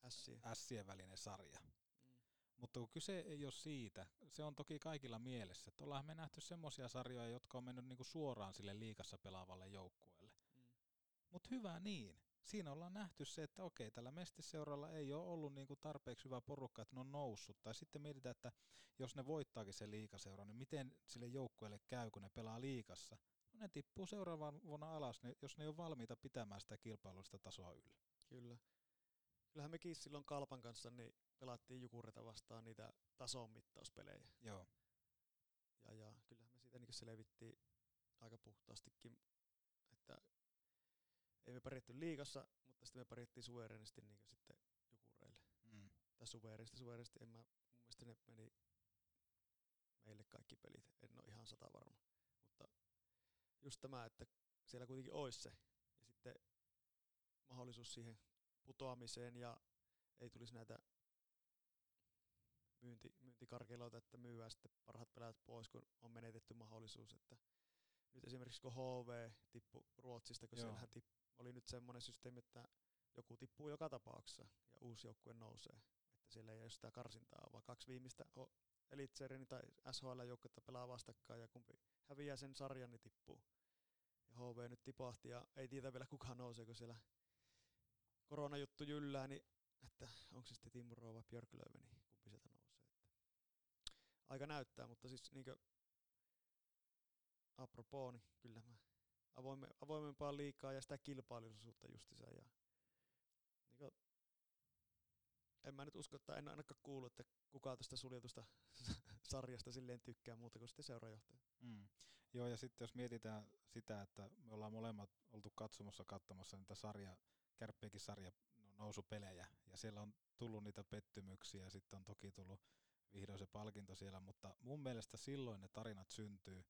Ässien. ässien välinen sarja. Mm. Mutta kun kyse ei ole siitä, se on toki kaikilla mielessä, että ollaan me nähty semmoisia sarjoja, jotka on mennyt niinku suoraan sille liikassa pelaavalle joukkueelle. Mm. Mutta hyvä niin. Siinä ollaan nähty se, että okei, tällä mestisseuralla ei ole ollut niinku tarpeeksi hyvä porukka, että ne on noussut. Tai sitten mietitään, että jos ne voittaakin se liikaseura, niin miten sille joukkueelle käy, kun ne pelaa liikassa? No ne tippuu seuraavan vuonna alas, jos ne ei ole valmiita pitämään sitä kilpailullista tasoa yllä. Kyllä. Kyllähän mekin silloin Kalpan kanssa niin pelattiin Jukureta vastaan niitä tason mittauspelejä. Joo. Ja, ja kyllähän me siitä niin selvittiin aika puhtaastikin, että ei me pärjätty liigassa, mutta sitten me pärjättiin suverenisti niin sitten Jukureille. Mm. Tai suverenisti, suverenisti, en mä, mun mielestä ne meni meille kaikki pelit, en ole ihan sata varma. Mutta just tämä, että siellä kuitenkin olisi se, ja sitten mahdollisuus siihen putoamiseen ja ei tulisi näitä myynti, myyntikarkeloita, että myyään sitten parhaat pelaajat pois, kun on menetetty mahdollisuus. Että nyt esimerkiksi kun HV tippui Ruotsista, kun Joo. siellähän tipp, oli nyt semmoinen systeemi, että joku tippuu joka tapauksessa ja uusi joukkue nousee. Että siellä ei ole sitä karsintaa, vaan kaksi viimeistä Elitserien tai SHL-joukkuetta pelaa vastakkain ja kumpi häviää sen sarjan, niin tippuu. Ja HV nyt tipahti ja ei tiedä vielä kuka nousee, kun siellä koronajuttu jyllää, niin että onko se sitten Timo Roo vai Björklöven, niin kumpi sieltä nousee. Että aika näyttää, mutta siis niinkö apropos, niin kyllä mä avoime, avoimempaa liikaa ja sitä kilpailullisuutta justiinsa. Ja, niinkö, en mä nyt usko, että en ainakaan kuullut, että kukaan tästä suljetusta *laughs* sarjasta silleen tykkää muuta kuin sitten seurajohtaja. Mm. Joo, ja sitten jos mietitään sitä, että me ollaan molemmat oltu katsomassa katsomassa niitä sarja, kärppiäkin sarja no, nousupelejä, ja siellä on tullut niitä pettymyksiä, ja sitten on toki tullut vihdoin se palkinto siellä, mutta mun mielestä silloin ne tarinat syntyy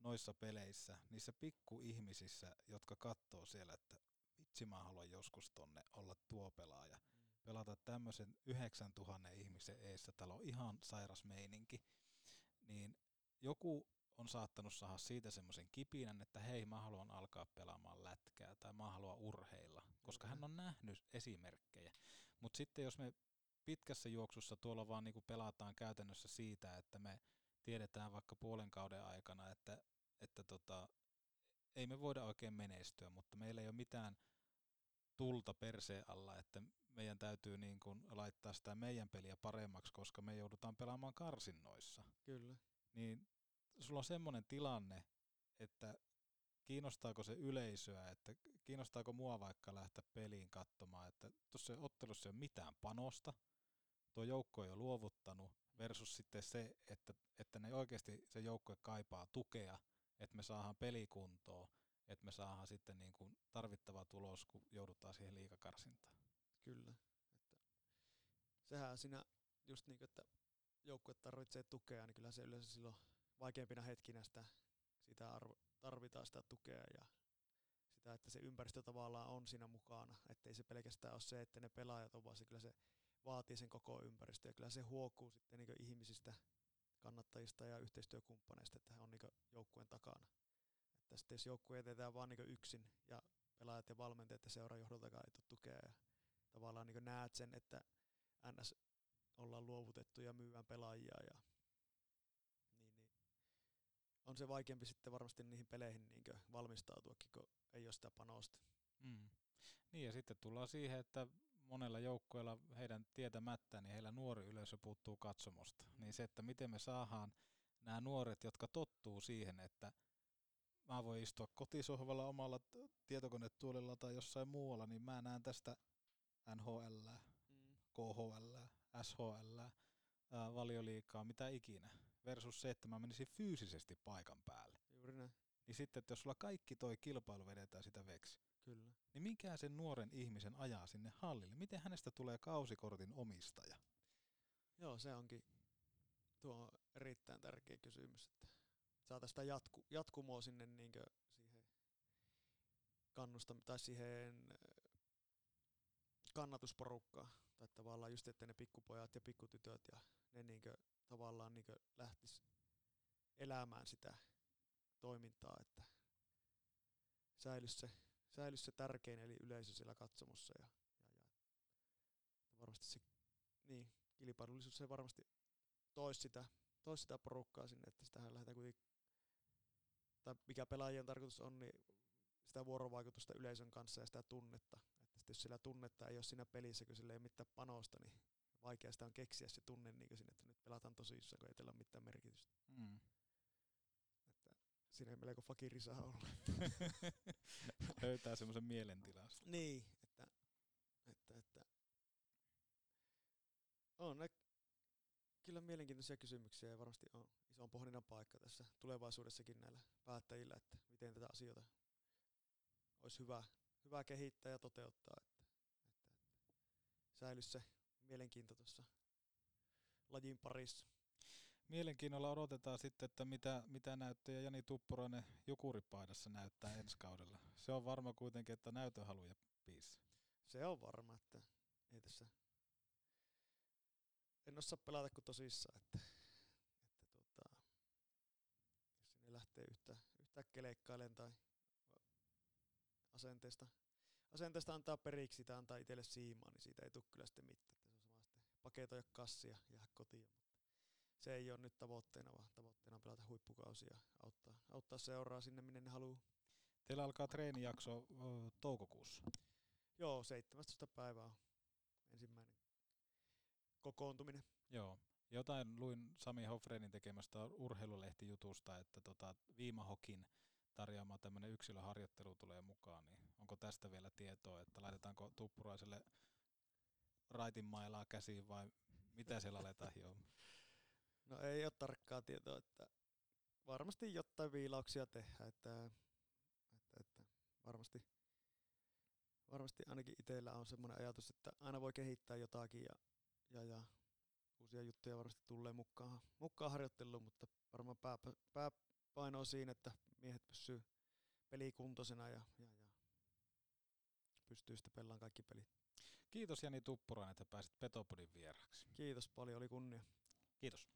noissa peleissä, niissä pikkuihmisissä, jotka katsoo siellä, että vitsi mä haluan joskus tonne olla tuo pelaaja. Mm. Pelata tämmöisen 9000 ihmisen eessä, täällä on ihan sairas meininki. Niin joku on saattanut saada siitä semmoisen kipinän, että hei mä haluan alkaa pelaamaan lätkää tai mä haluan urheilla, koska hän on nähnyt esimerkkejä. Mutta sitten jos me pitkässä juoksussa tuolla vaan niinku pelataan käytännössä siitä, että me tiedetään vaikka puolen kauden aikana, että, että tota, ei me voida oikein menestyä, mutta meillä ei ole mitään tulta perseen alla, että meidän täytyy niin kuin laittaa sitä meidän peliä paremmaksi, koska me joudutaan pelaamaan karsinnoissa. Kyllä. Niin sulla on semmoinen tilanne, että kiinnostaako se yleisöä, että kiinnostaako mua vaikka lähteä peliin katsomaan, että tuossa ottelussa ei ole mitään panosta, tuo joukko ei ole luovuttanut, versus sitten se, että, että ne oikeasti se joukkue kaipaa tukea, että me saadaan pelikuntoa, että me saadaan sitten niin kuin tarvittava tulos, kun joudutaan siihen liikakarsintaan. Kyllä. Että sehän siinä just niin kuin, että joukkue tarvitsee tukea, niin kyllä se yleensä silloin vaikeimpina hetkinä sitä, sitä arvo, tarvitaan sitä tukea ja sitä, että se ympäristö tavallaan on siinä mukana, ettei se pelkästään ole se, että ne pelaajat on, vaan se kyllä se vaatii sen koko ympäristö ja kyllä se huokuu sitten niin ihmisistä, kannattajista ja yhteistyökumppaneista, että he on niin joukkueen takana. Että sitten jos joukkue etetään vaan niin yksin ja pelaajat ja valmentajat ja seurajohdoltakaan ei tule tukea ja tavallaan niin näet sen, että NS ollaan luovutettu ja myyvän pelaajia ja niin, niin on se vaikeampi sitten varmasti niihin peleihin niin valmistautuakin, kun ei ole sitä panosta. Mm. Niin ja sitten tullaan siihen, että monella joukkueella heidän tietämättä, niin heillä nuori yleisö puuttuu katsomosta. Mm. Niin se, että miten me saadaan nämä nuoret, jotka tottuu siihen, että mä voin istua kotisohvalla omalla tietokonetuolilla tai jossain muualla, niin mä näen tästä NHL, mm. KHL, SHL, ää, valioliikaa, mitä ikinä, versus se, että mä menisin fyysisesti paikan päälle. Juuri näin. Niin sitten, että jos sulla kaikki toi kilpailu vedetään sitä veksi, Kyllä. niin mikä sen nuoren ihmisen ajaa sinne hallille? Miten hänestä tulee kausikortin omistaja? Joo, se onkin tuo erittäin tärkeä kysymys, että saataisiin sitä jatku, jatkumoa sinne niin siihen kannusta, tai siihen kannatusporukkaan. Tai tavallaan just, että ne pikkupojat ja pikkutytöt ja ne niin tavallaan niin lähtis elämään sitä toimintaa, että säilyisi se, säilyisi se tärkein eli yleisö siellä katsomossa ja, ja, ja varmasti se niin, kilpailullisuus se varmasti toisi sitä, tois sitä porukkaa sinne, että sitähän lähdetään kuitenkin, tai mikä pelaajien tarkoitus on, niin sitä vuorovaikutusta yleisön kanssa ja sitä tunnetta. Että jos sillä tunnetta ei ole siinä pelissä, kun sillä ei ole mitään panosta, niin vaikea sitä on keksiä se tunne niin sinne, että nyt pelataan tosissaan, kun ei teillä ole mitään merkitystä. Mm. Siinä ei melko fakiri saa olla. *laughs* Löytää semmoisen mielentilan. Niin, että, että, että on ne kyllä mielenkiintoisia kysymyksiä ja varmasti on iso pohdinnan paikka tässä tulevaisuudessakin näillä päättäjillä, että miten tätä asioita olisi hyvä, hyvä kehittää ja toteuttaa, että, että, että säilyisi se mielenkiinto tuossa lajin parissa. Mielenkiinnolla odotetaan sitten, että mitä, mitä näyttöjä Jani Tuppurainen Jukuripaidassa näyttää ensi kaudella. Se on varma kuitenkin, että näytöhaluja biisi. Se on varma, että ei tässä en osaa pelata kuin tosissaan, että, että tota, jos sinne lähtee yhtä, yhtäkkiä leikkailemaan tai asenteesta, asenteesta antaa periksi tai antaa itselle siimaa, niin siitä ei tule kyllä sitten mitään. Se on sama sitten kassia ja jää kotiin. Se ei ole nyt tavoitteena, vaan tavoitteena on pelata huippukausia ja auttaa, auttaa seuraa sinne, minne ne haluaa. Teillä alkaa treenijakso ö, toukokuussa. Joo, 17. päivä on ensimmäinen kokoontuminen. Joo. Jotain luin Sami Hofrenin tekemästä urheilulehtijutusta, että tota, Viimahokin tarjoama tämmöinen yksilöharjoittelu tulee mukaan, niin onko tästä vielä tietoa, että laitetaanko Tuppuraiselle raitin mailaa käsiin vai mitä siellä aletaan hiomaan? *laughs* No ei ole tarkkaa tietoa, että varmasti jotain viilauksia tehdään, että, että, että varmasti, varmasti ainakin itsellä on semmoinen ajatus, että aina voi kehittää jotakin ja, ja, ja uusia juttuja varmasti tulee mukaan, mukaan harjoitteluun, mutta varmaan pää, pääpaino on siinä, että miehet pysyy pelikuntoisena ja, ja, ja pystyy sitten pelaamaan kaikki pelit. Kiitos Jani Tuppurainen, että pääsit Petopodin vieraksi. Kiitos paljon, oli kunnia. Kiitos.